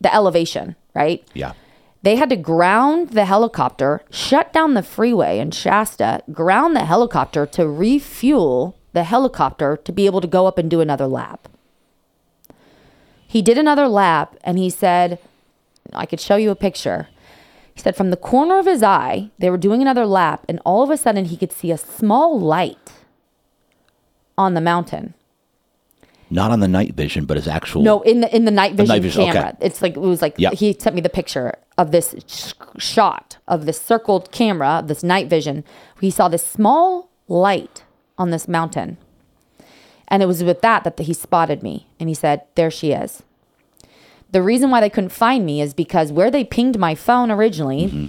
the elevation, right? Yeah. They had to ground the helicopter, shut down the freeway in Shasta, ground the helicopter to refuel the helicopter to be able to go up and do another lap. He did another lap and he said, I could show you a picture. He said from the corner of his eye, they were doing another lap, and all of a sudden he could see a small light on the mountain. Not on the night vision, but his actual. No, in the in the night vision, night vision camera. Okay. It's like it was like yep. he sent me the picture of this sh- shot of this circled camera, this night vision. He saw this small light on this mountain, and it was with that that he spotted me, and he said, "There she is." The reason why they couldn't find me is because where they pinged my phone originally mm-hmm.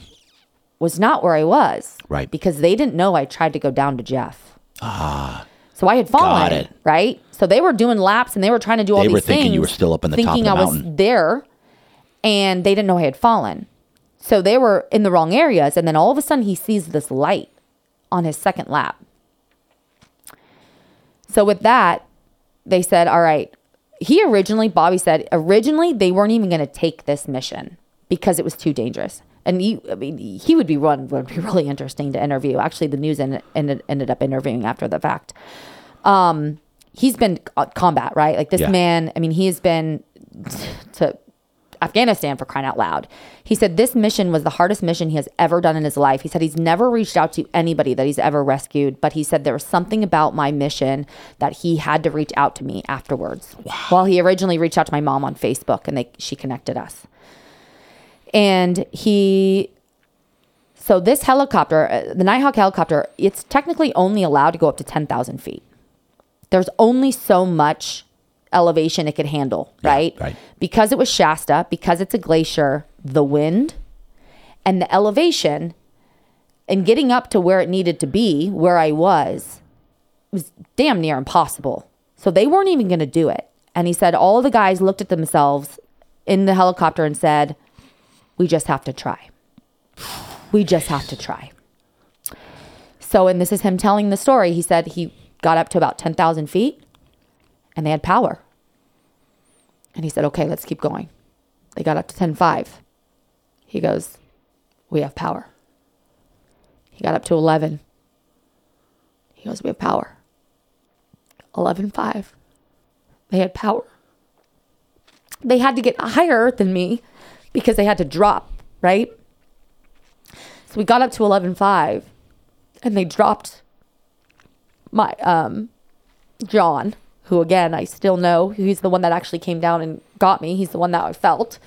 was not where I was. Right. Because they didn't know I tried to go down to Jeff. Ah. So I had fallen. Got it. Right. So they were doing laps and they were trying to do all they these things. They were thinking you were still up in the top of the I mountain. was there, and they didn't know I had fallen. So they were in the wrong areas, and then all of a sudden he sees this light on his second lap. So with that, they said, "All right, he originally, Bobby said, originally they weren't even going to take this mission because it was too dangerous. And he, I mean, he would be one would be really interesting to interview. Actually, the news ended, ended, ended up interviewing after the fact. Um, he's been combat, right? Like this yeah. man. I mean, he has been to Afghanistan for crying out loud. He said this mission was the hardest mission he has ever done in his life. He said he's never reached out to anybody that he's ever rescued, but he said there was something about my mission that he had to reach out to me afterwards. Wow. Well, he originally reached out to my mom on Facebook and they she connected us. And he so this helicopter, uh, the Nighthawk helicopter, it's technically only allowed to go up to 10,000 feet. There's only so much elevation it could handle, yeah, right? Right. Because it was Shasta, because it's a glacier, the wind and the elevation and getting up to where it needed to be, where I was, was damn near impossible. So they weren't even going to do it. And he said all the guys looked at themselves in the helicopter and said, "We just have to try. We just have to try." So, and this is him telling the story. He said he got up to about 10,000 feet and they had power. And he said, okay, let's keep going. They got up to 10.5. He goes, we have power. He got up to 11. He goes, we have power. 11.5. They had power. They had to get higher than me because they had to drop, right? So we got up to 11.5 and they dropped my um John who again I still know he's the one that actually came down and got me. He's the one that I felt.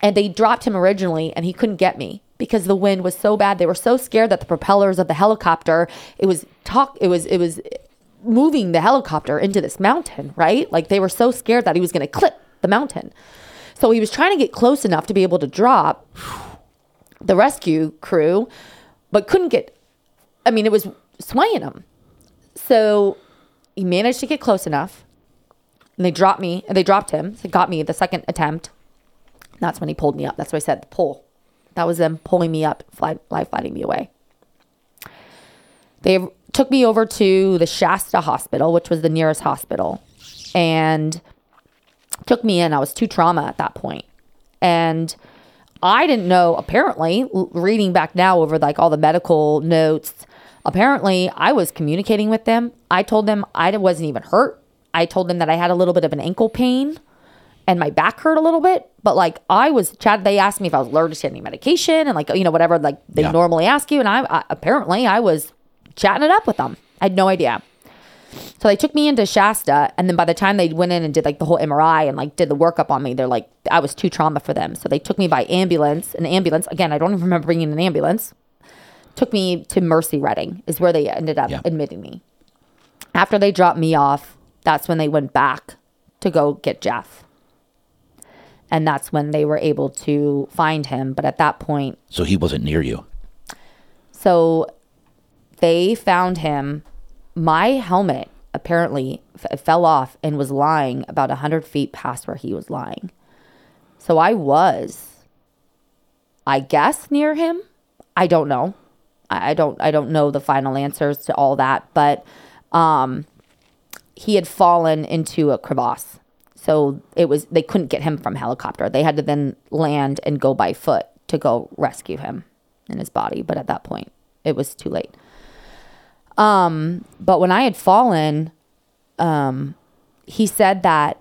And they dropped him originally and he couldn't get me because the wind was so bad. They were so scared that the propellers of the helicopter, it was talk it was it was moving the helicopter into this mountain, right? Like they were so scared that he was going to clip the mountain. So he was trying to get close enough to be able to drop the rescue crew, but couldn't get, I mean, it was swaying him. So he managed to get close enough. And they dropped me, and they dropped him. So got me the second attempt. That's when he pulled me up. That's what I said, the pull. That was them pulling me up, fly, life flighting me away. They took me over to the Shasta Hospital, which was the nearest hospital, and took me in. I was too trauma at that point. And I didn't know, apparently, reading back now over like all the medical notes, apparently I was communicating with them. I told them I wasn't even hurt. I told them that I had a little bit of an ankle pain and my back hurt a little bit, but like I was chat. They asked me if I was allergic to any medication and like, you know, whatever, like they yeah. normally ask you. And I, I apparently I was chatting it up with them. I had no idea. So they took me into Shasta, and then by the time they went in and did like the whole MRI and like did the workup on me, they're like, I was too trauma for them. So they took me by ambulance. An ambulance again, I don't even remember bringing an ambulance. Took me to Mercy Redding, is where they ended up yeah. admitting me. After they dropped me off, that's when they went back to go get Jeff. And that's when they were able to find him. But at that point, so he wasn't near you. So they found him. My helmet apparently f- fell off and was lying about 100 feet past where he was lying. So I was, I guess, near him. I don't know. I, don't. I don't know the final answers to all that, but um, he had fallen into a crevasse. So it was they couldn't get him from helicopter. They had to then land and go by foot to go rescue him in his body. But at that point, it was too late. Um, but when I had fallen, um, he said that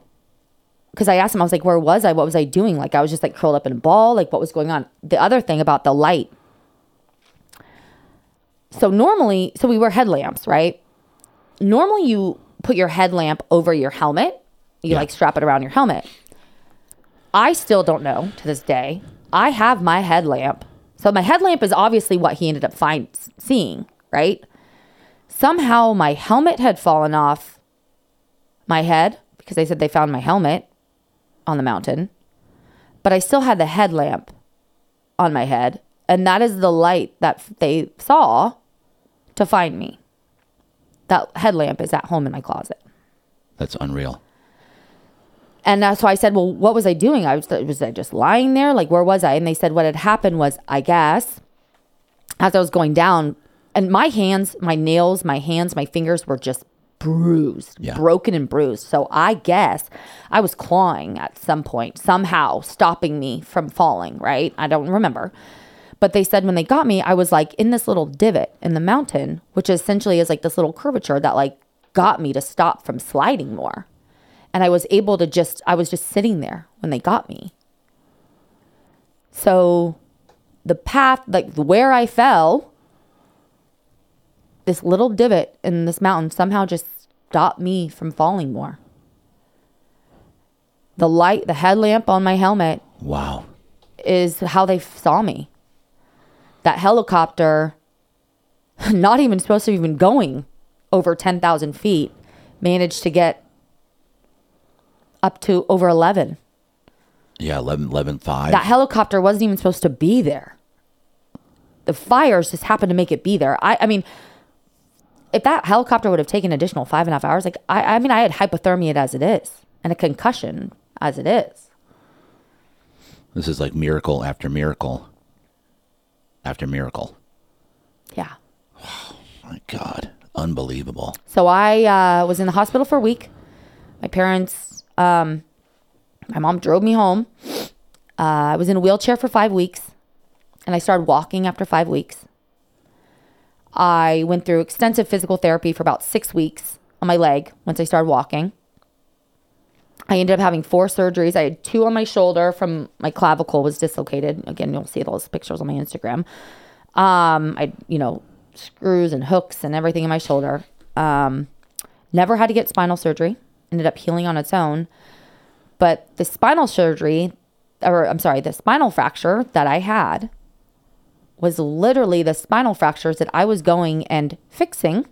because I asked him, I was like, where was I? What was I doing? Like, I was just like curled up in a ball. Like, what was going on? The other thing about the light. So, normally, so we wear headlamps, right? Normally, you put your headlamp over your helmet, you yeah. like strap it around your helmet. I still don't know to this day. I have my headlamp. So, my headlamp is obviously what he ended up find, seeing, right? Somehow my helmet had fallen off my head because they said they found my helmet on the mountain, but I still had the headlamp on my head. And that is the light that they saw to find me. That headlamp is at home in my closet. That's unreal. And uh, so I said, Well, what was I doing? I was, was I just lying there? Like, where was I? And they said, What had happened was, I guess, as I was going down, and my hands, my nails, my hands, my fingers were just bruised, yeah. broken and bruised. So I guess I was clawing at some point, somehow stopping me from falling, right? I don't remember. But they said when they got me, I was like in this little divot in the mountain, which essentially is like this little curvature that like got me to stop from sliding more. And I was able to just, I was just sitting there when they got me. So the path, like where I fell, this little divot in this mountain somehow just stopped me from falling more. The light, the headlamp on my helmet. Wow. Is how they saw me. That helicopter, not even supposed to have been going over 10,000 feet, managed to get up to over 11. Yeah, 11, 11 5. That helicopter wasn't even supposed to be there. The fires just happened to make it be there. I, I mean, if that helicopter would have taken additional five and a half hours, like I, I mean, I had hypothermia as it is and a concussion as it is. This is like miracle after miracle after miracle. Yeah. Oh, my God. Unbelievable. So I uh, was in the hospital for a week. My parents, um, my mom drove me home. Uh, I was in a wheelchair for five weeks and I started walking after five weeks. I went through extensive physical therapy for about six weeks on my leg once I started walking. I ended up having four surgeries. I had two on my shoulder from my clavicle was dislocated. Again, you'll see those pictures on my Instagram. Um, I, you know, screws and hooks and everything in my shoulder. Um, never had to get spinal surgery. Ended up healing on its own. But the spinal surgery, or I'm sorry, the spinal fracture that I had was literally the spinal fractures that I was going and fixing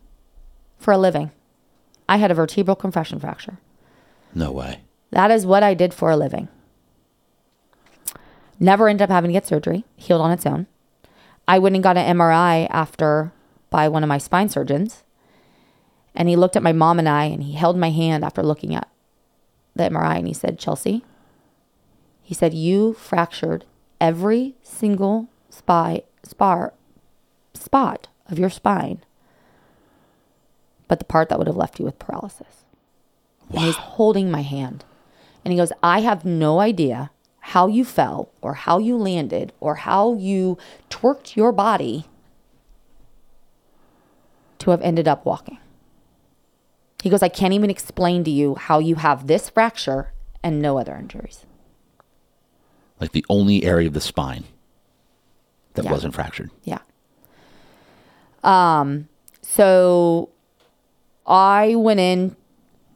for a living. I had a vertebral compression fracture. No way. That is what I did for a living. Never ended up having to get surgery, healed on its own. I went and got an MRI after by one of my spine surgeons. And he looked at my mom and I and he held my hand after looking at the MRI and he said, Chelsea, he said, you fractured every single spy, spar, spot of your spine, but the part that would have left you with paralysis. And he's holding my hand. And he goes, I have no idea how you fell or how you landed or how you twerked your body to have ended up walking. He goes, I can't even explain to you how you have this fracture and no other injuries. Like the only area of the spine that Yeah. wasn't fractured. Yeah. Um, so I went in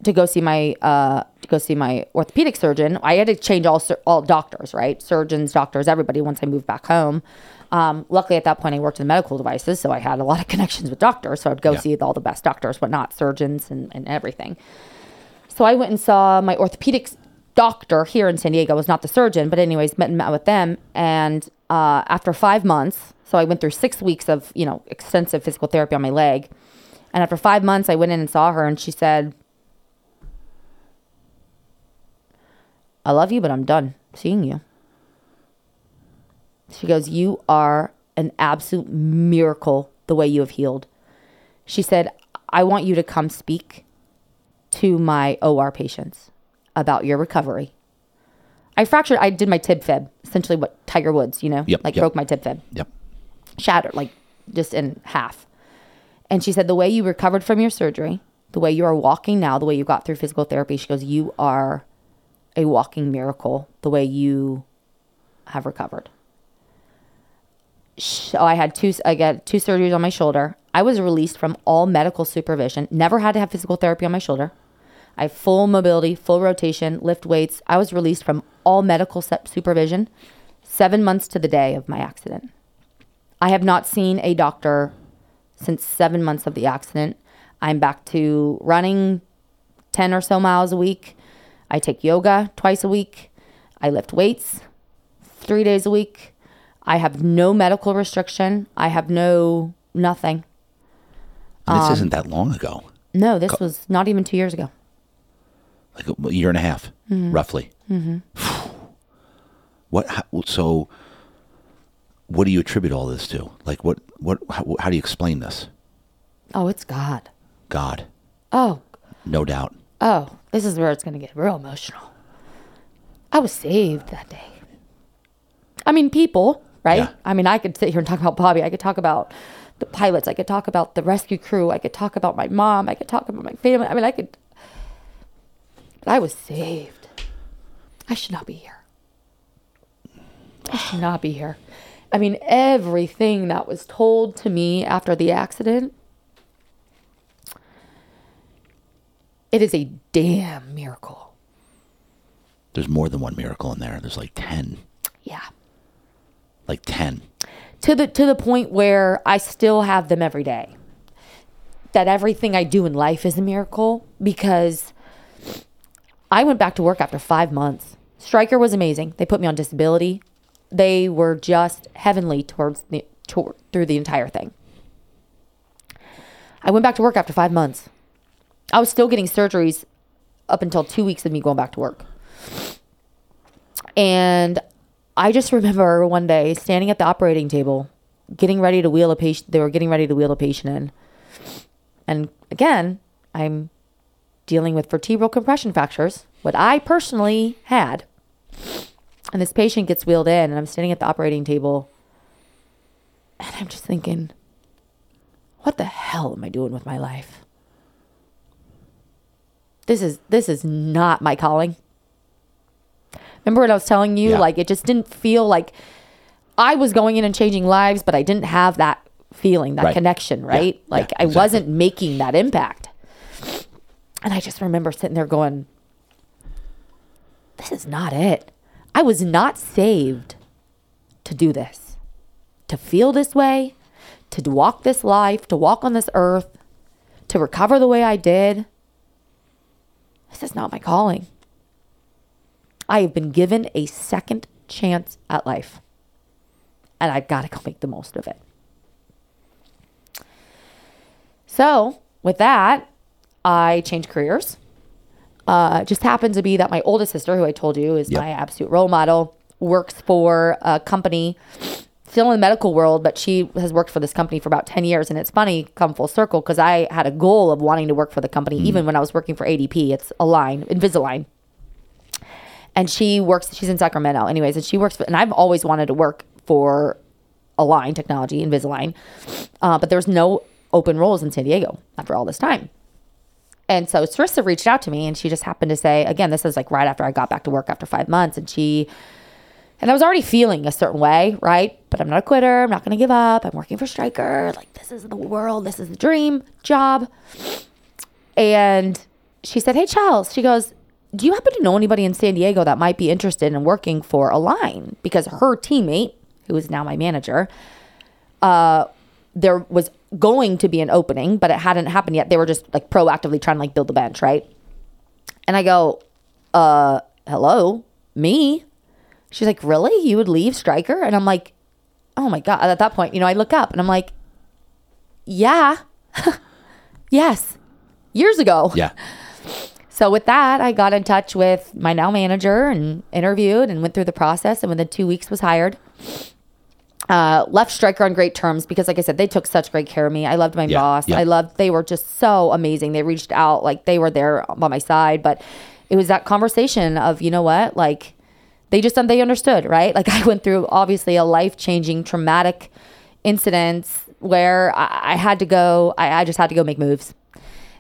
to go see my uh to go see my orthopedic surgeon. I had to change all sur- all doctors, right? Surgeons, doctors, everybody once I moved back home. Um, luckily at that point I worked in medical devices, so I had a lot of connections with doctors. So I'd go Yeah. see all the best doctors, whatnot, surgeons and, and everything. So I went and saw my orthopedics doctor here in San Diego. I was not the surgeon, but anyways, met and met with them. And uh, after five months, so I went through six weeks of you know extensive physical therapy on my leg. And after five months, I went in and saw her, and she said, "I love you, but I'm done seeing you." She goes, "You are an absolute miracle the way you have healed." She said, "I want you to come speak to my OR patients about your recovery. I fractured, I did my tib fib, essentially what Tiger Woods, you know, Yep, like yep. broke my tib fib, Yep. shattered, like just in half. And she said, the way you recovered from your surgery, the way you are walking now, the way you got through physical therapy, she goes, you are a walking miracle, the way you have recovered. So oh, I had two, I got two surgeries on my shoulder. I was released from all medical supervision, never had to have physical therapy on my shoulder. I have full mobility, full rotation, lift weights. I was released from all medical supervision seven months to the day of my accident. I have not seen a doctor since seven months of the accident. I'm back to running 10 or so miles a week. I take yoga twice a week. I lift weights three days a week. I have no medical restriction. I have no nothing. And Um, this isn't that long ago. No, this was not even two years ago. Like a year and a half, Mm-hmm. roughly. What? How, so, what do you attribute all this to? Like, what? What? How, how do you explain this? Oh, it's God. God, Oh, no doubt. Oh, this is where it's going to get real emotional. I was saved that day. I mean, people, right? Yeah. I mean, I could sit here and talk about Bobby. I could talk about the pilots. I could talk about the rescue crew. I could talk about my mom. I could talk about my family. I mean, I could. But I was saved. I should not be here. I should not be here. I mean, everything that was told to me after the accident, it is a damn miracle. There's more than one miracle in there. There's like ten, Yeah. like ten. To the to the point where I still have them every day. That everything I do in life is a miracle because I went back to work after 5 months. Stryker was amazing. They put me on disability. They were just heavenly towards the toward, through the entire thing. I went back to work after 5 months. I was still getting surgeries up until 2 weeks of me going back to work. And I just remember one day standing at the operating table, getting ready to wheel a patient. They were getting ready to wheel a patient in. And again, I'm dealing with vertebral compression fractures, what I personally had. And this patient gets wheeled in, and I'm standing at the operating table. And I'm just thinking, what the hell am I doing with my life? This is this is not my calling. Remember what I was telling you? Yeah. Like it just didn't feel like I was going in and changing lives, but I didn't have that feeling, that Right. connection, right? Yeah, Like yeah, I exactly. wasn't making that impact. And I just remember sitting there going, This is not it. I was not saved to do this, to feel this way, to walk this life, to walk on this earth, to recover the way I did. This is not my calling. I have been given a second chance at life, and I've got to go make the most of it. So, with that, I changed careers. Uh, it just happened to be that my oldest sister, who I told you is Yep. my absolute role model, works for a company still in the medical world, but she has worked for this company for about 10 years. And it's funny, come full circle, because I had a goal of wanting to work for the company, even when I was working for ADP. It's Align, Invisalign. And she works, she's in Sacramento, anyways, and she works, for, and I've always wanted to work for Align Technology, Invisalign, uh, but there's no open roles in San Diego after all this time. And so Sarissa reached out to me and she just happened to say, again, this is like right after I got back to work after five months. And she, and I was already feeling a certain way, right? But I'm not a quitter. I'm not going to give up. I'm working for Stryker. Like, this is the world. This is the dream job. And she said, Hey, Charles, she goes, Do you happen to know anybody in San Diego that might be interested in working for Align? Because her teammate, who is now my manager, uh, there was going to be an opening, but it hadn't happened yet. They were just like proactively trying to like build the bench, right? And I go, uh, hello, me? She's like, really? You would leave Stryker? And I'm like, oh my God. At that point, you know, I look up and I'm like, yeah, yes, years ago. Yeah. So with that, I got in touch with my now manager and interviewed and went through the process and within two weeks was hired. Uh, left Stryker on great terms because, like I said, they took such great care of me. I loved my Yeah, boss. yeah. I loved, they were just so amazing. They reached out, like they were there by my side. But it was that conversation of, you know what, like they just, they understood, right? Like I went through obviously a life changing, traumatic incidents where I, I had to go, I, I just had to go make moves.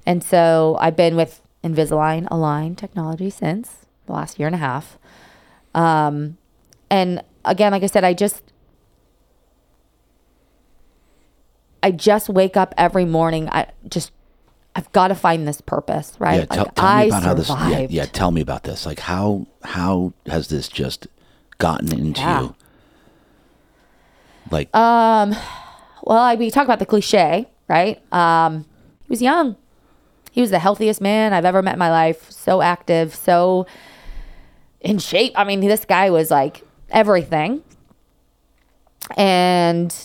And so I've been with Invisalign Align Technology since the last year and a half. Um, and again, like I said, I just, I just wake up every morning. I just, I've got to find this purpose, right? Yeah, tell, like tell I me about how this. Yeah, survived. yeah, tell me about this. Like how how has this just gotten into Yeah. you? Like um, Well, I, we talk about the cliche, right? Um, he was young. He was the healthiest man I've ever met in my life. So active, so in shape. I mean, this guy was like everything. And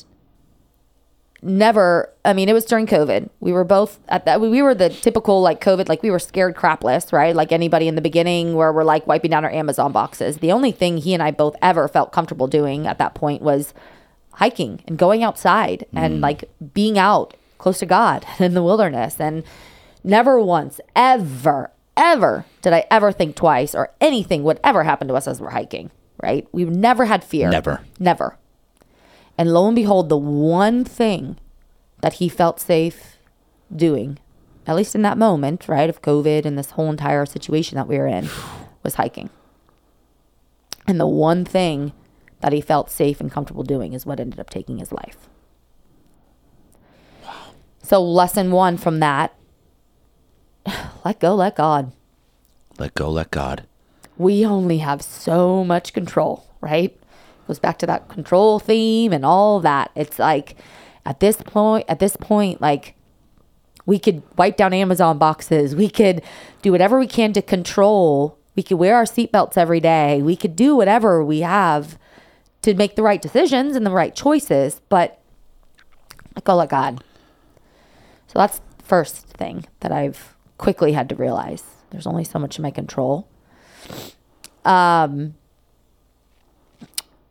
never, I mean, it was during COVID. We were both at that, we were the typical like COVID, like we were scared crapless, right? Like anybody in the beginning where we're like wiping down our Amazon boxes. The only thing he and I both ever felt comfortable doing at that point was hiking and going outside and mm. like being out close to God in the wilderness. And never once, ever, ever did I ever think twice or anything would ever happen to us as we're hiking, right? We've never had fear. Never. Never. And lo and behold, the one thing that he felt safe doing, at least in that moment, right, of COVID and this whole entire situation that we were in, was hiking. And the one thing that he felt safe and comfortable doing is what ended up taking his life. So, lesson one from that let go, let God. let go, let God. We only have so much control, right? Goes back to that control theme and all that. It's like at this point, at this point, like we could wipe down Amazon boxes. We could do whatever we can to control. We could wear our seatbelts every day. We could do whatever we have to make the right decisions and the right choices. But let go, let God. So that's first thing that I've quickly had to realize. There's only so much in my control. Um,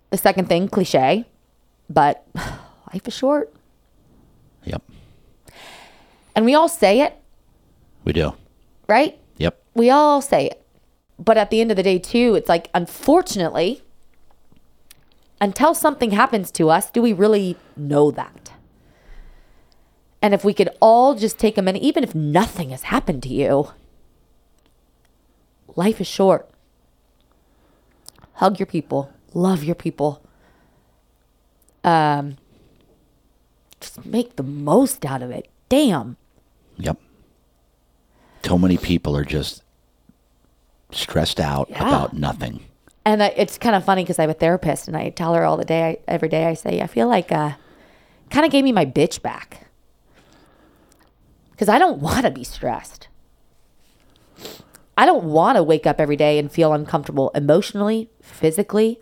the second thing, cliche, but life is short. Yep, And we all say it, we do. right? Yep. We all say it. But at the end of the day, too, it's like, unfortunately, until something happens to us, do we really know that? And if we could all just take a minute, even if nothing has happened to you, life is short. Hug your people, love your people. Um, just make the most out of it. Damn. Yep. So many people are just stressed out Yeah. about nothing. And I, it's kind of funny because I have a therapist, and I tell her all the day, I, every day, I say, I feel like uh, kind of gave me my bitch back because I don't want to be stressed. I don't want to wake up every day and feel uncomfortable emotionally, physically.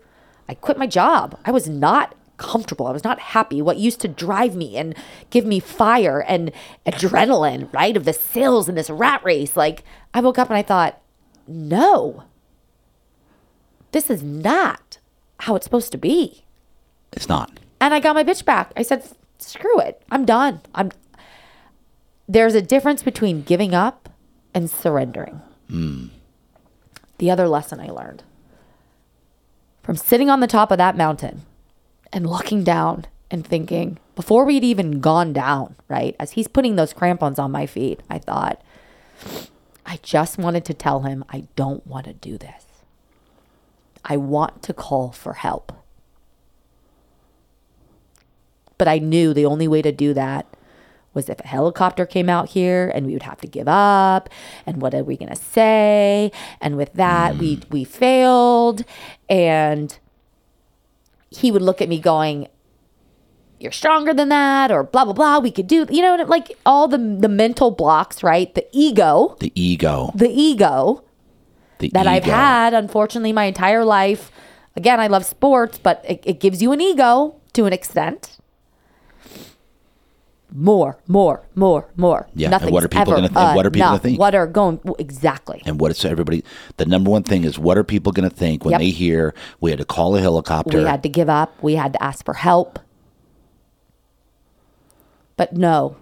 I quit my job. I was not comfortable. I was not happy. What used to drive me and give me fire and adrenaline, right, of the sales and this rat race. Like, I woke up and I thought, no, this is not how it's supposed to be. It's not. And I got my bitch back. I said, screw it. I'm done. I'm there's a difference between giving up and surrendering. Hmm. The other lesson I learned from sitting on the top of that mountain and looking down and thinking, before we'd even gone down, right? As he's putting those crampons on my feet, I thought, I just wanted to tell him I don't want to do this. I want to call for help. But I knew the only way to do that was if a helicopter came out here and we would have to give up and what are we going to say and with that we mm. we failed and he would look at me going you're stronger than that or blah blah blah we could do you know like all the the mental blocks right the ego The ego. the ego The that I've had, unfortunately, my entire life. Again, I love sports, but it, it gives you an ego to an extent. More, more, more, more. Yeah, and what are people gonna th- and what are people gonna think? What are going exactly? And what is everybody. The number one thing is what are people going to think when Yep. they hear we had to call a helicopter? We had to give up. We had to ask for help. But no,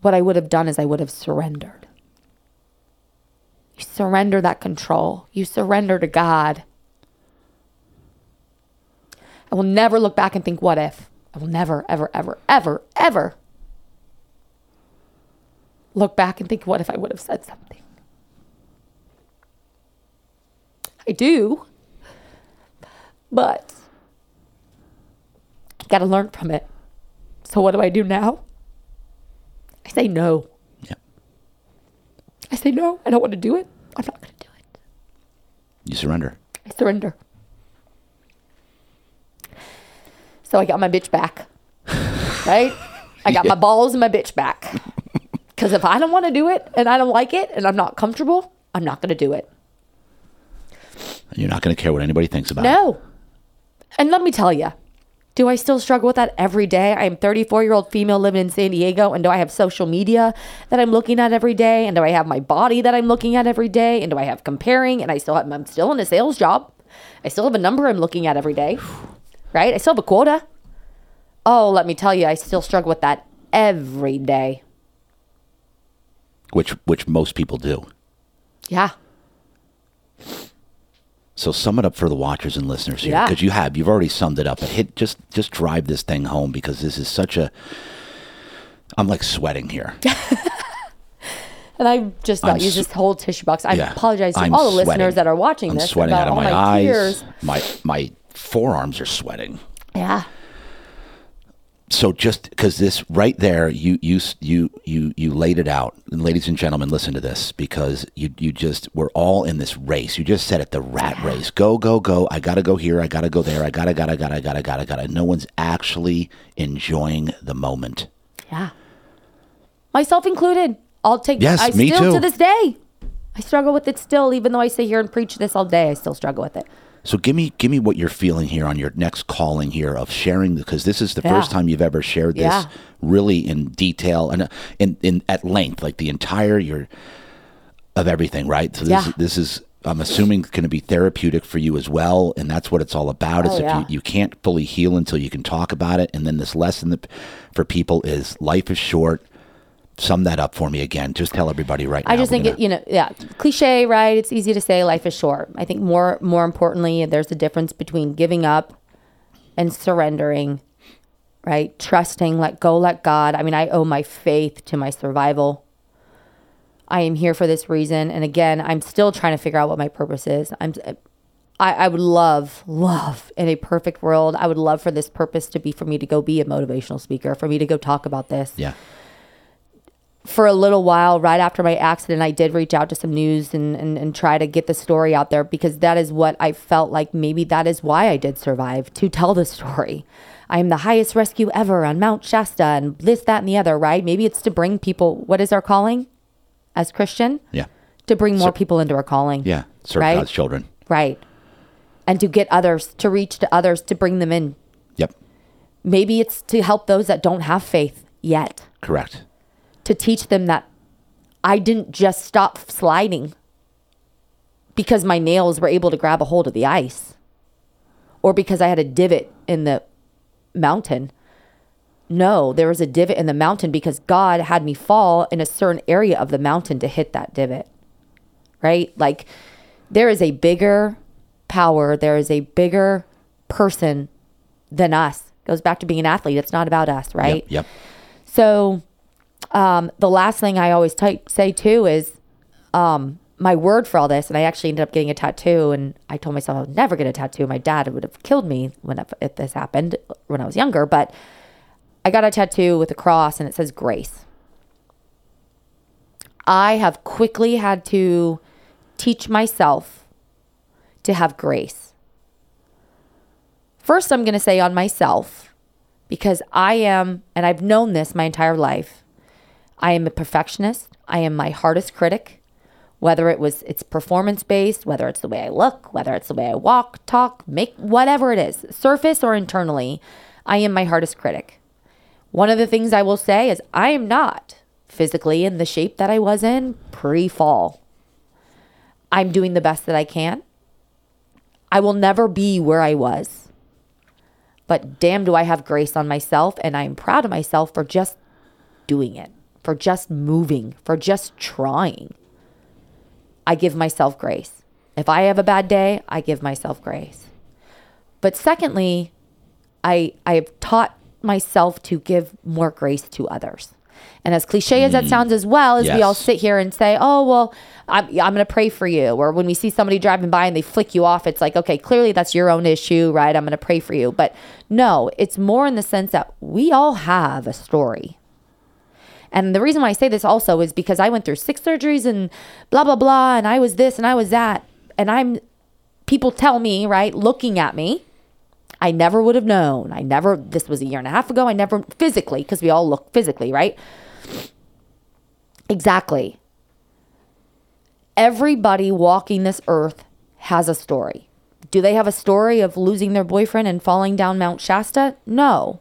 what I would have done is I would have surrendered. You surrender that control. You surrender to God. I will never look back and think, what if? I will never, ever, ever, ever, ever look back and think, what if I would have said something? I do. But got to learn from it. So what do I do now? I say no. Yeah. I say no. I don't want to do it. I'm not going to do it. You surrender. I surrender. So I got my bitch back. Right? I got my balls and my bitch back. Because if I don't want to do it and I don't like it and I'm not comfortable, I'm not going to do it. You're not going to care what anybody thinks about it. No. And let me tell you, do I still struggle with that every day? I am 34 year old female living in San Diego, and do I have social media that I'm looking at every day? And do I have my body that I'm looking at every day? And do I have comparing? And I still have, I'm still in a sales job. I still have a number I'm looking at every day, right? I still have a quota. Oh, let me tell you, I still struggle with that every day. Which which most people do. Yeah. So sum it up for the watchers and listeners here, Yeah. because you have you've already summed it up. But hit just just drive this thing home because this is such a. I'm like sweating here. And I just I'm not use s- this whole tissue box. I Yeah. apologize to I'm all the sweating. listeners that are watching I'm this sweating about out of all my, my, eyes. tears. My my forearms are sweating. Yeah. so just because this right there you you you you you laid it out and ladies and gentlemen listen to this because you you just we're all in this race you just said it the rat race go go go i gotta go here i gotta go there i gotta gotta gotta gotta gotta gotta no one's actually enjoying the moment Yeah. Myself included. I'll take Yes, I me still too. to this day. I struggle with it still, even though I sit here and preach this all day, I still struggle with it. So give me give me what you're feeling here on your next calling here of sharing because this is the Yeah. first time you've ever shared this Yeah. really in detail and uh, in, in at length like the entire your of everything right so this Yeah. is, this is I'm assuming going to be therapeutic for you as well and that's what it's all about is Oh, if you, you can't fully heal until you can talk about it and then this lesson that for people is life is short sum that up for me again just tell everybody right now I just think gonna- it, you know, yeah, cliche, right? It's easy to say life is short. I think more more importantly, there's a difference between giving up and surrendering, right? Trusting, let go, let God. I mean, I owe my faith to my survival. I am here for this reason, and again, I'm still trying to figure out what my purpose is. I'm I, I would love, love in a perfect world, I would love for this purpose to be for me to go be a motivational speaker, for me to go talk about this. yeah for a little while, right after my accident, I did reach out to some news and, and, and try to get the story out there because that is what I felt like maybe that is why I did survive to tell the story. I am the highest rescue ever on Mount Shasta and this, that, and the other, right? Maybe it's to bring people, what is our calling as Christian? Yeah. To bring more people into our calling. Yeah. Serve Right? God's children. Right. And to get others, to reach to others, to bring them in. Yep. Maybe it's to help those that don't have faith yet, Correct. To teach them that I didn't just stop sliding because my nails were able to grab a hold of the ice or because I had a divot in the mountain. No, there was a divot in the mountain because God had me fall in a certain area of the mountain to hit that divot. Right? Like there is a bigger power, there is a bigger person than us. Goes back to being an athlete. It's not about us, right? Yep. Yep. So, um, the last thing I always type, say too is um, my word for all this. And I actually ended up getting a tattoo. And I told myself I would never get a tattoo. My dad would have killed me when if this happened when I was younger. But I got a tattoo with a cross and it says grace. I have quickly had to teach myself to have grace. First, I'm going to say on myself because I am, and I've known this my entire life. I am a perfectionist. I am my hardest critic, whether it was it's performance based, whether it's the way I look, whether it's the way I walk, talk, make whatever it is, surface or internally, I am my hardest critic. One of the things I will say is I am not physically in the shape that I was in pre fall. I'm doing the best that I can. I will never be where I was. But damn, do I have grace on myself. And I'm proud of myself for just doing it, for just moving, for just trying. I give myself grace. If I have a bad day, I give myself grace. But secondly, I I have taught myself to give more grace to others. And as cliche as that mm. sounds as well, as we all sit here and say, "Oh, well, I'm, I'm going to pray for you," or when we see somebody driving by and they flick you off, it's like, "Okay, clearly that's your own issue, right? I'm going to pray for you." But no, it's more in the sense that we all have a story. And the reason why I say this also is because I went through six surgeries and blah blah blah, and I was this and I was that, and I'm people tell me, right, looking at me, I never would have known. I never, this was a year and a half ago. I never physically, because we all look physically, right? Exactly. Everybody walking this earth has a story. Do they have a story of losing their boyfriend and falling down Mount Shasta? No.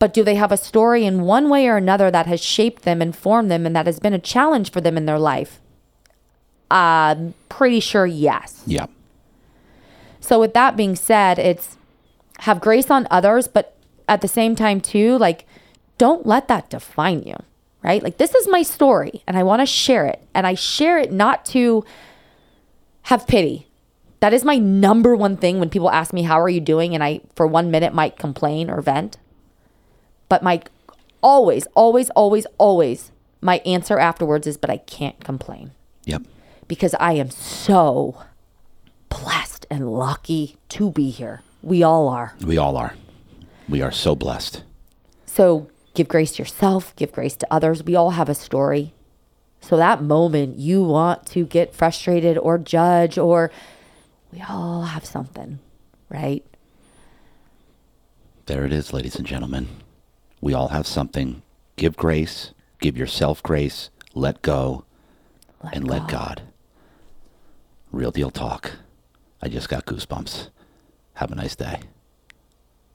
But do they have a story in one way or another that has shaped them and formed them and that has been a challenge for them in their life? I'm pretty sure yes. Yeah. So with that being said, it's have grace on others, but at the same time too, like don't let that define you, right? Like this is my story and I want to share it. And I share it not to have pity. That is my number one thing when people ask me how are you doing and I for 1 minute might complain or vent. But my always always always always my answer afterwards is but I can't complain Yep. because I am so blessed and lucky to be here. We all are. We all are. We are so blessed. So give grace to yourself, give grace to others. We all have a story. So that moment you want to get frustrated or judge or we all have something, right? There it is, ladies and gentlemen. We all have something. Give grace, give yourself grace, let go, Let and let. God. Real deal talk. I just got goosebumps. Have a nice day.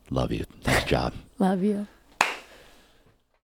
Love you. Nice job. Love you.